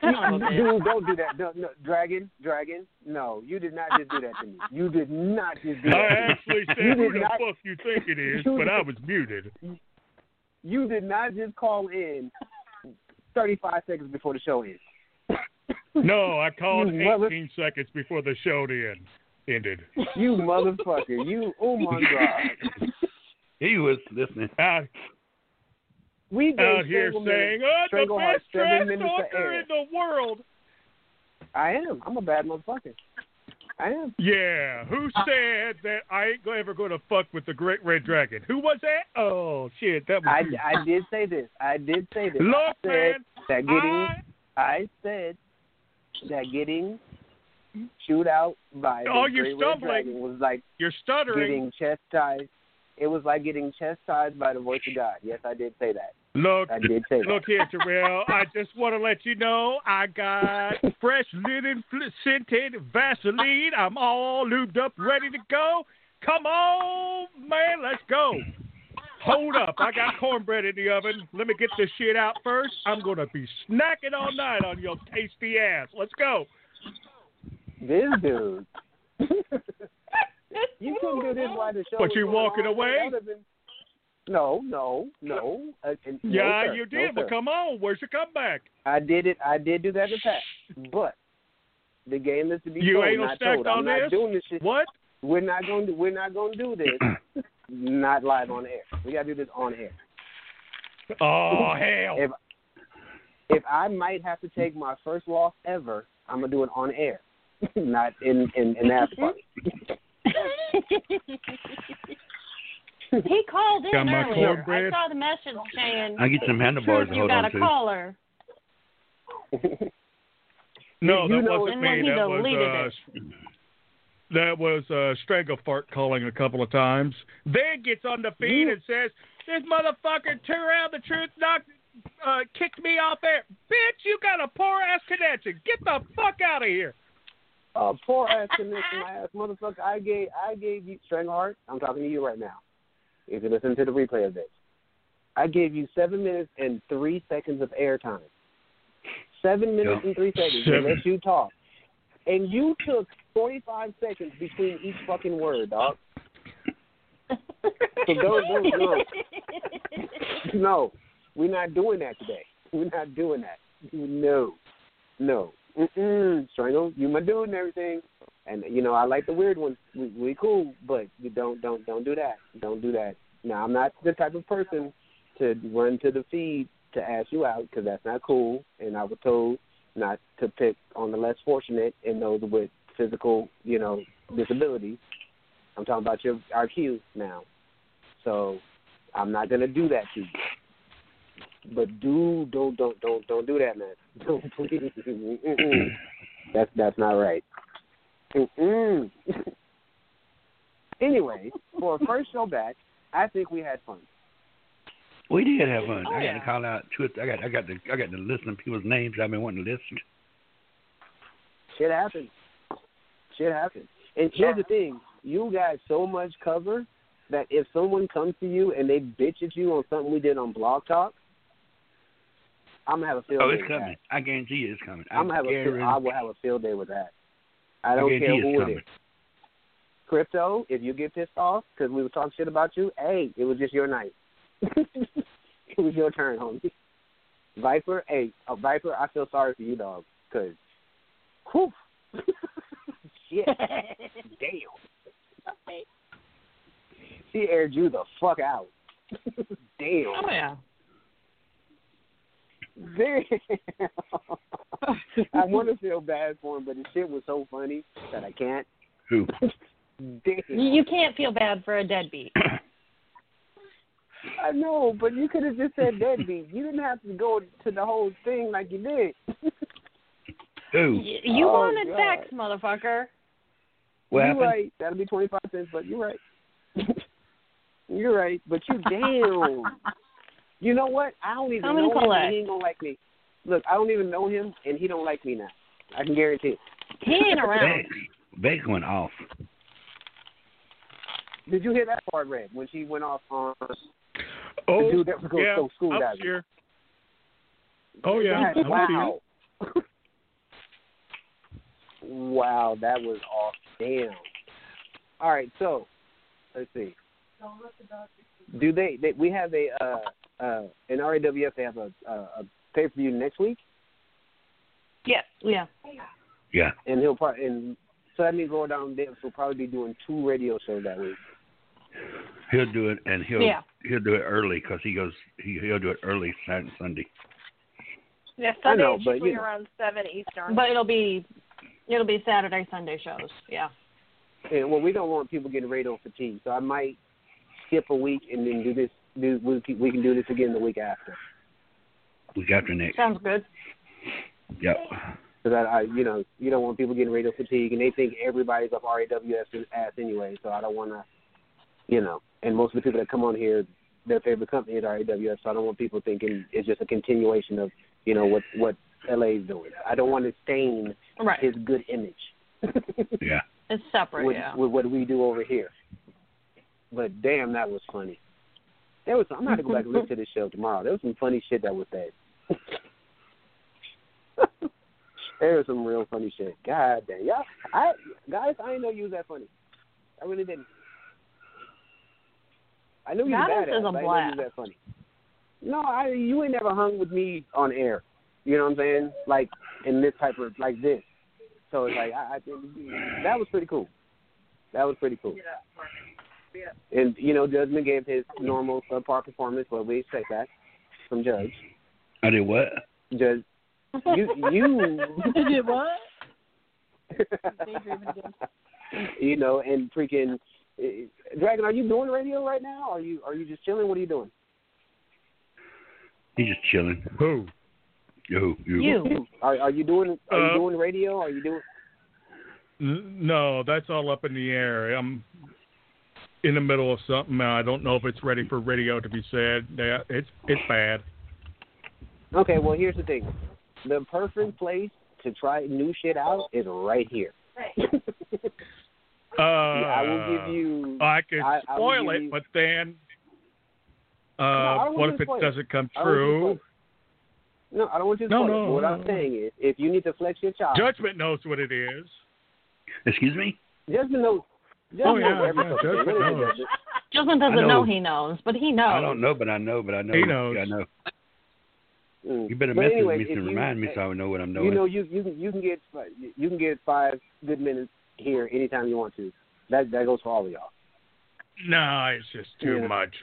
Son of a bitch. Dude, don't do that. No, no, Dragon, Dragon. No, you did not just do that to me. You did not just do that. I to me. actually You said who did the not- fuck you think it is, You but I was muted. You did not just call in 35 seconds before the show ends. No, I called You mother- 18 seconds before the show end, ended. You motherfucker. You, oh my God. he was listening. Out, We out here saying, oh, the best trash talker in the world. I am. I'm a bad motherfucker. I am. Yeah, who said that I ain't ever going to fuck with the Great Red Dragon? Who was that? Oh, shit, that was I, you. I did say this. I did say this. Look, I said man, that getting I, I said that getting chewed out by the Oh, you're great red dragon was like you're stuttering. getting chastised. It was like getting chastised by the voice of God. Yes, I did say that. Look, I did say that. Look here, Terrell. I just want to let you know I got fresh linen fl- scented Vaseline. I'm all lubed up, ready to go. Come on, man, let's go. Hold up, I got cornbread in the oven. Let me get this shit out first. I'm gonna be snacking all night on your tasty ass. Let's go. This dude. you couldn't do this while the show. But you going walking on. away? That would've been- No, no, no. Uh, and- no, Yeah, sir. you No, did, but come on, where's your comeback? I did it. I did do that in the past, but the game is to be You told, ain't not stacked told. on I'm not this? doing this shit. What? We're not going to. We're not going to do this. not live on air. We got to do this on air. Oh hell! If if I might have to take my first loss ever, I'm gonna do it on air, not in in in the after party. He called in Got my earlier. I cornbread? saw the message saying, I get some handlebars Truth, to you got a to. caller. No, You that wasn't And then me. he That was deleted uh, that was uh, Stranglefart calling a couple of times. Then gets on the feed You- and says, "This motherfucker turned around the truth knocked, uh, kicked me off air. Bitch, you got a poor ass connection. Get the fuck out of here." uh, poor ass connection, ass motherfucker. I gave I gave you Strangleheart. I'm talking to you right now. If you listen to the replay of this, I gave you seven minutes and three seconds of airtime. Seven minutes and three seconds to Seven. let you talk, and you took 45 seconds between each fucking word, dog. So those, those, no, no, we're not doing that today. We're not doing that. No, no. Mm-mm. Strangle, you my dude and everything, and you know I like the weird ones. We, we cool, but you don't don't don't do that. Don't do that. Now I'm not the type of person to run to the feed to ask you out because that's not cool. And I was told not to pick on the less fortunate and those with physical, you know, disabilities. I'm talking about your RQ now. So I'm not gonna do that to you. But do don't don't don't don't do that, man. Don't please. That's that's not right. Mm-mm. anyway, for our first show back, I think we had fun. We did have fun. Oh, I got yeah. to call out two. I got I got to I got to listen to people's names I've been wanting to listen. Shit happens. Shit happens. And here's the thing: you got so much cover that if someone comes to you and they bitch at you on something we did on Blog Talk, I'm gonna have a field day. Oh, day it's with coming. I guarantee you it's coming. that. I'm gonna have a field, I will have a field day with that. I I don't guarantee care who it coming. is. Crypto, if you get pissed off because we were talking shit about you, hey, it was just your night. it was your turn, homie. Viper, hey, uh, Viper, I feel sorry for you, dog, because, whew, shit, damn. She aired you the fuck out. damn. Oh yeah. Damn. I want to feel bad for him, but the shit was so funny that I can't. Who? Damn. You you can't feel bad for a deadbeat. I know, but you could have just said deadbeat. You didn't have to go to the whole thing like you did. Who? Y- You Oh, wanted God. sex, motherfucker. What you're happened? right. That'll be twenty five cents, but you're right. you're right, but you damn. You know what? I don't even Come know him. collect. And he ain't gonna like me. Look, I don't even know him, and he don't like me now. I can guarantee it. He ain't around. Beck, Beck went off. Did you hear that part, Red? When she went off on Oh, the dude that was going yeah, to school I'm diving? sure. Oh yeah, God, I'm wow. wow, that was off. Damn. All right, so let's see. Do they? they we have a uh, uh, in RAWF. They have a, a, a pay per view next week, Yes. Yeah. Yeah. and he'll probably and so that means Lord Down Davis will probably be doing two radio shows that week. He'll do it, and he'll Yeah. he'll do it early because he goes he he'll do it early Saturday and Sunday. Yeah, Sunday know, it's but, usually you know. around seven Eastern. But it'll be it'll be Saturday, Sunday shows. Yeah. And well, we don't want people getting radio fatigue, so I might skip a week and then do this. Do we can, we can do this again the week after. Week after next. Sounds good. Yep. Because I, I, you know, you don't want people getting radio fatigue, and they think everybody's up RAWS ass anyway. So I don't want to, you know. And most of the people that come on here, their favorite company is RAWS. So I don't want people thinking it's just a continuation of, you know, what what LA is doing. I don't want to stain Right. his good image Yeah. It's separate. with yeah. with what we do over here. But damn, that was funny. There was. I'm gonna have to go back and listen to this show tomorrow. There was some funny shit that was said. there was some real funny shit. God damn, yeah. I guys, I didn't know you was that funny. I really didn't. I knew you was Goddess badass. a I didn't you blast. was that funny. No, I you ain't never hung with me on air. You know what I'm saying? Like in this type of like this. So it's like I, I think that was pretty cool. That was pretty cool. And you know, Judgment gave his normal subpar performance, but we expect that from Judge. I did what? Judge, you you You did what? You know, and freaking Dragon, are you doing radio right now? Are you are you just chilling? What are you doing? He's just chilling. Who? You. You. You. Are are you doing are Uh, you doing radio? Are you doing No, that's all up in the air. I'm in the middle of something. I don't know if it's ready for radio to be said. Yeah, it's it's bad. Okay, well here's the thing. The perfect place to try new shit out is right here. Uh, I will give you I could I- I spoil give it, you- but then, uh, I don't what if it spoil doesn't come I don't want you to true? spoil. No, I don't want you to No, spoil it. no, What no, I'm saying is if you need to flex your child Judgment knows what it is. Excuse me. Judgment knows Judgment Oh, yeah, yeah, fucking thing. Judgment What is it, knows. Justin doesn't know. know. he knows, but he knows. I don't know, but I know, but I know. He knows. I know. Mm. You better But message anyways, me if to you- remind me so I know what I'm doing. You know, you you can you can get you can get five good minutes here anytime you want to. That that goes for all of y'all. No, it's just too Yeah. much.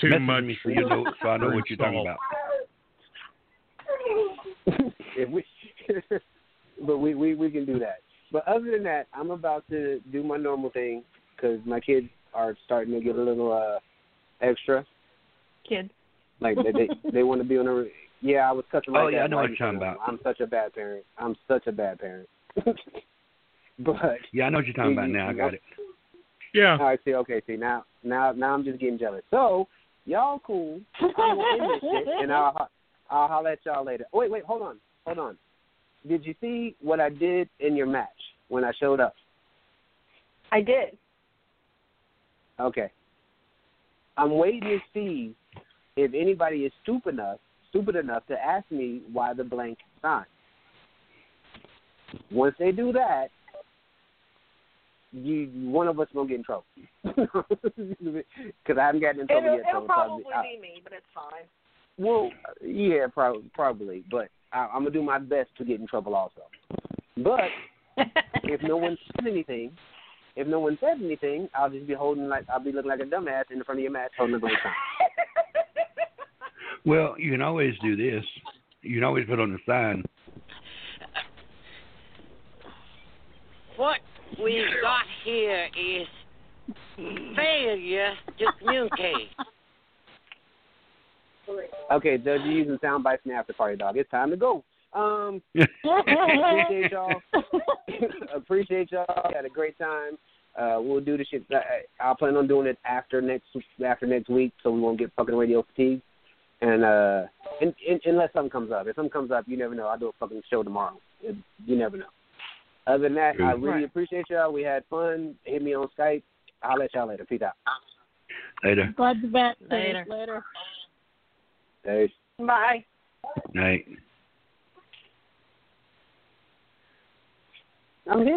Too message much. me so you know, so I know what you're talking about. if we, but we, we we can do that. But other than that, I'm about to do my normal thing because my kids are starting to get a little uh extra. Kids. Like they they, they want to be on a. Yeah, I was cussing right Oh, yeah, I know what you're talking about. I'm such a bad parent. I'm such a bad parent. but Yeah, I know what you're talking about now. I got it. Yeah. all right, see, okay, see now now now I'm just getting jealous. So y'all cool. I'm gonna end this shit, and I'll I'll holler at y'all later. Oh, wait, wait, hold on, hold on. Did you see what I did in your match when I showed up? I did. Okay. I'm waiting to see if anybody is stupid enough stupid enough to ask me why the blank sign. Once they do that, you one of us gonna get in trouble because I haven't gotten in trouble It'll, yet. it'll so probably I- be me, but it's fine. well, yeah, probably, probably, but I, I'm gonna do my best to get in trouble also. But if no one said anything, if no one says anything, I'll just be holding like I'll be looking like a dumbass in front of your match holding the blank sign. Well, you can always do this. You can always put on the sign. What we've got here is failure to communicate. Okay, Doug, you're using sound bites from the after party, dog. It's time to go. Um, appreciate y'all. appreciate y'all. Had a great time. Uh, we'll do the shit. I, I'll plan on doing it after next after next week, so we won't get fucking radio fatigue. And uh, in, in, unless something comes up, if something comes up, you never know. I'll do a fucking show tomorrow. It, you never know. Other than that, I really appreciate y'all. We had fun. Hit me on Skype. I'll let y'all later. Peace out. Later. Glad to bet. Later. Later. Peace. Bye. Night. I'm here.